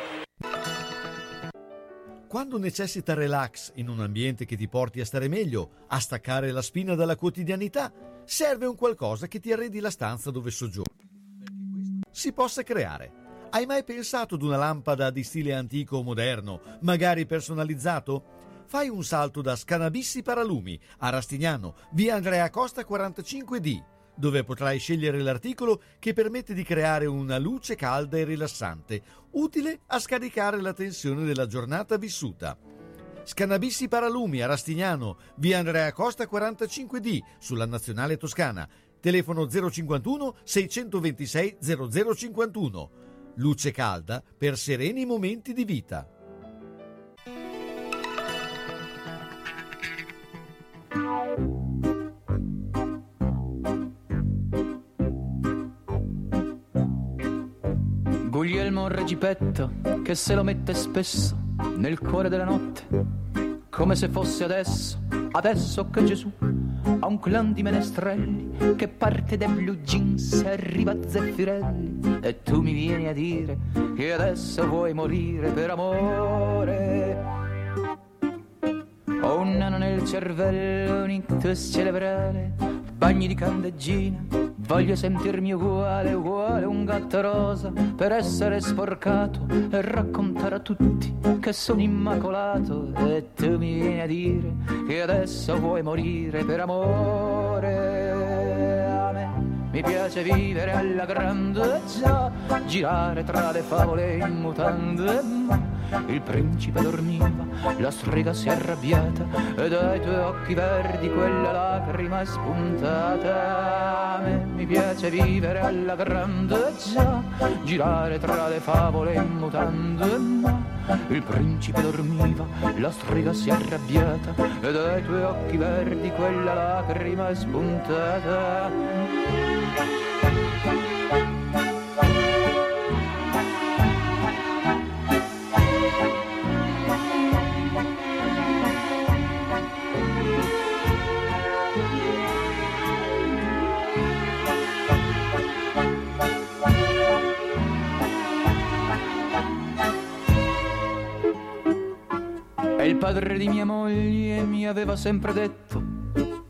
Quando necessita relax in un ambiente che ti porti a stare meglio, a staccare la spina dalla quotidianità, serve un qualcosa che ti arredi la stanza dove soggiorni. Si possa creare. Hai mai pensato ad una lampada di stile antico o moderno, magari personalizzato? Fai un salto da Scanabissi Paralumi a Rastignano, via Andrea Costa 45D, dove potrai scegliere l'articolo che permette di creare una luce calda e rilassante, utile a scaricare la tensione della giornata vissuta. Scanabissi Paralumi a Rastignano, via Andrea Costa 45D, sulla Nazionale Toscana. Telefono 051 626 0051. Luce calda per sereni momenti di vita. Guglielmo Regipetto che se lo mette spesso nel cuore della notte, come se fosse adesso, adesso che Gesù ha un clan di menestrelli che parte dai blue jeans e arriva a Zeffirelli e tu mi vieni a dire che adesso vuoi morire per amore. Ho un nano nel cervello, un ictus cerebrale, bagni di candeggina, voglio sentirmi uguale, uguale un gatto rosa. Per essere sporcato e raccontare a tutti che sono immacolato. E tu mi vieni a dire che adesso vuoi morire per amore. Mi piace vivere alla grande già, girare tra le favole in mutande, il principe dormiva, la strega si è arrabbiata e dai tuoi occhi verdi quella lacrima è spuntata. A me mi piace vivere alla grande già, girare tra le favole in mutande, ma il principe dormiva, la strega si è arrabbiata e dai tuoi occhi verdi quella lacrima è spuntata. Padre di mia moglie mi aveva sempre detto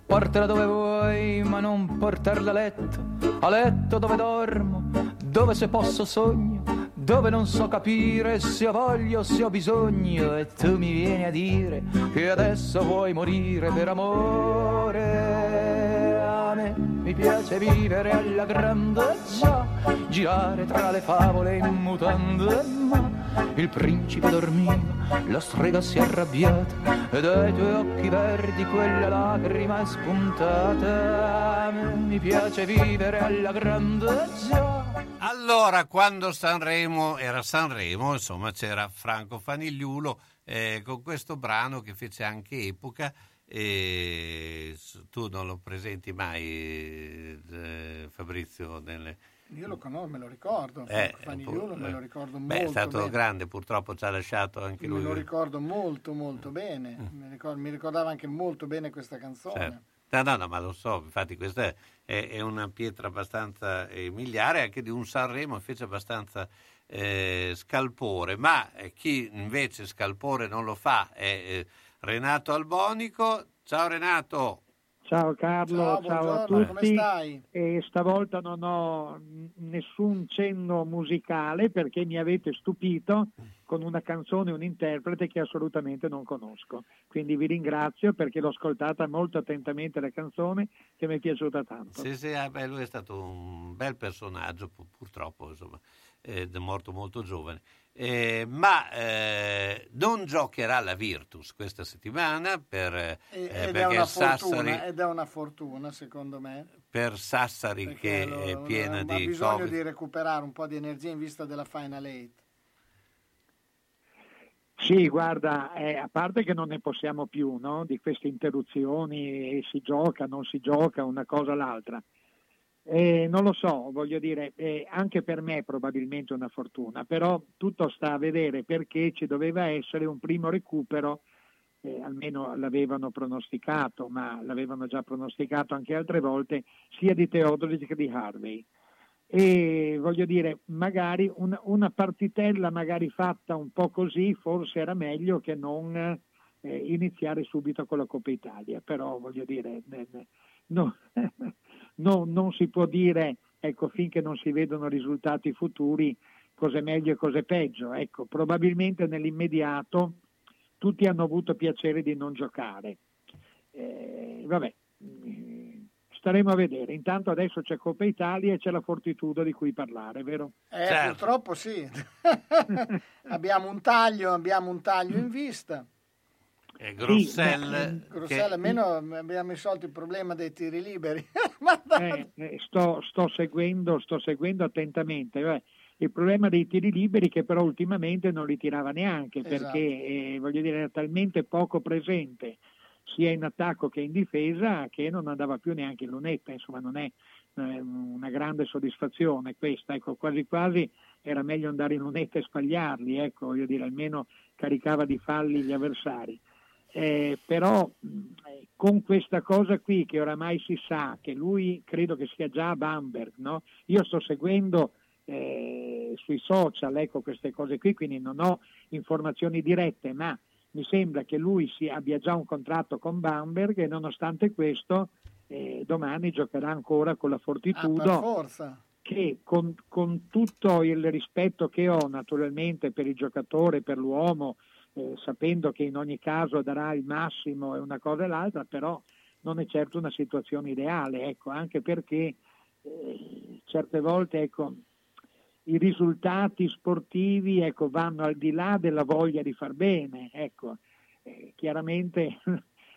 Portala dove vuoi, ma non portarla a letto. A letto dove dormo, dove se posso sogno Dove non so capire se ho voglia o se ho bisogno. E tu mi vieni a dire che adesso vuoi morire per amore. A me mi piace vivere alla grande già Girare tra le favole in mutande ma il principe dormiva, la strega si è arrabbiata e dai tuoi occhi verdi quella lacrima è spuntata. Mi piace vivere alla grande già. Allora, quando Sanremo era Sanremo, insomma, c'era Franco Fanigliulo eh, con questo brano che fece anche epoca E s- tu non lo presenti mai, eh, Fabrizio, nelle... Io lo conosco, me lo ricordo, Eh, Fanigliulo me lo eh, ricordo Beh, è molto stato bene. grande, purtroppo ci ha lasciato anche Me lui. lo ricordo molto molto bene, mi, ricor- mi ricordava anche molto bene questa canzone. Certo. No, no, no, ma lo so, infatti questa è, è- è una pietra abbastanza eh, miliare, anche di un Sanremo invece abbastanza eh, scalpore, ma eh, chi invece scalpore non lo fa è eh, Renato Albonico. Ciao Renato! Ciao Carlo, Ciao, ciao, a tutti. come stai? E stavolta non ho nessun cenno musicale perché mi avete stupito con una canzone e un interprete che assolutamente non conosco. Quindi vi ringrazio perché l'ho ascoltata molto attentamente la canzone che mi è piaciuta tanto. Sì, sì, ah, beh, lui è stato un bel personaggio, pu- purtroppo, insomma, è morto molto giovane. Eh, ma eh, non giocherà la Virtus questa settimana per, eh, eh, ed, è Sassari, fortuna, ed è una fortuna secondo me. per Sassari perché che lo- è piena ha di bisogno Covid. di recuperare un po' di energia in vista della Final Eight. Sì, guarda, eh, a parte che non ne possiamo più no? di queste interruzioni, e si gioca, non si gioca, una cosa o l'altra. Eh, non lo so, voglio dire, eh, anche per me è probabilmente una fortuna, però tutto sta a vedere perché ci doveva essere un primo recupero, eh, almeno l'avevano pronosticato, ma l'avevano già pronosticato anche altre volte, sia di Teodoric che di Harvey. E voglio dire, magari una, una partitella magari fatta un po' così forse era meglio che non eh, iniziare subito con la Coppa Italia, però voglio dire, ne- ne- no- no- non si può dire, ecco, finché non si vedono risultati futuri, cos'è meglio e cos'è peggio. Ecco, probabilmente nell'immediato tutti hanno avuto piacere di non giocare. Eh, vabbè, mm, staremo a vedere. Intanto adesso c'è Coppa Italia e c'è la Fortitudo di cui parlare, vero? Eh, Certo. purtroppo sì. abbiamo un taglio, abbiamo un taglio in vista. E Grossel, Grossella, che- almeno abbiamo risolto il problema dei tiri liberi. Eh, eh, sto, sto seguendo, sto seguendo attentamente. Il problema dei tiri liberi che però ultimamente non li tirava neanche Esatto. perché eh, voglio dire, era talmente poco presente sia in attacco che in difesa che non andava più neanche in lunetta, insomma non è eh, una grande soddisfazione questa, ecco, quasi quasi era meglio andare in lunetta e sbagliarli, ecco, voglio dire, almeno caricava di falli gli avversari. Eh, però eh, con questa cosa qui che oramai si sa che lui credo che sia già a Bamberg, no? io sto seguendo eh, sui social ecco, queste cose qui, quindi non ho informazioni dirette, ma mi sembra che lui si abbia già un contratto con Bamberg e nonostante questo eh, domani giocherà ancora con la Ah, Fortitudo forza. che con, con tutto il rispetto che ho naturalmente per il giocatore, per l'uomo, eh, sapendo che in ogni caso darà il massimo e una cosa e l'altra, però non è certo una situazione ideale, ecco, anche perché eh, certe volte ecco, i risultati sportivi ecco, vanno al di là della voglia di far bene, ecco, eh, chiaramente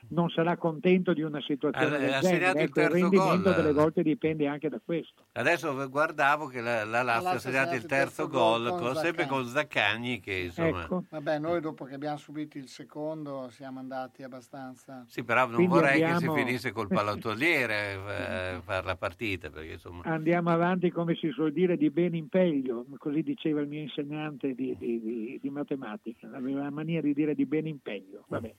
non sarà contento di una situazione Ha- del ha genere, segnato il ecco, il terzo rendimento gol. delle volte dipende anche da questo. Adesso guardavo che la, la Lazio ha segnato il terzo gol, con con- sempre con Zaccagni che insomma... Ecco. Vabbè, noi dopo che abbiamo subito il secondo siamo andati abbastanza... Sì, però non Quindi vorrei abbiamo- che si finisse col pallottoliere eh, fare la partita, perché insomma... Andiamo avanti, come si suol dire, di bene in peggio, così diceva il mio insegnante di, di- di- di matematica, aveva la mania di dire di bene in peggio. Vabbè.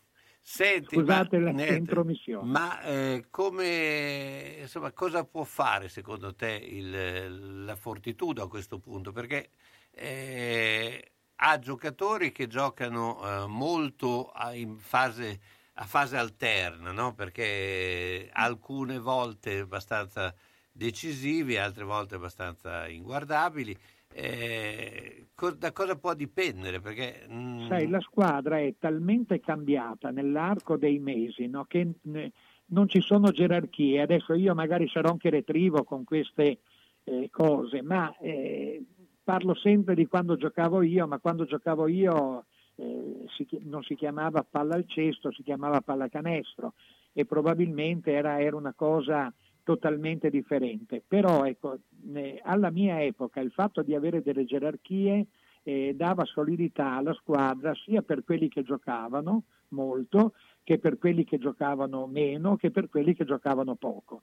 Senti, Scusate ma, la intromissione. ma eh, come, insomma, cosa può fare secondo te il- la Fortitudo a questo punto? Perché eh, ha giocatori che giocano eh, molto a, in fase, a fase alterna, no? perché alcune volte abbastanza decisivi, altre volte abbastanza inguardabili. Eh, da cosa può dipendere? Perché, mm, Sai, la squadra è talmente cambiata nell'arco dei mesi no, che non ci sono gerarchie. Adesso io magari sarò anche retrivo con queste eh, cose, ma eh, parlo sempre di quando giocavo io, ma quando giocavo io eh, si non si chiamava palla al cesto, si chiamava pallacanestro e probabilmente era, era una cosa totalmente differente. Però ecco, alla mia epoca il fatto di avere delle gerarchie eh, dava solidità alla squadra sia per quelli che giocavano molto, che per quelli che giocavano meno, che per quelli che giocavano poco.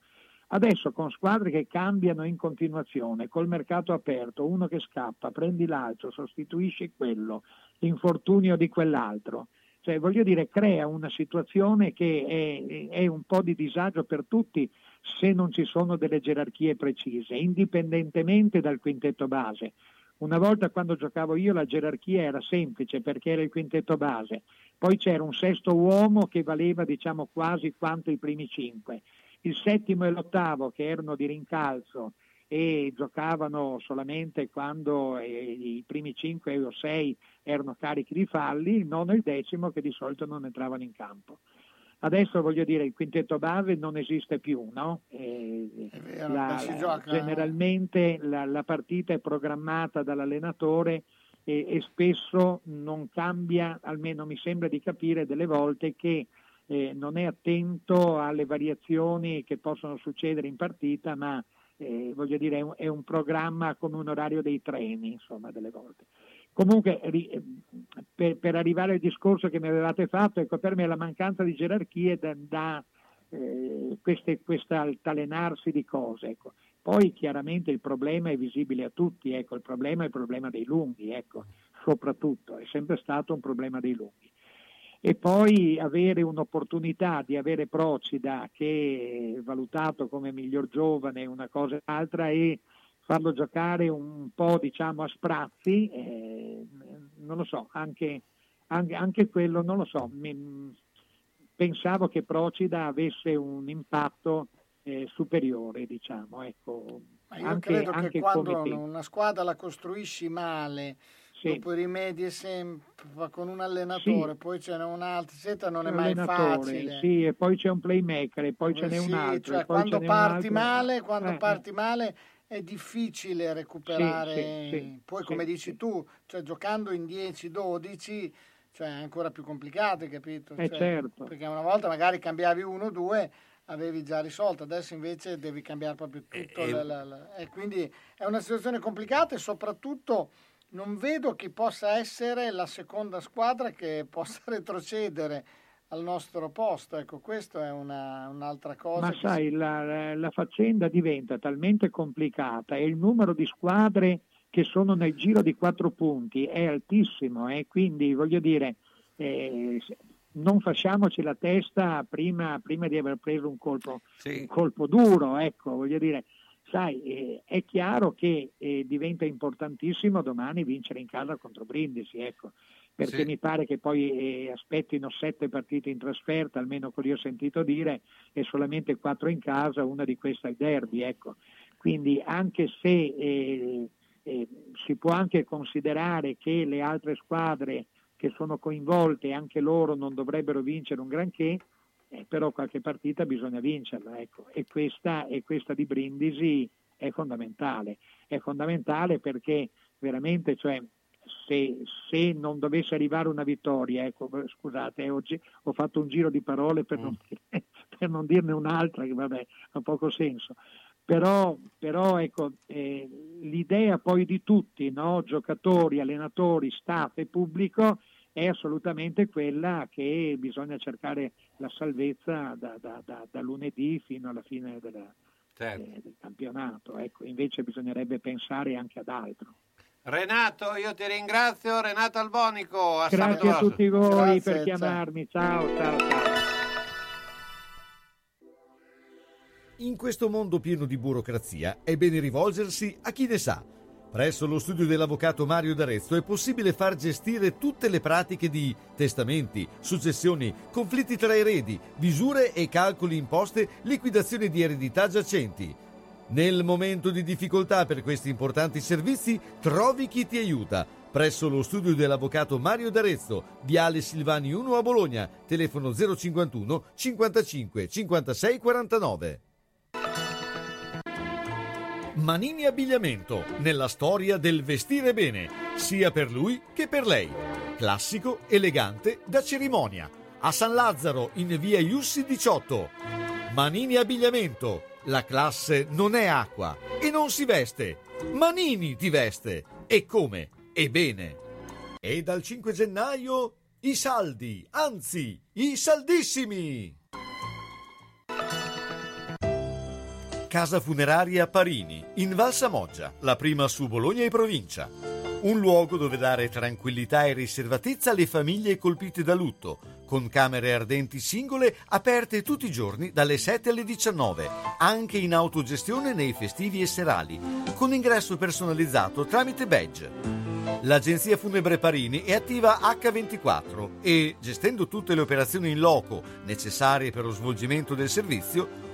Adesso con squadre che cambiano in continuazione, col mercato aperto, uno che scappa, prendi l'altro, sostituisci quello, l'infortunio di quell'altro. Cioè, voglio dire, crea una situazione che è, è un po' di disagio per tutti se non ci sono delle gerarchie precise, indipendentemente dal quintetto base. Una volta quando giocavo io la gerarchia era semplice perché era il quintetto base, poi c'era un sesto uomo che valeva diciamo quasi quanto i primi cinque il settimo e l'ottavo che erano di rincalzo e giocavano solamente quando eh, i primi cinque o sei erano carichi di falli, il nono e il decimo che di solito non entravano in campo. Adesso voglio dire, il quintetto base non esiste più, no? Eh, vero, la- gioca- generalmente la, la partita è programmata dall'allenatore e, e spesso non cambia, almeno mi sembra di capire delle volte che eh, non è attento alle variazioni che possono succedere in partita, ma eh, voglio dire, è un, è un programma come un orario dei treni, insomma, delle volte. Comunque, per, per arrivare al discorso che mi avevate fatto, ecco, per me la mancanza di gerarchie da, da eh, questo altalenarsi di cose. Ecco. Poi chiaramente il problema è visibile a tutti, ecco, il problema è il problema dei lunghi, ecco, soprattutto, è sempre stato un problema dei lunghi e poi avere un'opportunità di avere Procida che è valutato come miglior giovane una cosa e l'altra e farlo giocare un po' diciamo a sprazzi, eh, non lo so, anche, anche, anche quello non lo so, mi- pensavo che Procida avesse un impatto eh, superiore, diciamo, ecco, Ma io anche, credo anche che quando una squadra la costruisci male, Sì. dopo rimedi sempre con un allenatore, Sì. poi ce n'è un altro, eccetera, non è Un mai allenatore, facile. Sì, e poi c'è un playmaker, e poi ce n'è Sì, un altro. cioè, quando parti male, quando Eh, eh. parti male è difficile recuperare. Sì, sì, sì, Poi, sì, come dici tu, cioè, giocando in 10-12, cioè, è ancora più complicato, hai capito? Eh, Cioè, certo. Perché una volta magari cambiavi uno o due, avevi già risolto, adesso invece devi cambiare proprio tutto. E- la- la- la- e quindi è una situazione complicata e soprattutto non vedo chi possa essere la seconda squadra che possa retrocedere al nostro posto. Ecco, questa è una- un'altra cosa. Ma che sai, la, la faccenda diventa talmente complicata e il numero di squadre che sono nel giro di quattro punti è altissimo, eh, quindi voglio dire, eh, non facciamoci la testa prima, prima di aver preso un colpo, un colpo duro, ecco, voglio dire, sai, eh, è chiaro che eh, diventa importantissimo domani vincere in casa contro Brindisi, ecco, perché Sì. mi pare che poi eh, aspettino sette partite in trasferta, almeno quello che ho sentito dire, e solamente quattro in casa, una di queste è il derby, ecco. Quindi anche se eh, eh, si può anche considerare che le altre squadre che sono coinvolte, anche loro non dovrebbero vincere un granché, eh, però qualche partita bisogna vincerla, ecco. e, questa, e questa di Brindisi è fondamentale, è fondamentale perché veramente, cioè, se, se non dovesse arrivare una vittoria, ecco, scusate, eh, oggi ho fatto un giro di parole per, non, per non dirne un'altra, che vabbè, ha poco senso. Però, però ecco, eh, l'idea poi di tutti, no? giocatori, allenatori, staff e pubblico, è assolutamente quella che bisogna cercare la salvezza da, da- da- da lunedì fino alla fine della- Certo. eh, del campionato. Ecco, invece bisognerebbe pensare anche ad altro. Renato, io ti ringrazio, Renato Albonico. A Grazie sabato a tutti voi Grazie, per chiamarmi. Ciao, ciao, ciao. In questo mondo pieno di burocrazia è bene rivolgersi a chi ne sa. Presso lo studio dell'avvocato Mario D'Arezzo è possibile far gestire tutte le pratiche di testamenti, successioni, conflitti tra eredi, visure e calcoli imposte, liquidazione di eredità giacenti. Nel momento di difficoltà per questi importanti servizi, trovi chi ti aiuta. Presso lo studio dell'avvocato Mario D'Arezzo, Viale Silvani 1 a Bologna, telefono 051 55 56 49. Manini Abbigliamento, nella storia del vestire bene, sia per lui che per lei. Classico, elegante, da cerimonia. A San Lazzaro, in via Iussi 18. Manini Abbigliamento, la classe non è acqua e non si veste. Manini ti veste. E come? E bene. E dal 5 gennaio I saldi, anzi, i saldissimi! Casa funeraria Parini, in Val Samoggia, la prima su Bologna e provincia. Un luogo dove dare tranquillità e riservatezza alle famiglie colpite da lutto, con camere ardenti singole aperte tutti i giorni dalle 7 alle 19, anche in autogestione nei festivi e serali, con ingresso personalizzato tramite badge. L'agenzia Funebre Parini è attiva H24 e, gestendo tutte le operazioni in loco necessarie per lo svolgimento del servizio,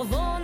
of all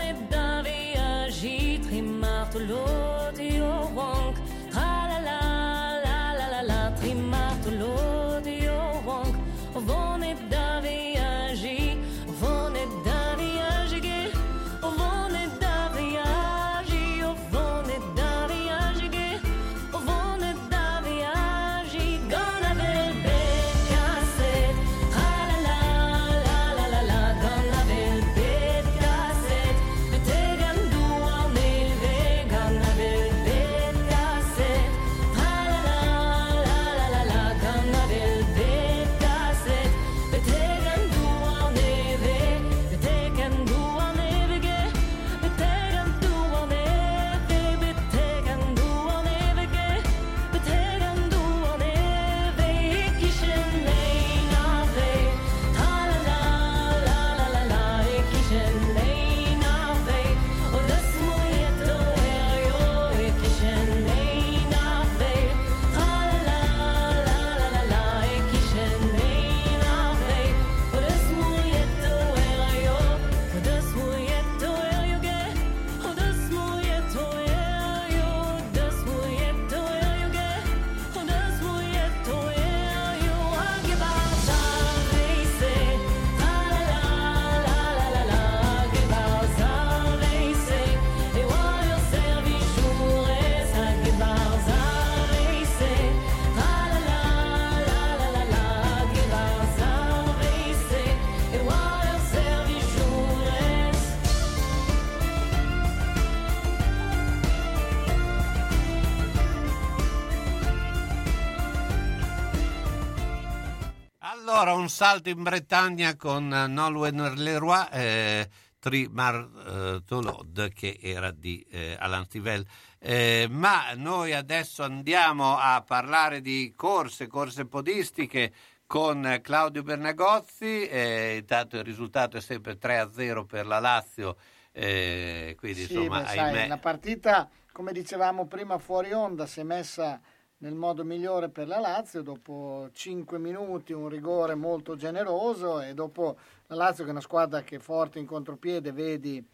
salto in Bretagna con eh, Nolwenn Leroy, eh, Tri Martolod, che era di eh, Alain Stivell. Eh, ma noi adesso andiamo a parlare di corse, corse podistiche con eh, Claudio Bernagozzi. Eh, intanto il risultato è sempre 3-0 per la Lazio. eh, quindi Sì, insomma, beh, sai, la partita, come dicevamo prima fuori onda, si è messa nel modo migliore per la Lazio, dopo 5 minuti un rigore molto generoso e dopo la Lazio che è una squadra che è forte in contropiede, vedi,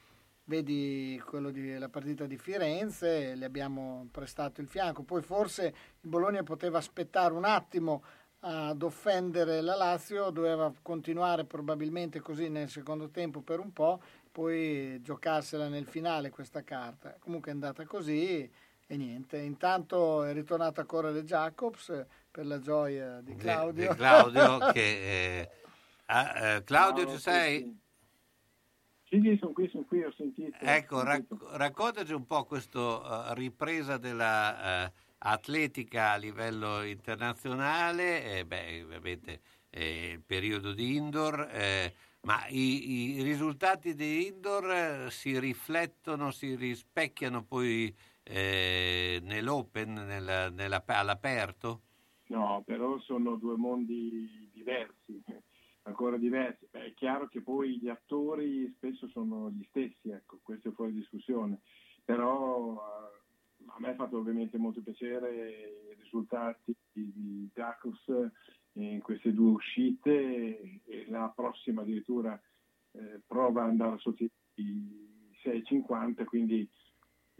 vedi di, la partita di Firenze, le abbiamo prestato il fianco, poi forse il Bologna poteva aspettare un attimo ad offendere la Lazio, doveva continuare probabilmente così nel secondo tempo per un po', poi giocarsela nel finale questa carta. Comunque è andata così e niente. Intanto è ritornato a correre Jacobs eh, per la gioia di Di- Claudio. di Claudio che... eh, ah, eh, Claudio, Ciao, ci sei? Sì, sì, sono qui, sono qui, ho sentito. Ecco, ho rac- sentito. raccontaci un po' questa ripresa della eh, atletica a livello internazionale, eh, beh, ovviamente eh, il periodo di indoor, eh, ma i, i risultati di indoor eh, si riflettono, si rispecchiano poi eh, nell'open, nella- nella- all'aperto? No, però sono due mondi diversi, ancora diversi. Beh, è chiaro che poi gli attori spesso sono gli stessi, ecco, questo è fuori discussione. Però eh, a me ha fatto ovviamente molto piacere i risultati di Jacobs in queste due uscite e, la prossima addirittura eh, prova ad andare sotto i 6,50, quindi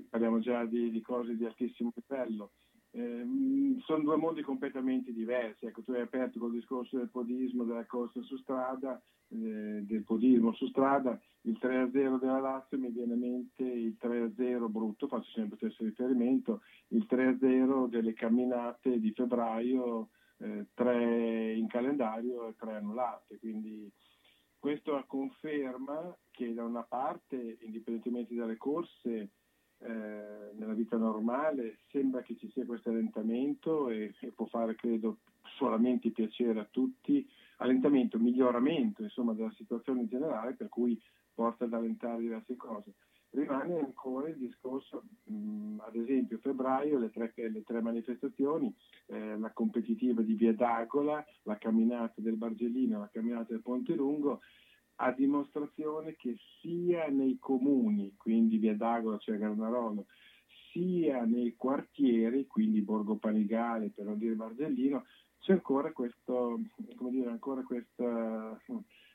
parliamo già di, di cose di altissimo livello. Ehm, sono due mondi completamente diversi. Ecco, tu hai aperto col discorso del podismo, della corsa su strada, eh, del podismo su strada. Il 3-0 della Lazio mi viene in mente il 3-0 brutto, faccio sempre lo stesso riferimento, il 3-0 delle camminate di febbraio, eh, tre in calendario e tre annullate. Quindi questo conferma che da una parte, indipendentemente dalle corse, eh, nella vita normale sembra che ci sia questo allentamento e, e può fare credo solamente piacere a tutti, allentamento, miglioramento insomma della situazione in generale per cui porta ad allentare diverse cose. Rimane ancora il discorso, mh, ad esempio febbraio, le tre, le tre manifestazioni, eh, la competitiva di Via d'Agola, la camminata del Bargellino, la camminata del Ponte Lungo, a dimostrazione che sia nei comuni, quindi Via d'Agola, cioè Garnarolo, sia nei quartieri, quindi Borgo Panigale, per non dire Bargellino, c'è ancora questo, come dire, ancora questa,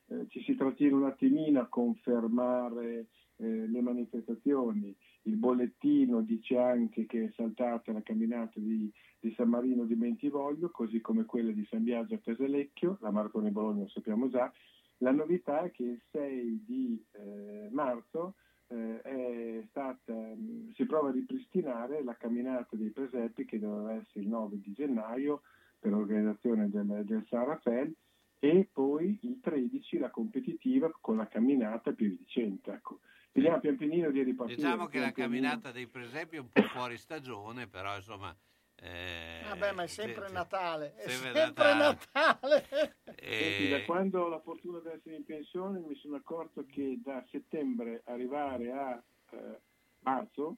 eh, ci si trattiene un attimino a confermare eh, le manifestazioni. Il bollettino dice anche che è saltata la camminata di, di San Marino di Bentivoglio, così come quella di San Biagio a Casalecchio, la maratona di Bologna lo sappiamo già. La novità è che il 6 di eh, marzo eh, è stata, mh, si prova a ripristinare la camminata dei presepi che doveva essere il 9 di gennaio per l'organizzazione del, del San Raffaele e poi il 13 la competitiva con la camminata più vicente. Ecco. Vediamo pian pianino di ripartire. Diciamo che la camminata dei presepi è un po' fuori stagione, però insomma... eh, Vabbè, ma è sempre se- Natale, è sempre sempre Natale. Senti, da eh, quando ho la fortuna di essere in pensione mi sono accorto che da settembre arrivare a eh, marzo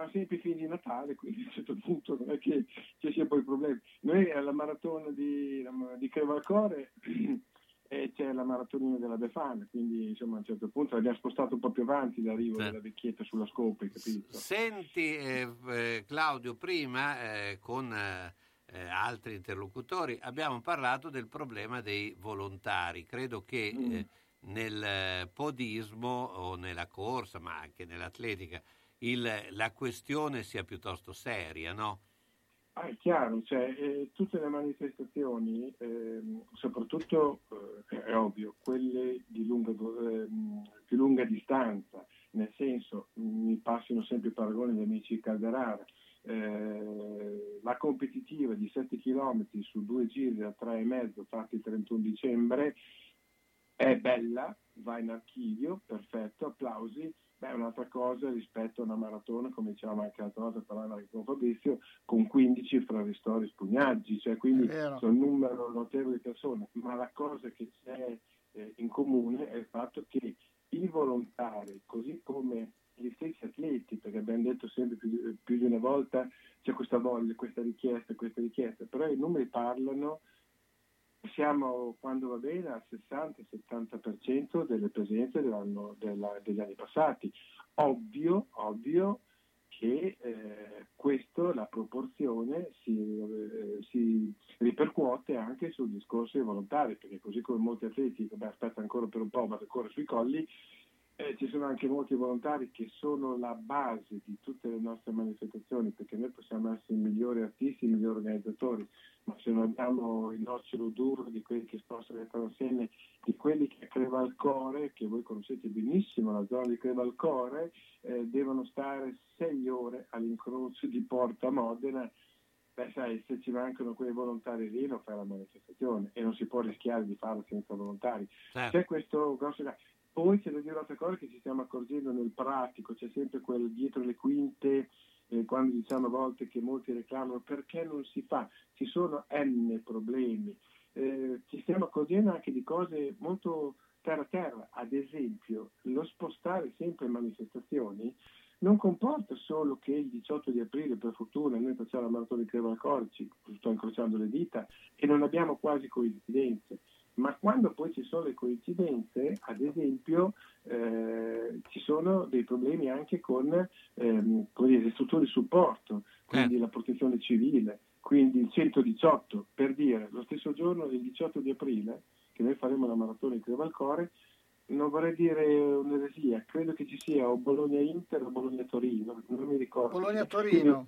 fa sempre i fini di Natale, quindi a un certo punto non è che ci sia poi problemi. Noi alla maratona di, di Crevalcore e c'è la maratonina della Befana, quindi insomma a un certo punto l'abbiamo spostato un po' più avanti l'arrivo Sì. della vecchietta sulla scopa, capito? Senti eh, eh, Claudio, prima eh, con eh, altri interlocutori abbiamo parlato del problema dei volontari. Credo che Mm. eh, nel podismo o nella corsa, ma anche nell'atletica, il- la questione sia piuttosto seria, no? Ah, è chiaro, cioè, eh, tutte le manifestazioni, ehm, soprattutto eh, è ovvio, quelle di lunga, ehm, più lunga distanza, nel senso, mi passino sempre i paragoni degli amici di Calderara, eh, la competitiva di 7 km su due giri da 3,5 fatti il 31 dicembre è bella, va in archivio, perfetto, applausi. Beh, un'altra cosa rispetto a una maratona, come dicevamo anche l'altra volta parlando anche con Fabrizio, con 15 fra ristori e spugnaggi, cioè quindi sono un numero notevole di persone, ma la cosa che c'è eh, in comune è il fatto che i volontari, così come gli stessi atleti, perché abbiamo detto sempre più, più di una volta c'è questa voglia, questa richiesta, questa richiesta, però i numeri parlano siamo quando va bene al 60-70% delle presenze della- degli anni passati. Ovvio, ovvio che eh, questo, la proporzione, si, eh, si ripercuote anche sul discorso dei volontari, perché così come molti atleti, beh aspetta ancora per un po', vado ancora sui colli, Eh, ci sono anche molti volontari che sono la base di tutte le nostre manifestazioni, perché noi possiamo essere i migliori artisti, i migliori organizzatori, ma se non abbiamo il nocciolo duro di quelli che spostano le transenne, di quelli che Crevalcore, che voi conoscete benissimo, la zona di Crevalcore, eh, devono stare sei ore all'incrocio di Porta Modena, beh sai, se ci mancano quei volontari lì non fai la manifestazione e non si può rischiare di farlo senza volontari. Certo. C'è questo grosso... Poi c'è da dire un'altra cosa che ci stiamo accorgendo nel pratico, c'è sempre quel dietro le quinte, eh, quando diciamo a volte che molti reclamano perché non si fa, ci sono n problemi, Eh, ci stiamo accorgendo anche di cose molto terra terra, ad esempio lo spostare sempre manifestazioni non comporta solo che il 18 di aprile, per fortuna, noi facciamo la maratona di Crevalcorici, sto incrociando le dita, e non abbiamo quasi coincidenze, ma quando poi ci sono le coincidenze, ad esempio, eh, ci sono dei problemi anche con ehm, dire, le strutture di supporto, quindi la protezione civile, quindi il 118, per dire, lo stesso giorno del 18 di aprile, che noi faremo la maratona di Crevalcore, non vorrei dire un'eresia, credo che ci sia o Bologna-Inter o Bologna-Torino, non mi ricordo. Bologna-Torino.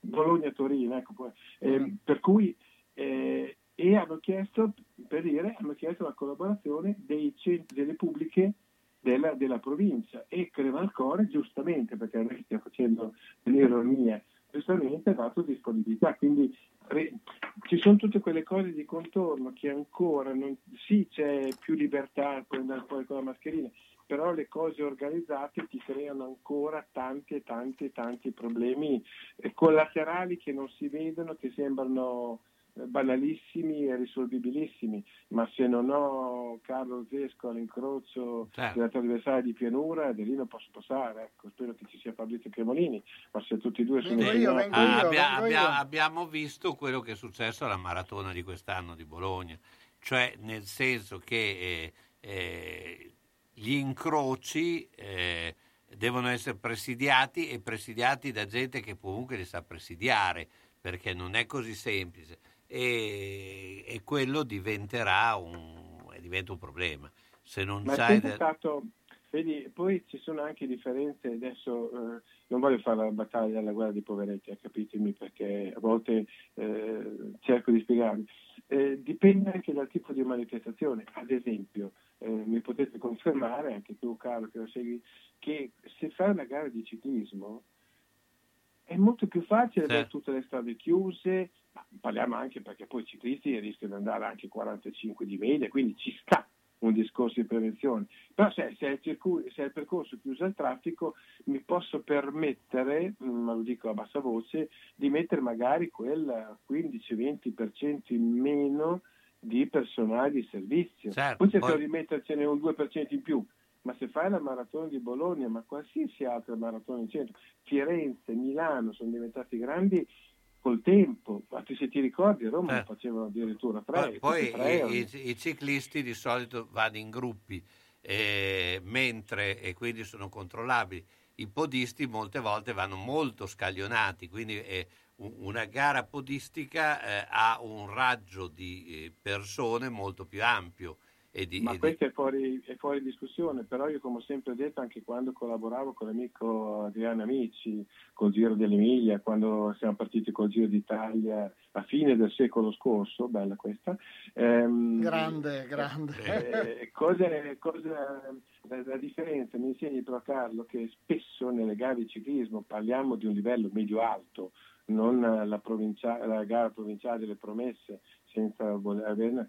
Bologna-Torino, ecco. poi. Eh, Per cui, eh, e hanno chiesto, per dire, hanno chiesto la collaborazione dei centri, delle pubbliche della, della provincia e Crevalcore, giustamente, perché non è che stia facendo un'ironia, giustamente ha dato disponibilità. Quindi re- ci sono tutte quelle cose di contorno che ancora non, sì c'è più libertà, puoi andare fuori con la mascherina, però le cose organizzate ti creano ancora tanti tanti tanti problemi eh, collaterali che non si vedono, che sembrano banalissimi e risolvibilissimi, ma se non ho Carlo Zesco all'incrocio Certo. della trasversale di pianura, da lì non posso passare. Ecco, spero che ci sia Fabrizio Cremolini, ma se tutti e due sono Sì, in- ah, abbia- abbia- abbiamo visto quello che è successo alla maratona di quest'anno di Bologna, cioè nel senso che eh, eh, gli incroci eh, devono essere presidiati e presidiati da gente che comunque li sa presidiare, perché non è così semplice e, e quello diventerà un, diventa un problema. Se non Ma è sai... sempre de- stato, vedi, poi ci sono anche differenze, adesso eh, non voglio fare la battaglia alla guerra dei poveretti, eh, capitemi, perché a volte eh, cerco di spiegarvi. Eh, dipende anche dal tipo di manifestazione, ad esempio, eh, mi potete confermare, anche tu Carlo che lo segui, che se fai una gara di ciclismo è molto più facile avere tutte le strade chiuse, ma parliamo anche perché poi i ciclisti rischiano di andare anche 45 di media, quindi ci sta un discorso di prevenzione. Però se, se, è, il circuito, se è il percorso chiuso al traffico mi posso permettere, mm, ma lo dico a bassa voce, di mettere magari quel 15-20% in meno di personale di servizio. Certo, poi cerco poi- di mettercene un 2% in più. Ma se fai la maratona di Bologna, ma qualsiasi altra maratona in centro, Firenze, Milano sono diventati grandi col tempo. Ma se ti ricordi, a Roma Eh. facevano addirittura tre. Poi, poi i, i- i ciclisti di solito vanno in gruppi, eh, mentre e quindi sono controllabili. I podisti molte volte vanno molto scaglionati, quindi eh, una gara podistica eh, ha un raggio di eh, persone molto più ampio. E di, Ma e di- questo è fuori, è fuori discussione, però io come ho sempre detto anche quando collaboravo con l'amico Adriano Amici col Giro dell'Emilia, quando siamo partiti col Giro d'Italia a fine del secolo scorso, bella questa. ehm, Grande, grande. eh, cosa, cosa- la, la differenza mi insegni però Carlo che spesso nelle gare di ciclismo parliamo di un livello medio-alto, non la, provincia- la gara provinciale delle promesse senza voler averne.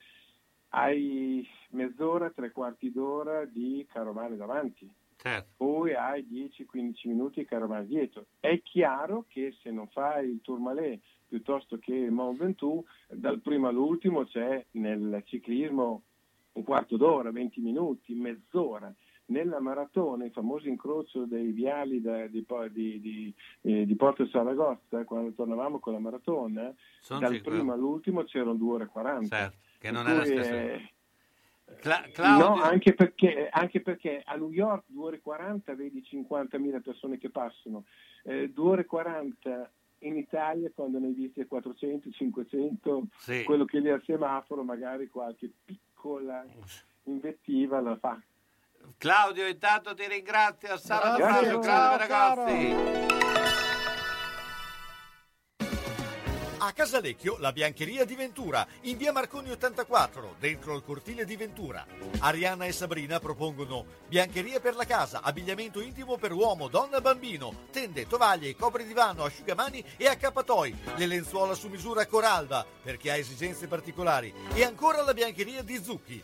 Hai mezz'ora, tre quarti d'ora di carovane davanti, certo. poi hai 10-15 minuti di carovane dietro. È chiaro che se non fai il Tourmalet piuttosto che il Mont Ventoux, dal primo all'ultimo c'è nel ciclismo un quarto d'ora, 20 minuti, mezz'ora. Nella maratona, il famoso incrocio dei viali da- di, di, di, eh, di Porto Saragozza, quando tornavamo con la maratona, Sono dal primo all'ultimo c'erano 2 ore e 40. Certo, che non è la stessa- eh, Cla- Claudio- No, anche perché, anche perché a New York 2 ore e 40 vedi 50.000 persone che passano, eh, 2 ore e 40 in Italia quando ne hai viste 400, 500, Sì. quello che lì al semaforo magari qualche piccola invettiva la fa. Claudio, intanto ti ringrazio. Sabato Grazie, prossimo, ciao, grande ragazzi. A Casalecchio, la biancheria di Ventura, in via Marconi 84, dentro il cortile di Ventura. Arianna e Sabrina propongono biancheria per la casa, abbigliamento intimo per uomo, donna, bambino, tende, tovaglie, copri divano, asciugamani e accappatoi, le lenzuola su misura Coralba, per chi ha esigenze particolari, e ancora la biancheria di Zucchi.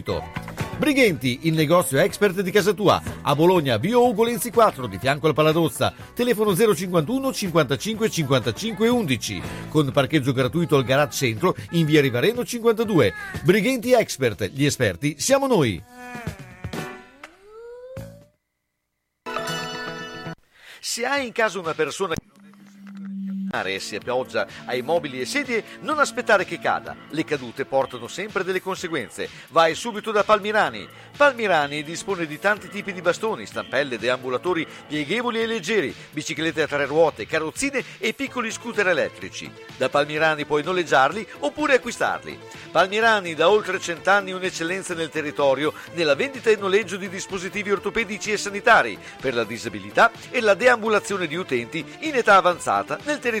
Brighenti, il negozio expert di casa tua, a Bologna, Bio Ugo Lenzi 4, di fianco al Paladozza, telefono 051 55 55 11, con parcheggio gratuito al garage centro in via Rivareno 52. Brighenti Expert, gli esperti siamo noi. Se hai in casa una persona e si appoggia ai mobili e sedie, non aspettare che cada. Le cadute portano sempre delle conseguenze. Vai subito da Palmirani. Palmirani dispone di tanti tipi di bastoni, stampelle, deambulatori pieghevoli e leggeri, biciclette a tre ruote, carrozzine e piccoli scooter elettrici. Da Palmirani puoi noleggiarli oppure acquistarli. Palmirani da oltre cent'anni un'eccellenza nel territorio nella vendita e noleggio di dispositivi ortopedici e sanitari per la disabilità e la deambulazione di utenti in età avanzata nel territorio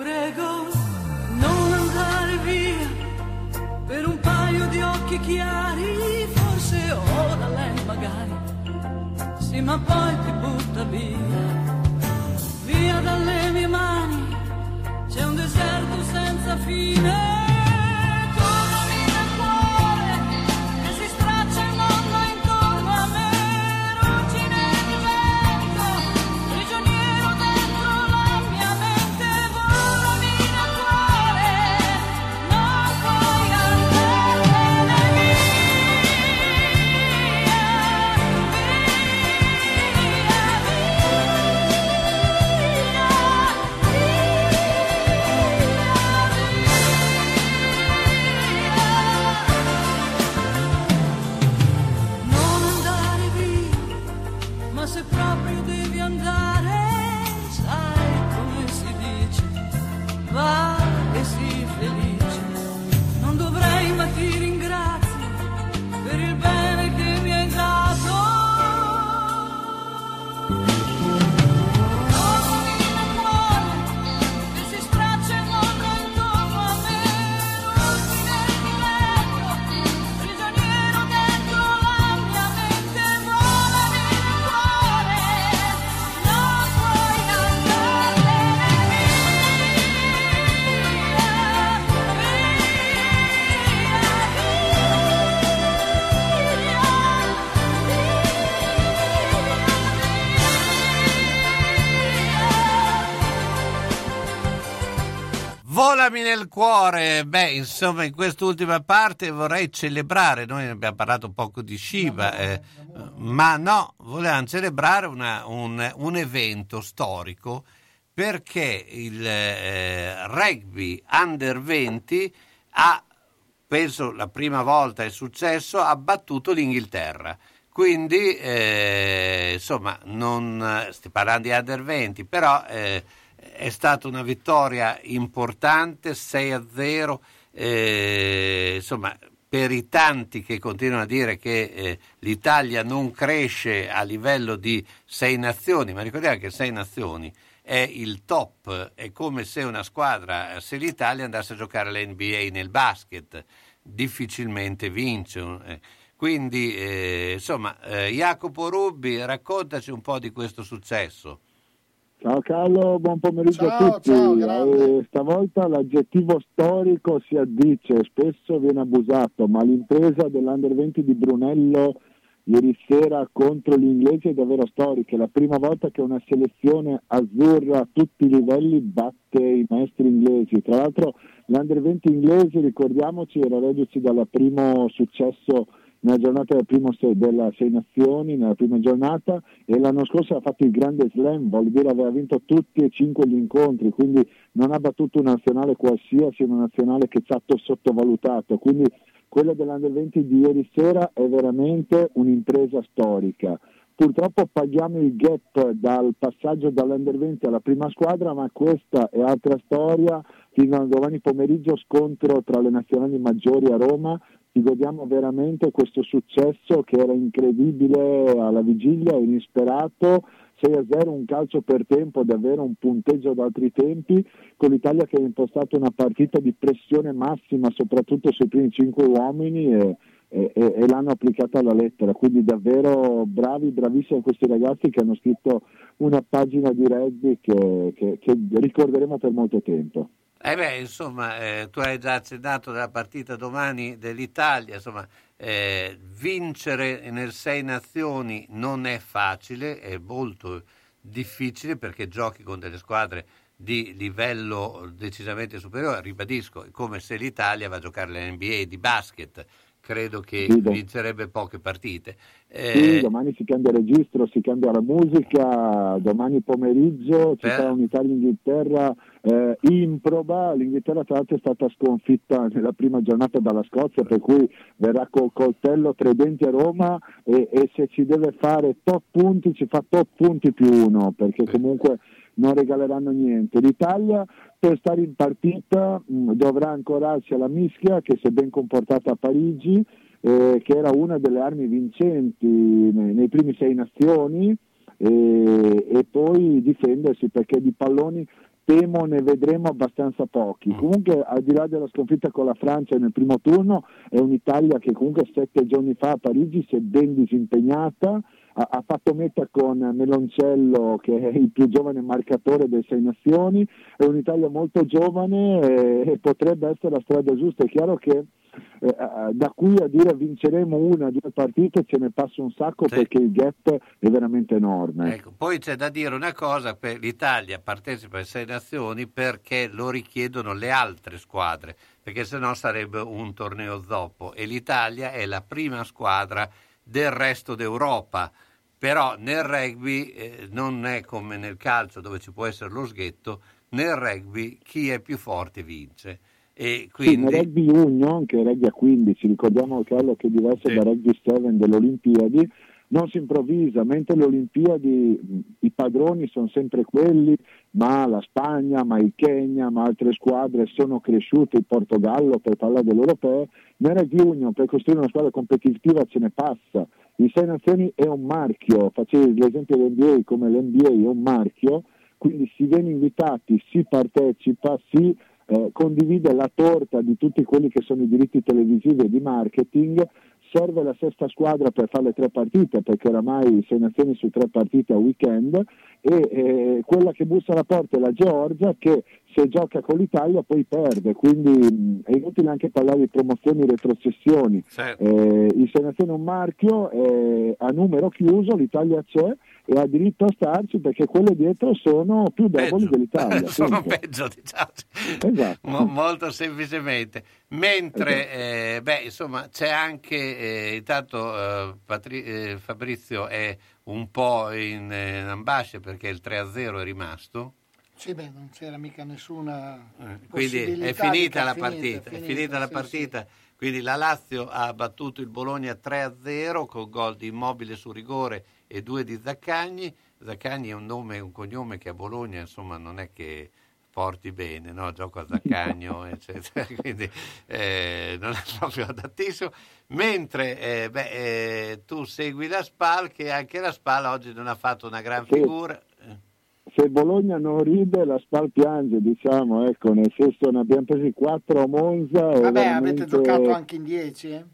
Prego, non andare via per un paio di occhi chiari. Forse ora lei magari, sì, ma poi ti butta via. Via dalle mie mani c'è un deserto senza fine. Volami nel cuore, beh, insomma, in quest'ultima parte vorrei celebrare, noi abbiamo parlato poco di Shiva, eh, ma no, volevamo celebrare una- un, un evento storico perché il eh, rugby under 20 ha, penso la prima volta è successo, ha battuto l'Inghilterra. Quindi, eh, insomma, non stiamo parlando di under 20, però eh, è stata una vittoria importante, 6 a 0. eh, insomma, per i tanti che continuano a dire che eh, l'Italia non cresce a livello di sei nazioni, ma ricordiamo che sei nazioni è il top, è come se una squadra, se l'Italia andasse a giocare all'NBA nel basket, difficilmente vince. eh. Quindi, eh, insomma, eh, Jacopo Rubbi, raccontaci un po' di questo successo. Ciao Carlo, buon pomeriggio Ciao, a tutti. ciao. Eh, stavolta l'aggettivo storico si addice, spesso viene abusato, ma l'impresa dell'Under 20 di Brunello ieri sera contro gli inglesi è davvero storica. È la prima volta che una selezione azzurra a tutti i livelli batte i maestri inglesi. Tra l'altro l'Under 20 inglese, ricordiamoci, era reduce dal primo successo nella giornata del primo se- della Sei Nazioni, nella prima giornata, e l'anno scorso ha fatto il grande slam, vuol dire aveva vinto tutti e cinque gli incontri, quindi non ha battuto un nazionale qualsiasi, una nazionale che è stato sottovalutato. Quindi quella dell'Under 20 di ieri sera è veramente un'impresa storica. Purtroppo paghiamo il gap dal passaggio dall'Under 20 alla prima squadra, ma questa è altra storia. Fino a domani pomeriggio scontro tra le nazionali maggiori a Roma. Ci godiamo veramente questo successo che era incredibile alla vigilia, inesperato. 6 a 0, un calcio per tempo, davvero un punteggio da altri tempi, con l'Italia che ha impostato una partita di pressione massima, soprattutto sui primi cinque uomini e- e- e l'hanno applicata alla lettera. Quindi davvero bravi, bravissimi questi ragazzi che hanno scritto una pagina di rugby che, che- che ricorderemo per molto tempo. Eh beh, insomma, eh, tu hai già accennato della partita domani dell'Italia, insomma, eh, vincere nel Sei Nazioni non è facile, è molto difficile perché giochi con delle squadre di livello decisamente superiore, ribadisco, è come se l'Italia va a giocare all'NBA di basket, credo che Sì, da- vincerebbe poche partite. Sì, Eh, domani si cambia registro, si cambia la musica, domani pomeriggio ci Beh. sarà un'Italia-Inghilterra eh, improba, l'Inghilterra tra l'altro è stata sconfitta nella prima giornata dalla Scozia, per cui verrà col coltello tre denti a Roma e, e se ci deve fare top punti ci fa top punti più uno, perché comunque non regaleranno niente. L'Italia per stare in partita mh, dovrà ancorarsi alla mischia che si è ben comportata a Parigi, eh, che era una delle armi vincenti nei, nei primi sei nazioni e, e poi difendersi perché di palloni temo ne vedremo abbastanza pochi. Comunque al di là della sconfitta con la Francia nel primo turno è un'Italia che comunque sette giorni fa a Parigi si è ben disimpegnata, ha, fatto meta con Meloncello che è il più giovane marcatore delle sei nazioni, è un'Italia molto giovane e, e potrebbe essere la strada giusta. È chiaro che eh, da qui a dire vinceremo una o due partite ce ne passa un sacco perché il gap è veramente enorme. Ecco, poi c'è da dire una cosa, l'Italia partecipa alle sei nazioni perché lo richiedono le altre squadre, perché sennò sarebbe un torneo zoppo e l'Italia è la prima squadra del resto d'Europa. Però nel rugby eh, non è come nel calcio dove ci può essere lo sghetto, nel rugby chi è più forte vince. E Sì, quindi nel rugby union, che è rugby a 15, ricordiamo Carlo che è diverso da rugby 7 delle Olimpiadi, non si improvvisa, mentre le Olimpiadi i padroni sono sempre quelli, ma la Spagna, ma il Kenya, ma altre squadre sono cresciute, il Portogallo per parlare dell'Europeo, nel union per costruire una squadra competitiva ce ne passa. Il Sei Nazioni è un marchio, facevi l'esempio dell'NBA come l'NBA è un marchio, quindi si viene invitati, si partecipa, si eh, condivide la torta di tutti quelli che sono i diritti televisivi e di marketing, serve la sesta squadra per fare le tre partite, perché oramai sei nazioni su tre partite a weekend, e eh, quella che bussa alla porta è la Georgia che se gioca con l'Italia poi perde, quindi è inutile anche parlare di promozioni e retrocessioni. Certo. Eh, il Senazione è un marchio, eh, a numero chiuso, l'Italia c'è e ha diritto a starci perché quelle dietro sono più deboli dell'Italia. sono appunto. peggio, diciamo. Esatto. Mo- molto semplicemente. Mentre, eh, beh, insomma, c'è anche, eh, intanto eh, Patri- eh, Fabrizio è un po' in, eh, in ambascia perché il 3-0 è rimasto. Sì, beh, non c'era mica nessuna quindi è finita la finita, partita, è finita, finita la sì, partita. Quindi la Lazio ha battuto il Bologna 3-0 con gol di Immobile su rigore e due di Zaccagni. Zaccagni è un nome e un cognome che a Bologna insomma non è che porti bene, no? gioco a Zaccagno, eccetera, quindi eh, non è proprio adattissimo. Mentre eh, beh, eh, tu segui la SPAL, che anche la SPAL oggi non ha fatto una gran Sì. figura. Se Bologna non ride, la Spal piange, diciamo, ecco, nel senso ne abbiamo presi quattro a Monza. Vabbè, veramente- avete giocato anche in 10, eh?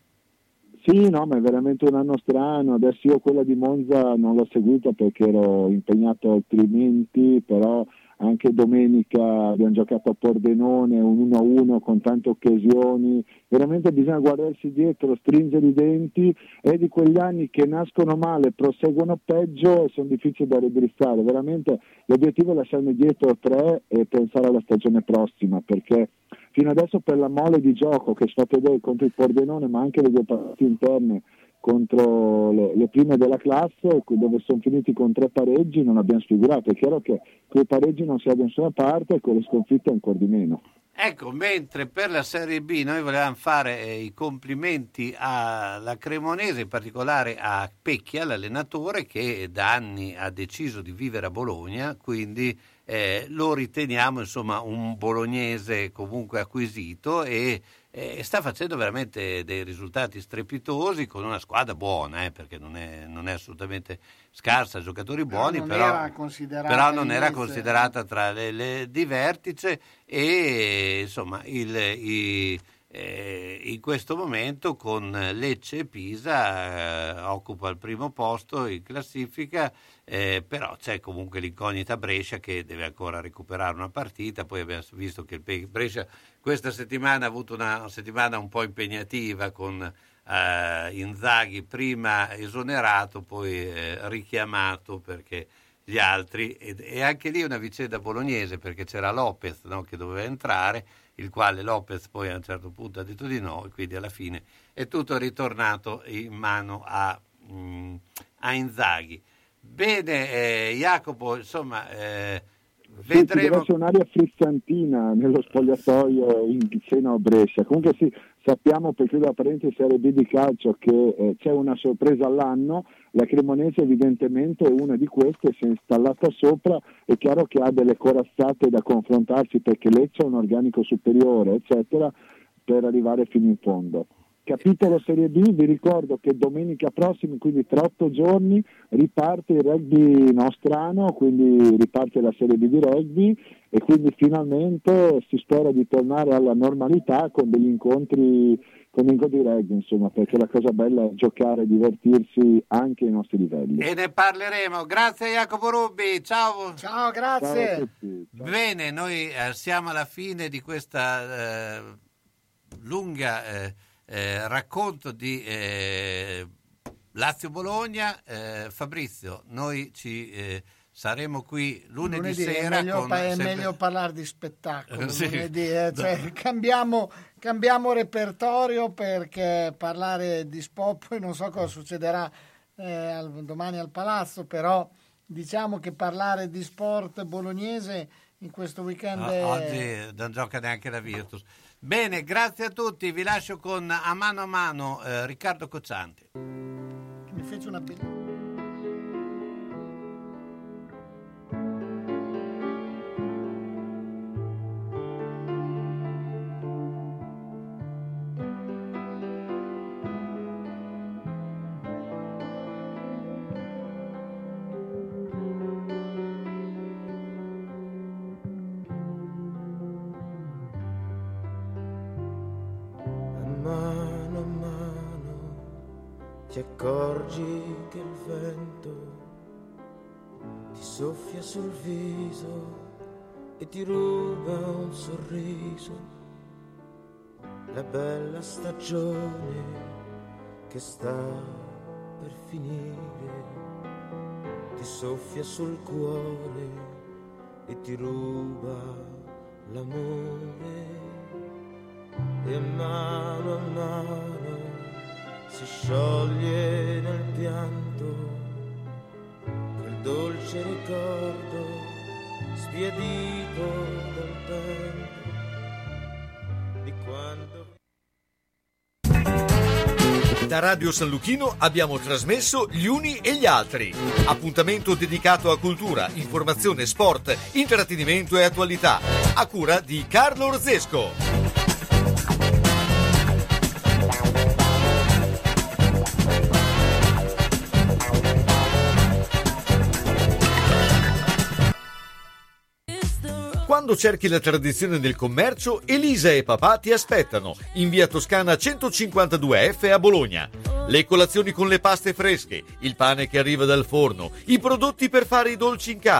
Sì, no, ma è veramente un anno strano. Adesso io quella di Monza non l'ho seguita perché ero impegnato altrimenti, però anche domenica abbiamo giocato a Pordenone, un 1-1 con tante occasioni. Veramente bisogna guardarsi dietro, stringere i denti. È di quegli anni che nascono male, proseguono peggio e sono difficili da registrare. Veramente l'obiettivo è lasciarne dietro tre e pensare alla stagione prossima perché fino adesso per la mole di gioco che si fa vedere contro il Pordenone ma anche le due partite interne contro le, le prime della classe dove sono finiti con tre pareggi non abbiamo sfigurato. È chiaro che con i pareggi non si è da nessuna parte e con le sconfitte ancora di meno. Ecco, mentre per la Serie B noi volevamo fare eh, i complimenti alla Cremonese, in particolare a Pecchia, l'allenatore che da anni ha deciso di vivere a Bologna, quindi eh, lo riteniamo insomma un bolognese comunque acquisito e eh, sta facendo veramente dei risultati strepitosi con una squadra buona, eh, perché non è, non è assolutamente scarsa, giocatori buoni, però, considerata però non era inglese. considerata tra le, le di vertice e insomma il, i- eh, in questo momento con Lecce e Pisa eh, occupa il primo posto in classifica, eh, però c'è comunque l'incognita Brescia che deve ancora recuperare una partita, poi abbiamo visto che il Brescia questa settimana ha avuto una settimana un po' impegnativa con eh, Inzaghi prima esonerato, poi eh, richiamato perché gli altri, ed- e anche lì una vicenda bolognese perché c'era Lopez no, che doveva entrare, il quale Lopez poi a un certo punto ha detto di no e quindi alla fine è tutto ritornato in mano a, mm, a Inzaghi. Bene, eh, Jacopo, insomma, eh, vedremo. essere un'aria frizzantina nello spogliatoio in seno a Brescia. Comunque sì, sappiamo per chiudere la parentesi Serie B di calcio che eh, c'è una sorpresa all'anno, la Cremonese evidentemente è una di queste, si è installata sopra, è chiaro che ha delle corazzate da confrontarsi perché Lecce ha un organico superiore, eccetera, per arrivare fino in fondo. Capitolo Serie B, vi ricordo che domenica prossima, quindi tra otto giorni, riparte il rugby nostrano, quindi riparte la Serie B di rugby e quindi finalmente si spera di tornare alla normalità con degli incontri, con incontri di rugby, insomma, perché la cosa bella è giocare e divertirsi anche ai nostri livelli. E ne parleremo. Grazie Jacopo Rubi, ciao. Ciao, grazie. Ciao. Bene, noi eh, siamo alla fine di questa eh, lunga eh, eh, racconto di eh, Lazio-Bologna. Eh, Fabrizio, noi ci eh, saremo qui lunedì, Lunedì è sera. meglio, con è sempre- meglio parlare di spettacolo Sì. lunedì, eh, cioè, cambiamo, cambiamo repertorio perché parlare di sport poi non so cosa succederà eh, domani al palazzo però diciamo che parlare di sport bolognese in questo weekend Ah, è... Oggi non gioca neanche la Virtus. Bene, grazie a tutti. Vi lascio con a mano a mano eh, Riccardo Cocciante. mi fece una bella accorgi che il vento ti soffia sul viso e ti ruba un sorriso. La bella stagione che sta per finire ti soffia sul cuore e ti ruba l'amore e mano a mano si scioglie nel pianto quel dolce ricordo spiedito dal tempo di quando Da Radio San Luchino abbiamo trasmesso Gli Uni e gli Altri. Appuntamento dedicato a cultura, informazione, sport, intrattenimento e attualità. A cura di Carlo Orzesco. Quando cerchi la tradizione del commercio, Elisa e papà ti aspettano in via Toscana 152F a Bologna. Le colazioni con le paste fresche, il pane che arriva dal forno, i prodotti per fare i dolci in casa